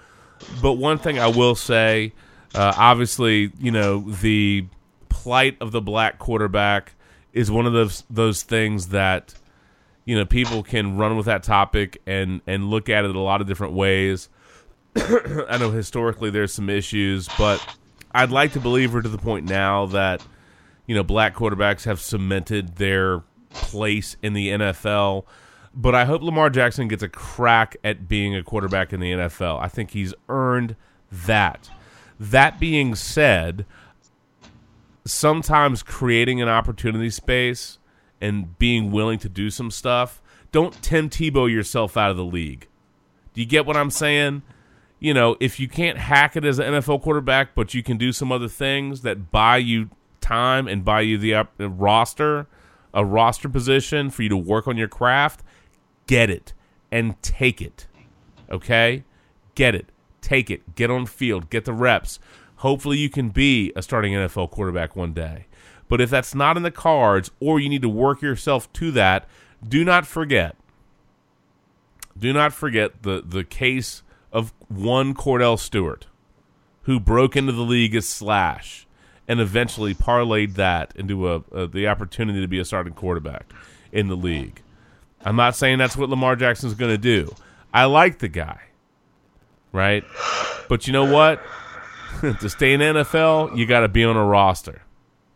But one thing I will say, uh, obviously, you know the plight of the black quarterback is one of those those things that you know people can run with that topic and and look at it a lot of different ways. (coughs) I know historically there's some issues, but I'd like to believe we're to the point now that you know black quarterbacks have cemented their place in the NFL. But I hope Lamar Jackson gets a crack at being a quarterback in the NFL. I think he's earned that. That being said, sometimes creating an opportunity space and being willing to do some stuff, don't Tim Tebow yourself out of the league. Do you get what I'm saying? You know, if you can't hack it as an NFL quarterback, but you can do some other things that buy you time and buy you the roster, a roster position for you to work on your craft, get it and take it. Okay? Get it. Take it. Get on field. Get the reps. Hopefully you can be a starting NFL quarterback one day. But if that's not in the cards or you need to work yourself to that, do not forget do not forget the the case of one Kordell Stewart, who broke into the league as Slash, and eventually parlayed that into a, a the opportunity to be a starting quarterback in the league. I'm not saying that's what Lamar Jackson's going to do. I like the guy, right? But you know what? (laughs) to stay in NFL, you got to be on a roster.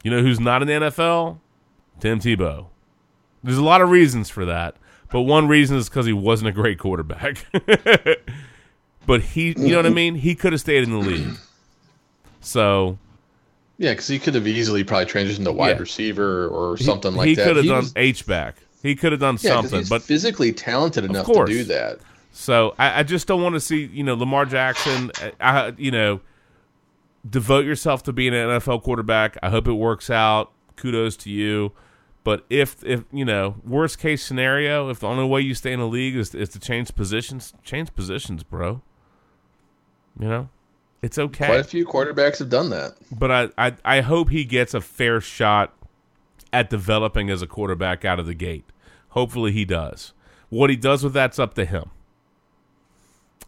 You know who's not in the NFL? Tim Tebow. There's a lot of reasons for that, but one reason is because he wasn't a great quarterback. (laughs) but he, you know what I mean? He could have stayed in the league. So
Yeah, because he could have easily probably transitioned to wide
Yeah.
receiver or
he-
something like
he
that.
He could have done
was-
H back. He could have done
yeah, 'cause
something,
he's
but
physically talented enough to do that.
So I, I just don't want to see you know Lamar Jackson. I, I you know devote yourself to being an NFL quarterback. I hope it works out. Kudos to you. But if if you know worst case scenario, if the only way you stay in the league is, is to change positions, change positions, bro. You know, it's okay.
Quite a few quarterbacks have done that.
But I, I I hope he gets a fair shot at developing as a quarterback out of the gate. Hopefully he does. What he does with that's up to him.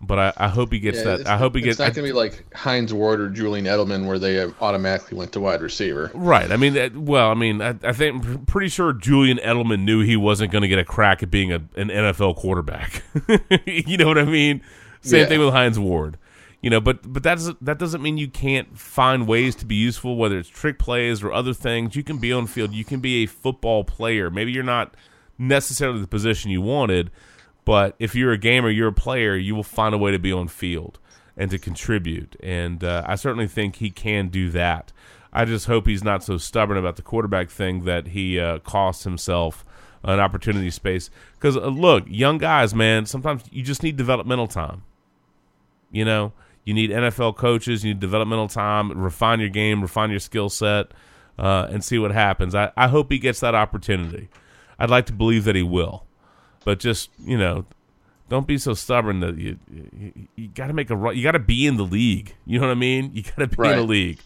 But I, I hope he gets
Yeah,
that. I hope he gets.
it's
not
going to be like Hines Ward or Julian Edelman, where they automatically went to wide receiver.
Right. I mean, well, I mean, I, I think I'm pretty sure Julian Edelman knew he wasn't going to get a crack at being a, an NFL quarterback. (laughs) you know what I mean? Same
Yeah.
thing with Hines Ward. You know, but but that doesn't that doesn't mean you can't find ways to be useful, whether it's trick plays or other things. You can be on field. You can be a football player. Maybe you're not necessarily the position you wanted, but if you're a gamer, you're a player. You will find a way to be on field and to contribute. And uh, I certainly think he can do that. I just hope he's not so stubborn about the quarterback thing that he uh, costs himself an opportunity space. Because uh, look, young guys, man, sometimes you just need developmental time. You know, you need NFL coaches, you need developmental time, refine your game, refine your skill set, uh, and see what happens. I, I hope he gets that opportunity. I'd like to believe that he will, but just you know, don't be so stubborn that you you, you got to make a run. You got to be in the league. You know what I mean? You got to be in the league.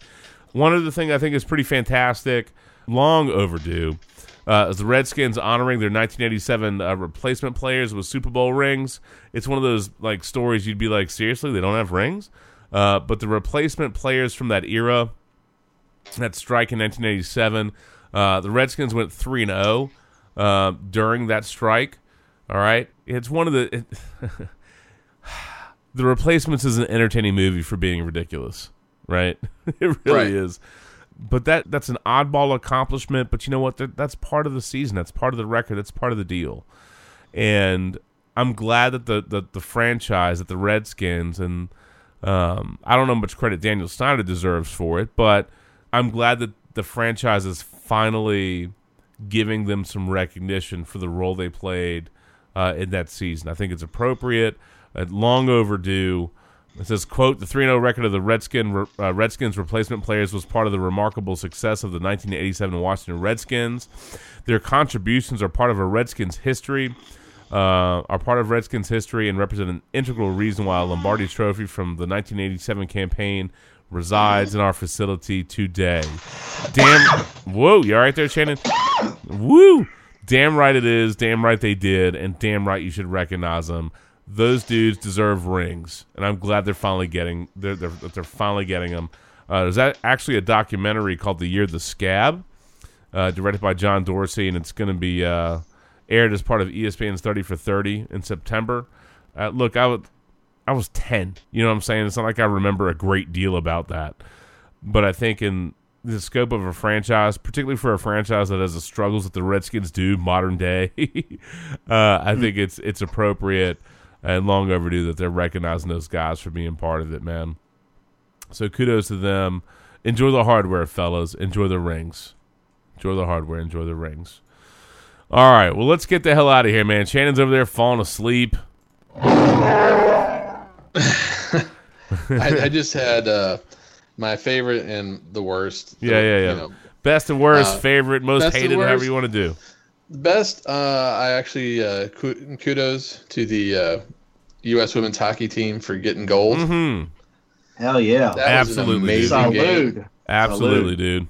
One other thing I think is pretty fantastic, long overdue, uh, is the Redskins honoring their 1987 uh, replacement players with Super Bowl rings. It's one of those like stories you'd be like, seriously, they don't have rings. Uh, but the replacement players from that era, that strike in 1987, uh, the Redskins went three and zero uh, during that strike. All right, it's one of the. It, (laughs) the replacements is an entertaining movie for being ridiculous, right? (laughs) it really
Right.
is. But that that's an oddball accomplishment. But you know what? That, that's part of the season. That's part of the record. That's part of the deal. And I'm glad that the the, the franchise, that the Redskins, and um, I don't know how much credit Daniel Snyder deserves for it, but I'm glad that the franchise is finally giving them some recognition for the role they played uh, in that season. I think it's appropriate, uh, long overdue. It says, "quote The 3-0 record of the Redskin uh, Redskins replacement players was part of the remarkable success of the 1987 Washington Redskins. Their contributions are part of a Redskins history." Uh, are part of Redskins history and represent an integral reason why a Lombardi Trophy from the 1987 campaign resides in our facility today. Damn, whoa, you all right there, Shannon? Woo! Damn right it is. Damn right they did, and damn right you should recognize them. Those dudes deserve rings, and I'm glad they're finally getting they're they're, they're finally getting them. Uh, there's a- actually a documentary called "The Year of the Scab," uh, directed by John Dorsey, and it's going to be uh, aired as part of ESPN's 30 for 30 in September. Uh, look, I would, I was 10. You know what I'm saying? It's not like I remember a great deal about that, but I think in the scope of a franchise, particularly for a franchise that has the struggles that the Redskins do modern day, (laughs) uh, I think it's it's appropriate and long overdue that they're recognizing those guys for being part of it, man. So kudos to them. Enjoy the hardware, fellas. Enjoy the rings. Enjoy the hardware. Enjoy the rings. All right. Well, let's get the hell out of here, man. Shannon's over there falling asleep. (laughs)
I, I just had uh, my favorite and the worst.
Yeah, yeah, yeah.
You know,
Best and worst,
Uh,
favorite, most hated, however you want to do.
the best. Uh, I actually uh, kudos to the uh, U.S. women's hockey team for getting gold.
Mm-hmm.
Hell yeah.
That was an
Absolutely, dude.
game.
Salute.
Absolutely,
Salute.
dude.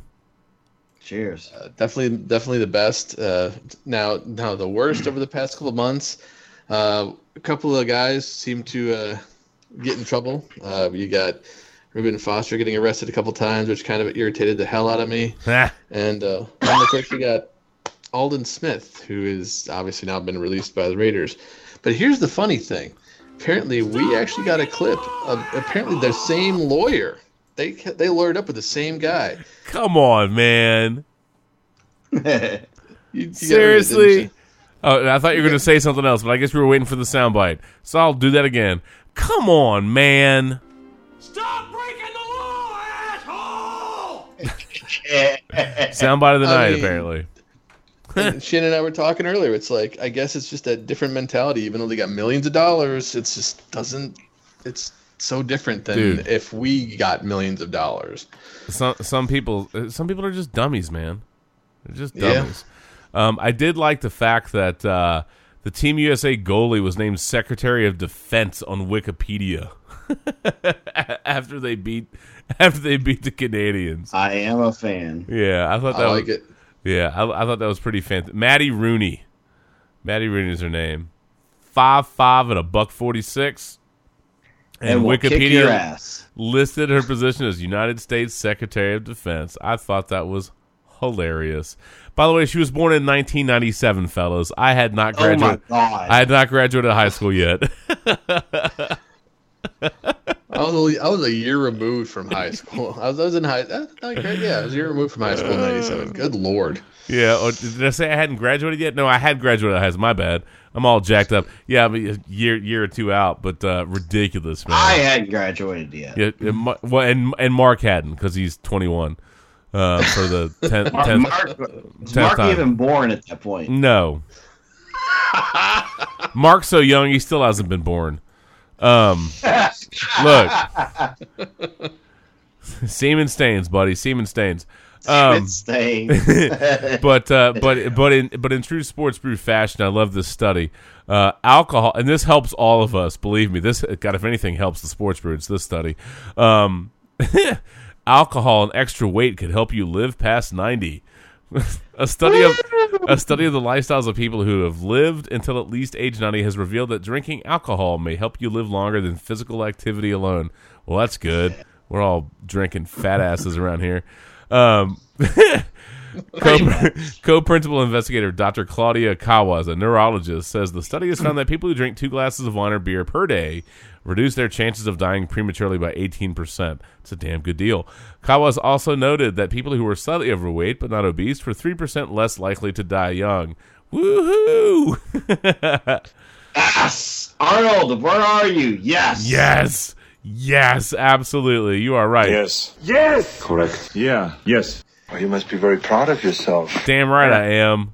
Cheers.
Uh, definitely, definitely the best. Uh, now, now the worst over the past couple of months. Uh, a couple of guys seem to uh, get in trouble. Uh, you got Reuben Foster getting arrested a couple times, which kind of irritated the hell out of me. (laughs) And uh, then of course we got Aldon Smith, who is obviously now been released by the Raiders. But here's the funny thing: apparently we actually got a clip of apparently the same lawyer. They they lawyered up with the same guy.
Come on, man. (laughs)
You- you got it,
Seriously?
you?
Oh, I thought you were going to say something else, but I guess we were waiting for the soundbite. So I'll do that again. Come on, man. (laughs) Soundbite of the
I
night,
mean-
apparently.
And (laughs) Shannon and I were talking earlier. It's like I guess it's just a different mentality. Even though they got millions of dollars, it's just doesn't. It's so different than
Dude.
if we got millions of dollars.
Some some people uh, some people are just dummies, man. They're just
Yeah.
dummies. Um, I did like the fact that uh, the Team USA goalie was named Secretary of Defense on Wikipedia (laughs) after they beat (laughs) after they beat the Canadians.
I am a fan.
Yeah, I thought
I
that
like
was,
it.
Yeah, I, I thought that was pretty fantastic. Maddie Rooney, Maddie Rooney is her name. five five and a buck forty six.
And will kick your ass.
listed her position as United States Secretary of Defense. I thought that was hilarious. By the way, she was born in 1997, fellas. I had not
Oh my
graduated.
God.
I had not graduated high school yet. (laughs)
I was only, I was a year removed from high (laughs) school. I was, I was in high. That's great. Yeah, I was a year removed from high school in '97. Good lord.
yeah. Or did I say I hadn't graduated yet? No, I had graduated high school. My bad. I'm all jacked up. Yeah, I mean, a year year or two out, but uh, ridiculous, man.
I hadn't graduated yet.
Yeah, and, well, and and Mark hadn't because he's 21 uh, for the (laughs) 10th,
Mark,
10th,
Mark,
10th
Mark
time.
even born at that point?
No. (laughs) Mark's so young, he still hasn't been born. Um, (laughs) look, semen stains, buddy, semen stains. Um,
Stains. (laughs)
but uh, but but in but in true sports brew fashion, I love this study. Uh, alcohol, and this helps all of us. Believe me, this God, if anything helps the sports brew, it's this study. Um, (laughs) alcohol and extra weight could help you live past ninety. (laughs) a study of a study of the lifestyles of people who have lived until at least age 90 has revealed that drinking alcohol may help you live longer than physical activity alone. Well, that's good. We're all drinking fat asses around here. Um, (laughs) Co- (laughs) Co-principal investigator Dr. Claudia Kawas, a neurologist, says the study has found that people who drink two glasses of wine or beer per day reduce their chances of dying prematurely by 18%. It's a damn good deal. Kawas also noted that people who were slightly overweight but not obese were 3% less likely to die young. Woohoo! (laughs)
yes! Arnold, where are you? Yes!
Yes! Yes, absolutely. You are right.
Yes.
Yes!
Correct. Yeah. Yes. Well, you must be very proud of yourself.
Damn right I am.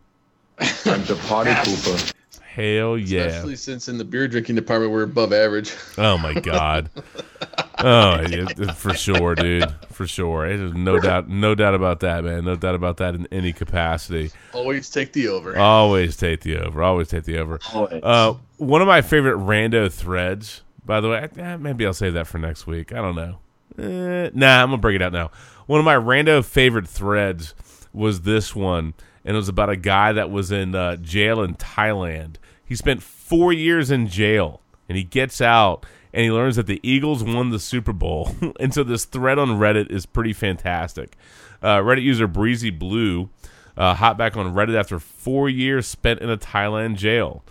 I'm the party pooper.
Hell yeah.
Especially since in the beer drinking department we're above average.
Oh my god. (laughs) oh, yeah, for sure, dude. For sure. There's no doubt, no doubt about that, man. No doubt about that in any capacity.
Always take the over.
Always take the over. Always take the over.
Always.
Uh, one of my favorite rando threads, by the way. eh, maybe I'll save that for next week. I don't know. Eh, nah, I'm gonna bring it out now. One of my rando favorite threads was this one, and it was about a guy that was in uh, jail in Thailand. He spent four years in jail, and he gets out, and he learns that the Eagles won the Super Bowl. (laughs) and so this thread on Reddit is pretty fantastic. Uh, Reddit user Breezy Blue uh, hot back on Reddit after four years spent in a Thailand jail.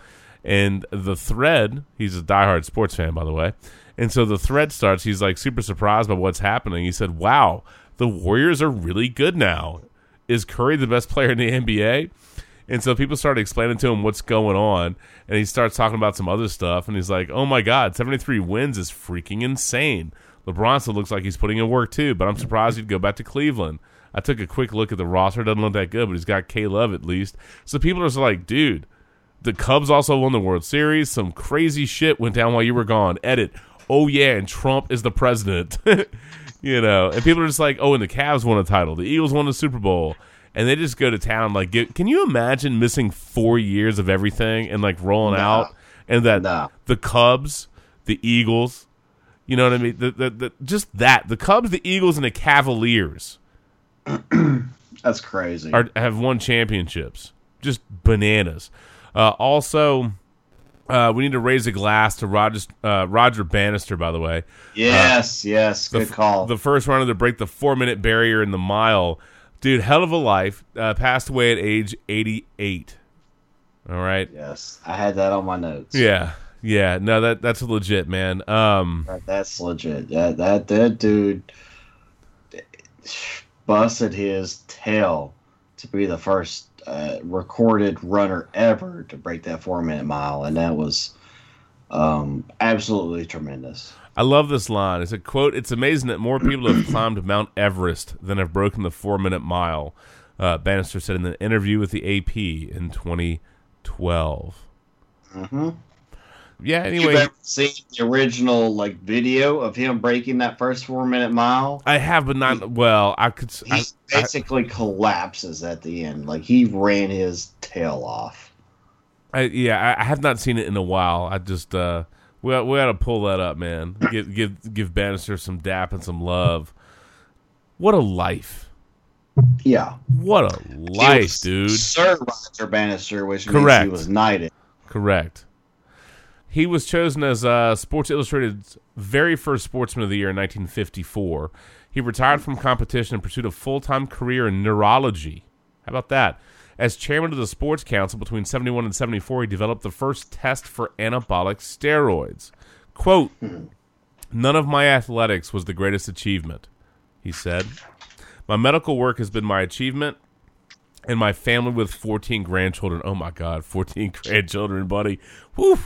And the thread, he's a diehard sports fan, by the way. And so the thread starts. He's like super surprised by what's happening. He said, Wow, the Warriors are really good now. Is Curry the best player in the NBA? And so people started explaining to him what's going on. And he starts talking about some other stuff. And he's like, Oh my God, 73 wins is freaking insane. LeBron still looks like he's putting in work too, but I'm surprised he'd go back to Cleveland. I took a quick look at the roster. Doesn't look that good, but he's got K Love at least. So people are just like, dude, the Cubs also won the World Series. Some crazy shit went down while you were gone. Edit. Oh yeah, and Trump is the president. (laughs) you know, and people are just like, oh, and the Cavs won a title. The Eagles won the Super Bowl. And they just go to town. Like, get, can you imagine missing four years of everything and like rolling
No.
out? And that
No.
the Cubs, the Eagles, you know what I mean? The, the, the, just that. The Cubs, the Eagles, and the Cavaliers (clears throat)
That's crazy.
are, have won championships. Just bananas. Uh, also, uh, we need to raise a glass to Roger, uh, Roger Bannister, by the way.
yes, yes,
the,
good
f-
call.
The first runner to break the four minute barrier in the mile. Dude, hell of a life. Uh, passed away at age 88. All right.
yes, I had that on my notes.
Yeah. Yeah. No, that that's legit, man. Um,
That's legit. That that that dude busted his tail to be the first uh, recorded runner ever to break that four minute mile, and that was um, absolutely tremendous.
I love this line. It's a quote. It's amazing that more people have climbed Mount Everest than have broken the four minute mile. Uh, Bannister said in an interview with the AP in 2012.
Mm-hmm.
Yeah.
You've
Anyway,
ever seen the original like video of him breaking that first four minute mile?
I have, but not well. I could.
He
I, I-
basically collapses at the end. Like he ran his tail off.
I, yeah, I, I have not seen it in a while. I just uh, we we got to pull that up, man. Give give give Bannister some dap and some love. What a life!
Yeah.
What a life, dude.
Sir Roger Bannister, which means he was knighted.
Correct. He was chosen as uh, Sports Illustrated's very first Sportsman of the Year in 1954. He retired from competition in pursuit of full time career in neurology. How about that? As chairman of the Sports Council between 71 and 74, he developed the first test for anabolic steroids. Quote, None of my athletics was the greatest achievement, he said. My medical work has been my achievement, and my family with 14 grandchildren. Oh my God, (laughs) 14 grandchildren, buddy. Whew.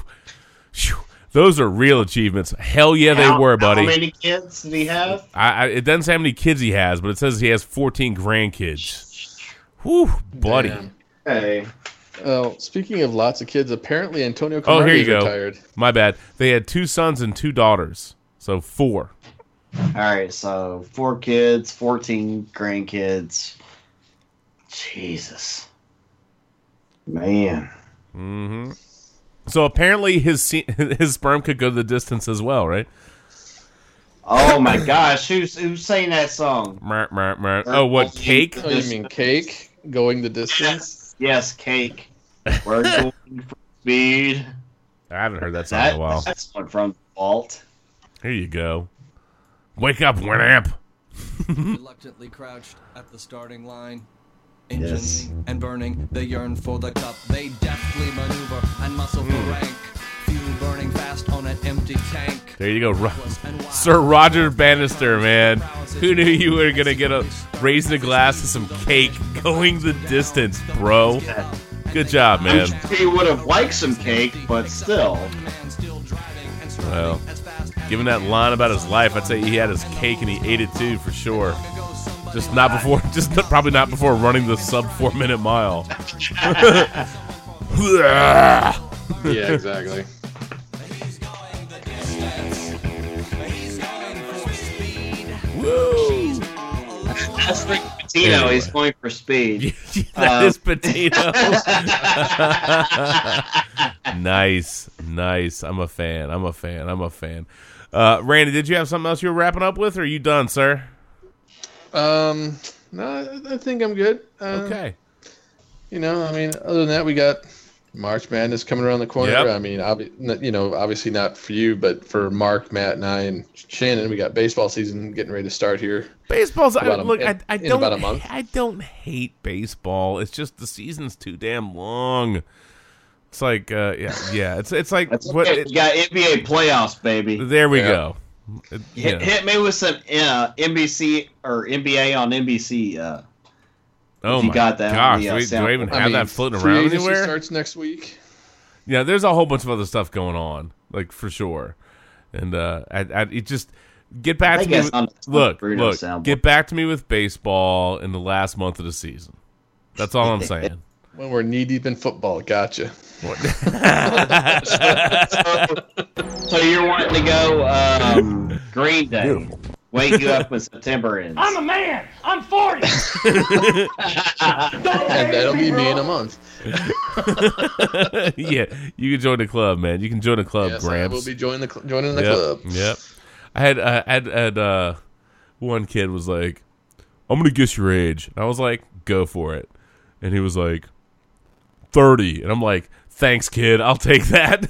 Those are real achievements. Hell yeah, they were, buddy.
How many kids did he have?
I, I, it doesn't say how many kids he has, but it says he has 14 grandkids. Whew, buddy.
Damn.
Hey.
Well, speaking of lots of kids, apparently Antonio
Oh, here you
is
go.
retired.
My bad. They had two sons and two daughters, so four.
All right, so four kids, 14 grandkids. Jesus. Man.
Mm-hmm. So apparently his (laughs) his sperm could go the distance as well, right?
Oh my gosh, who's who's saying that song?
Mer, mer, mer. Oh, what cake?
Oh, you mean cake going the distance?
Yes, cake. We're (laughs) going for speed.
I haven't heard that song
That,
in a while.
That's one from the vault.
Here you go. Wake up, Winamp.
Reluctantly crouched at the starting line. Engines and burning, they yearn for the cup. They deftly maneuver and muscle
Hmm.
for rank. Fuel burning fast on an empty tank.
There you go, Ro- Sir Roger Bannister, man. Who knew you were gonna get a raising a glass of some cake going the distance, bro? Good job, man.
I'm sure he would have liked some cake, but still.
Well, given that line about his life, I'd say he had his cake and he ate it too for sure. Just not before, (laughs) just probably not before running the sub four minute mile. (laughs) (laughs)
yeah, exactly.
Woo!
That's like Pitino.
Anyway.
He's going for speed. (laughs)
That
Um,
is Pitino. (laughs) nice, nice. I'm a fan. I'm a fan. I'm a fan. Uh, Randy, did you have something else you were wrapping up with, or are you done, sir?
Um, no, I- I think I'm good. Uh,
Okay.
You know, I mean, other than that, we got March Madness coming around the corner.
Yep.
I mean, obvi- you know, obviously not for you, but for Mark, Matt, and I, and Shannon, we got baseball season getting ready to start here.
Baseball's. I, look, I,
in-
I
in
don't.
about a month.
I don't hate baseball. It's just the season's too damn long. It's like, uh, yeah, yeah. It's it's like what?
Okay, we got NBA playoffs, baby.
there we
Yeah.
go. It-
Hit,
yeah.
hit me with some uh, NBC or NBA on NBC. Uh,
Oh
if you
my
got that
gosh,
the, uh,
do, we, do I even
I
have
mean,
that floating
free
around
agency
anywhere?
starts next week.
Yeah, there's a whole bunch of other stuff going on, like for sure. And uh, I, I it just get back
I
to me. With, look, look,
soundboard.
get back to me with baseball in the last month of the season. That's all I'm (laughs) saying.
When we're knee deep in football, gotcha. (laughs) (laughs)
so you're wanting to go um, Green Day? Wake you up when September ends.
I'm a man. I'm 40. (laughs)
and that'll be me in a month. (laughs)
yeah, you can join the club, man. You can join the club,
Yes, I will be joining the cl- joining the
yep,
club.
Yep. I had uh, had had uh, one kid was like, "I'm gonna guess your age," and I was like, "Go for it," and he was like, 30. and I'm like, "Thanks, kid. I'll take that."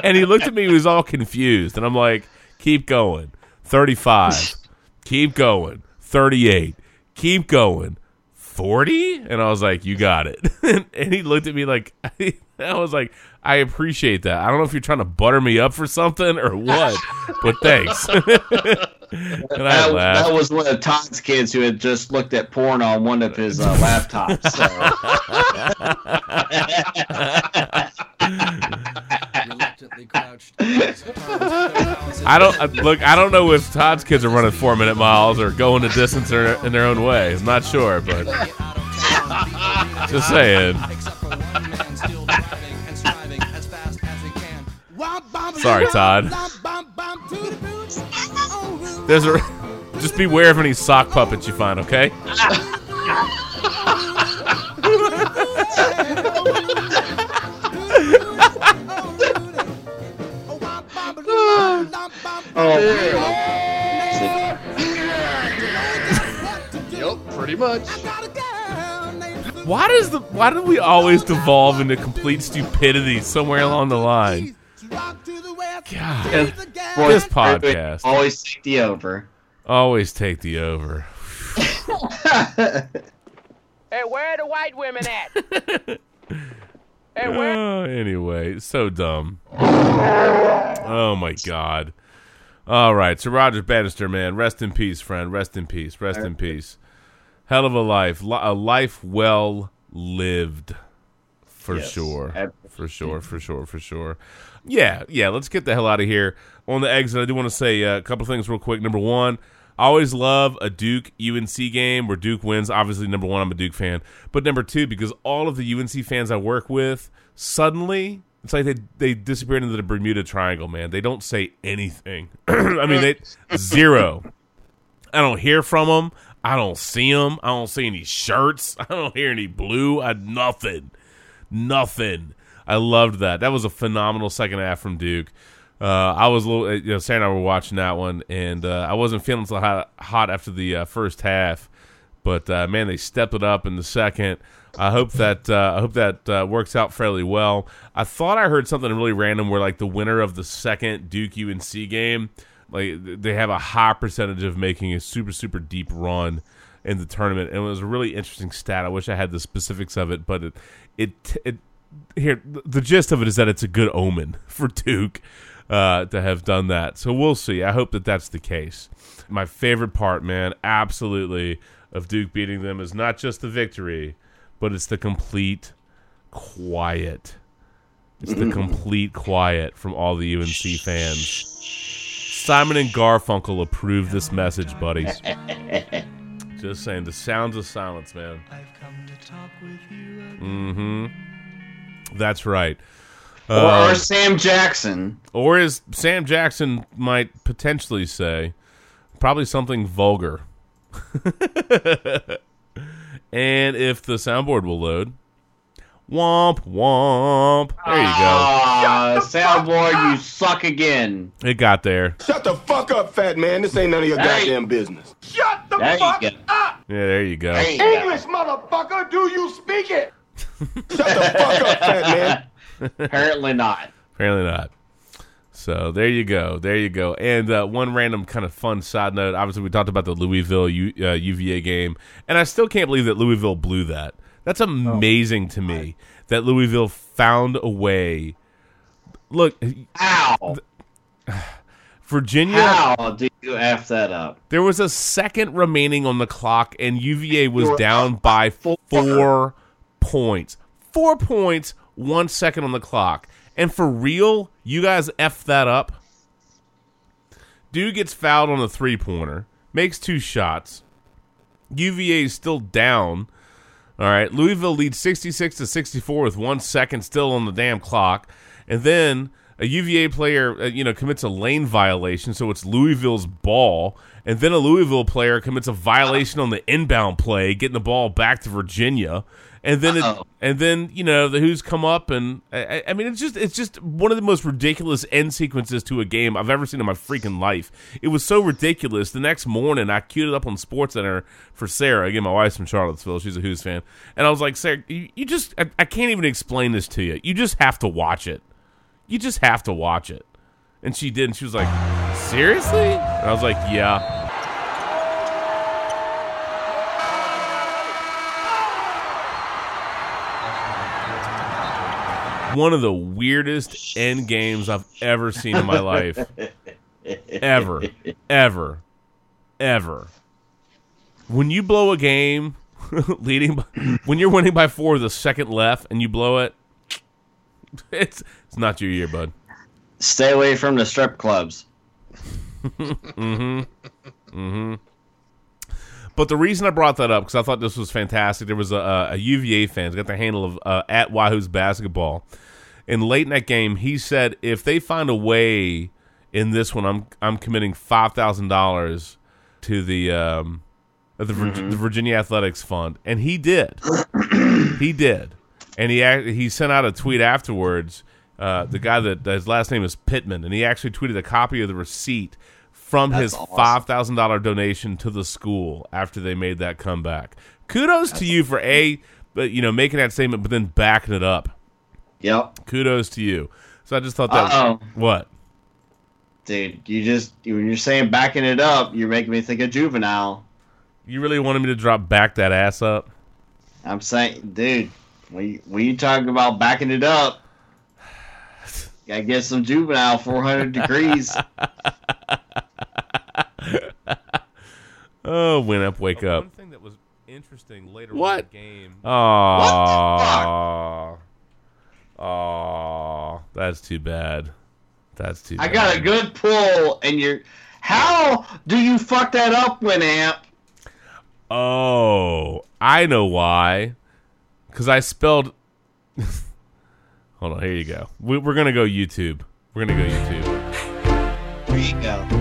(laughs) and he looked at me. He was all confused, and I'm like, "Keep going. 35. (laughs) keep going. 38. Keep going." 40 and i was like you got it (laughs) and he looked at me like (laughs) i was like i appreciate that i don't know if you're trying to butter me up for something or what but thanks and i
That,
laughed
that was one of Todd's kids who had just looked at porn on one of his uh, laptops.
Reluctantly crouched.
i don't uh, look i don't know if todd's kids are running four minute miles or going the distance or, in their own way. I'm not sure but just saying. Sorry todd. There's a just beware of any sock puppets you find okay (laughs) Oh,
yep, pretty much.
Why does the why do we always devolve into complete stupidity somewhere along the line? God, this podcast
always take the over.
always take the over. (laughs)
Hey, where are the white women at? (laughs)
Oh, anyway, so dumb. Oh my god. All right, so Roger Bannister, man, rest in peace, friend. Rest in peace. Rest in peace. Hell of a life, Li- a life well lived, for
Yes,
sure. For sure, for sure, for sure. Yeah, yeah. Let's get the hell out of here. On the exit, I do want to say uh, a couple things real quick. Number one, I always love a Duke UNC game where Duke wins. Obviously, number one, I'm a Duke fan. But number two, because all of the UNC fans I work with suddenly it's like they they disappeared into the Bermuda Triangle, man. They don't say anything. (clears throat) I mean, they zero. I don't hear from them. I don't see them. I don't see any shirts. (laughs) I don't hear any blue. I nothing, nothing. I loved that. That was a phenomenal second half from Duke. Uh, I was a little, you know, Sarah and I were watching that one, and uh, I wasn't feeling so hot, hot after the uh, first half, but uh, man, they stepped it up in the second. I hope that uh, I hope that uh, works out fairly well. I thought I heard something really random where like the winner of the second Duke UNC game, like they have a high percentage of making a super super deep run in the tournament, and it was a really interesting stat. I wish I had the specifics of it, but it it it here the gist of it is that it's a good omen (laughs) for Duke uh, to have done that. So we'll see. I hope that that's the case. My favorite part, man, absolutely, of Duke beating them is not just the victory, but it's the complete quiet. It's the complete quiet from all the UNC fans. Simon and Garfunkel approve this message, buddies. Just saying, the sounds of silence, man. Mm-hmm. That's right.
Or,
Uh,
or Sam Jackson.
or as Sam Jackson might potentially say, probably something vulgar. (laughs) and if the soundboard will load, womp womp. There you go.
Ah, soundboard, you suck again.
It got there.
Shut the fuck up, fat man. This ain't none of your
Hey.
goddamn business.
Shut the
There
fuck up!
Yeah, there you go.
There you go.
English, motherfucker, do you speak it? (laughs)
Shut the fuck up, fat man.
Apparently not.
Apparently not. So there you go, there you go. And uh, one random kind of fun side note. Obviously, we talked about the Louisville U, uh, UVA game, and I still can't believe that Louisville blew that. That's amazing to me that Louisville found a way. Look, (sighs)
How?
Virginia.
How do you F that up?
There was a second remaining on the clock, and UVA was
You're
down by four points. Four points, one second on the clock. And for real, you guys F that up? Dude gets fouled on the three pointer, makes two shots. UVA is still down. All right, Louisville leads 66 to 64 with one second still on the damn clock. And then a UVA player, uh, you know, commits a lane violation, so it's Louisville's ball. And then a Louisville player commits a violation on the inbound play, getting the ball back to Virginia. And then, it, and then you know the who's come up, and I, I- mean it's just it's just one of the most ridiculous end sequences to a game I've ever seen in my freaking life. It was so ridiculous. The next morning, I queued it up on Sports Center for Sarah. Again, my wife's from Charlottesville; she's a Hoos fan, and I was like, Sarah, you, you just I, I can't even explain this to you. You just have to watch it. You just have to watch it. And she did, and she was like, seriously? And I was like, yeah. One of the weirdest end games I've ever seen in my life. Ever. Ever. Ever. When you blow a game (laughs) leading by, when you're winning by four the second left and you blow it, it's it's not your year, bud.
Stay away from the strip clubs.
mm-hmm. Mm-hmm. But the reason I brought that up because I thought this was fantastic. There was a, a UVA fan got the handle of uh, at Wahoo's basketball, and late in that game, he said if they find a way in this one, I'm I'm committing five thousand dollars to the um the, Vir- the Virginia Athletics Fund, and he did. he did, and he he sent out a tweet afterwards. Uh, the guy that his last name is Pittman, and he actually tweeted a copy of the receipt from
That's
his
awesome.
five thousand dollar donation to the school after they made that comeback. Kudos to you for a but you know, making that statement, but then backing it up.
Yep.
Kudos to you. So I just thought that.
Uh-oh.
What?
Dude, you just when you're saying backing it up, you're making me think of juvenile.
You really wanted me to drop back that ass up?
I'm saying, dude, when you, when you talk about backing it up, (sighs) gotta get some juvenile 400 degrees. (laughs) (laughs)
Oh, win up, wake up.
One thing that was interesting later
What?
on in the game.
Aww. Aww. That's too bad. That's too
I
bad.
got a good pull, and you're. How do you fuck that up, Winamp?
Oh, I know why. Because I spelled. (laughs) Hold on, here you go. We, we're gonna go YouTube. We're gonna go YouTube.
There you go.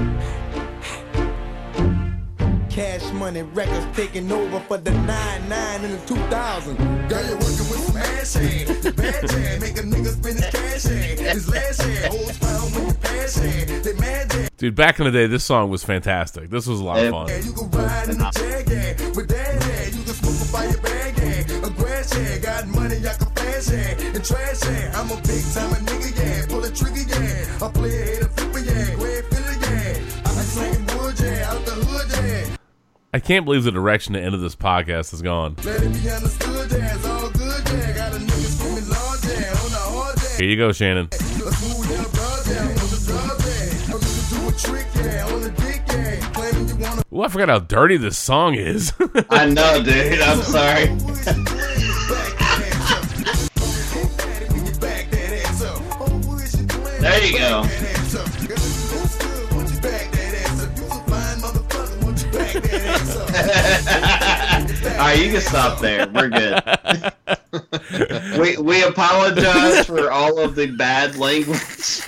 Cash Money Records taking over for the 99 in the 2000. Girl, you're working with some ass hand. The bad hand make a nigga spend his cash hand. His last hand holds found when you pass hand. They mad hand.
Dude, back in the day, this song was fantastic. This was a lot of fun.
You can ride in the jag hand. With that hand, you can smoke a fire bag hand. A grass hand, got money, I can flash hand. And trash hand, I'm a big time a nigga, yeah. Pull a trigger, yeah. I play a I
can't believe the direction the end of this podcast has gone.
Let it be understood, yeah. It's all good, yeah. Got a nigga screaming loud, yeah. On the hard, yeah.
Here you go, Shannon.
A smooth down broad, yeah. On the drop, yeah. I'm just do a trick, yeah. On the dick, yeah. Claiming you wanna
Ooh, I forgot how dirty this song is. (laughs)
I know, dude. I'm sorry. (laughs) There you go. All right, you can stop there. We're good. we we apologize for all of the bad language.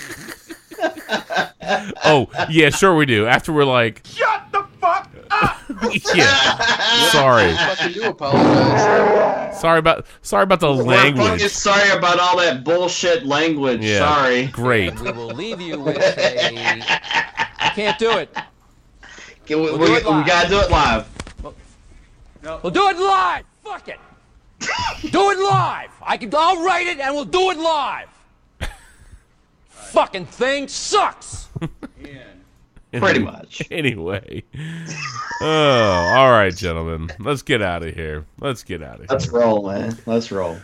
oh, yeah, sure we do. After we're like,
Shut the fuck up! (laughs)
yeah, sorry.
Fucking do apologize.
Sorry about sorry about the
We're
language.
sorry about all that bullshit language.
Yeah,
Sorry.
Great.
We will leave you with a. You can't do it.
We, we,
We'll
we
do it live.
gotta do it live.
We'll do it live. Fuck it. (laughs) do it live. I can. I'll write it and we'll do it live. (laughs) Fucking thing sucks. (laughs)
Pretty much.
Anyway. Oh, all right, gentlemen. Let's get out of here. Let's get out of here.
Let's roll, man. Let's roll.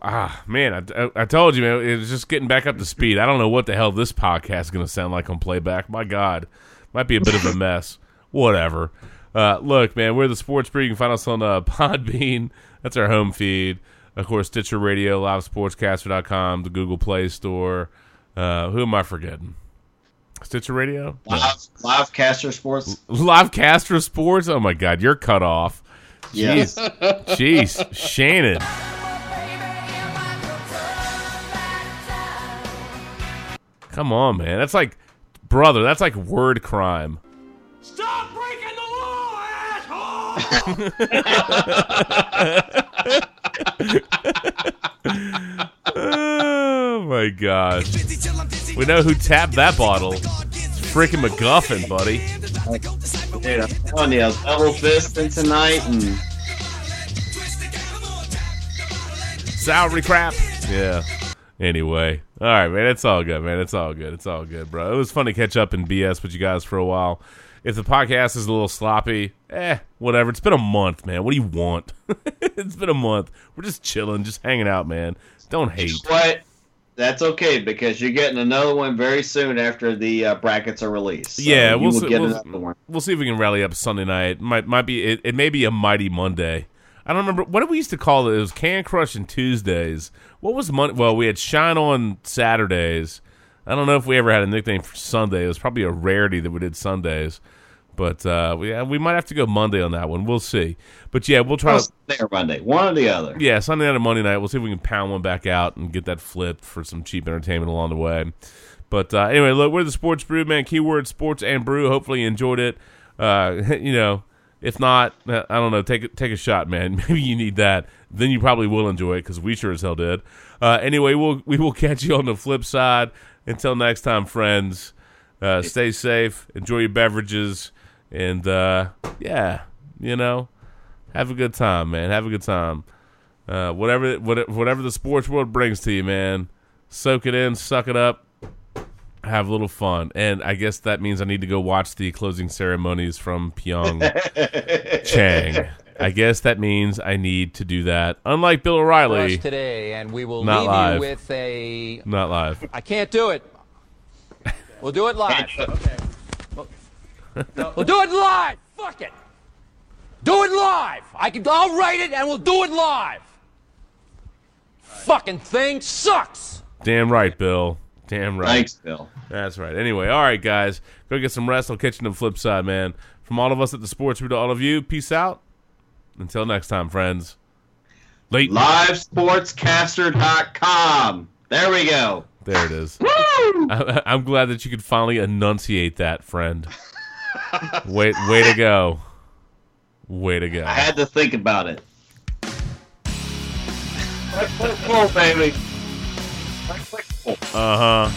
Ah, man, I, I, I told you, man, it was just getting back up to speed. I don't know what the hell this podcast is going to sound like on playback. My God, might be a bit of a mess. (laughs) Whatever. Uh, look, man, we're the Sports Brew. You can find us on uh, (laughs) Podbean. That's our home feed. Of course, Stitcher Radio, LiveSportscaster.com, the Google Play Store. Uh, who am I forgetting? Stitcher Radio? No.
Live, caster sports.
Live Castro Sports? Oh, my God, you're cut off.
Yes.
Jeez. Jeez. Shannon. Come on, man. That's like, brother, that's like word crime.
Stop breaking the law, asshole! (laughs)
oh, my god. We know who tapped that bottle. It's freaking McGuffin, buddy.
Dude, I'm telling you, I was double fisting tonight, and
Salary crap. Yeah. Anyway. All right, man. It's all good, man. It's all good. It's all good, bro. It was fun to catch up and BS with you guys for a while. If the podcast is a little sloppy, eh, whatever. It's been a month, man. What do you want? (laughs) it's been a month. We're just chilling, just hanging out, man. Don't hate.
what? That's okay because you're getting another one very soon after the uh, brackets are released. So
yeah, we'll see,
get
we'll,
another one.
we'll see if we can rally up Sunday night. Might might be it, it may be a mighty Monday. I don't remember what did we used to call it. It was Can Crush and Tuesdays. What was Monday? Well, we had Shine on Saturdays. I don't know if we ever had a nickname for Sunday. It was probably a rarity that we did Sundays. But uh, we we might have to go Monday on that one. We'll see. But yeah, we'll try
Well,
to
or Monday, one or the other.
yeah, Sunday night or Monday night. We'll see if we can pound one back out and get that flipped for some cheap entertainment along the way. But uh, anyway, look, we're the Sports Brew, man. Keyword sports and brew. Hopefully you enjoyed it. Uh, (laughs) you know, if not, uh, I don't know. Take take a shot, man. (laughs) Maybe you need that. Then you probably will enjoy it because we sure as hell did. Uh, anyway, we'll we will (laughs) catch you on the flip side. Until next time, friends. Uh, stay safe. Enjoy your beverages, and uh, yeah, you know, have a good time, man. Have a good time. Uh, whatever, whatever the sports world brings to you, man, soak it in, suck it up, have a little fun. And I guess that means I need to go watch the closing ceremonies from Pyeongchang. I guess that means I need to do that. Unlike Bill O'Reilly,
today, and we will
Not
leave
live.
you with a.
not live.
I can't do it. We'll do it live. Okay. We'll, we'll do it live. Fuck it. Do it live. I can. I'll write it, and we'll do it live. Fucking thing sucks.
Damn right, Bill. Damn right.
Thanks, Bill.
That's right. Anyway, all right, guys. Go get some rest. I'll catch you on the flip side, man. From all of us at the Sports Brew to all of you, peace out. Until next time, friends. Late.
Livesportscaster.com. There we go.
There it is. I, I'm glad that you could finally enunciate that, friend. Wait, way to go. Way to go.
I had to think about it. Full, baby.
Uh huh.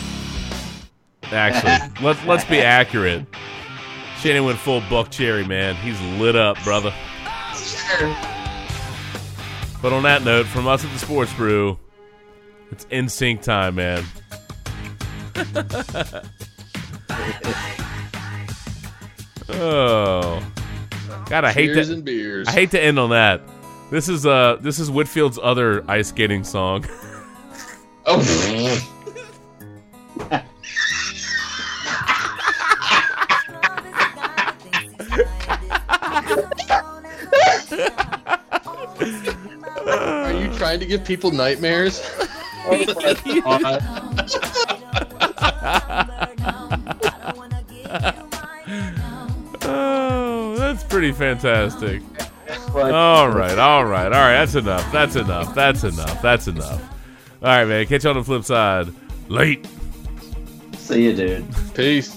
Actually, (laughs) let's let's be accurate. Shannon went full Buckcherry, man. He's lit up, brother. But on that note, from us at the Sports Brew, it's in sync time, man. (laughs) oh, God, I hate
Cheers
that.
and beers.
I hate to end on that. This is uh, this is Whitfield's other ice skating song. (laughs)
Oh.
Are you trying to give people nightmares?
oh, (laughs) oh that's pretty fantastic. All right, all right, all right. That's enough. That's enough. That's enough. That's enough. All right, man. Catch you on the flip side. Late.
See you, dude.
Peace.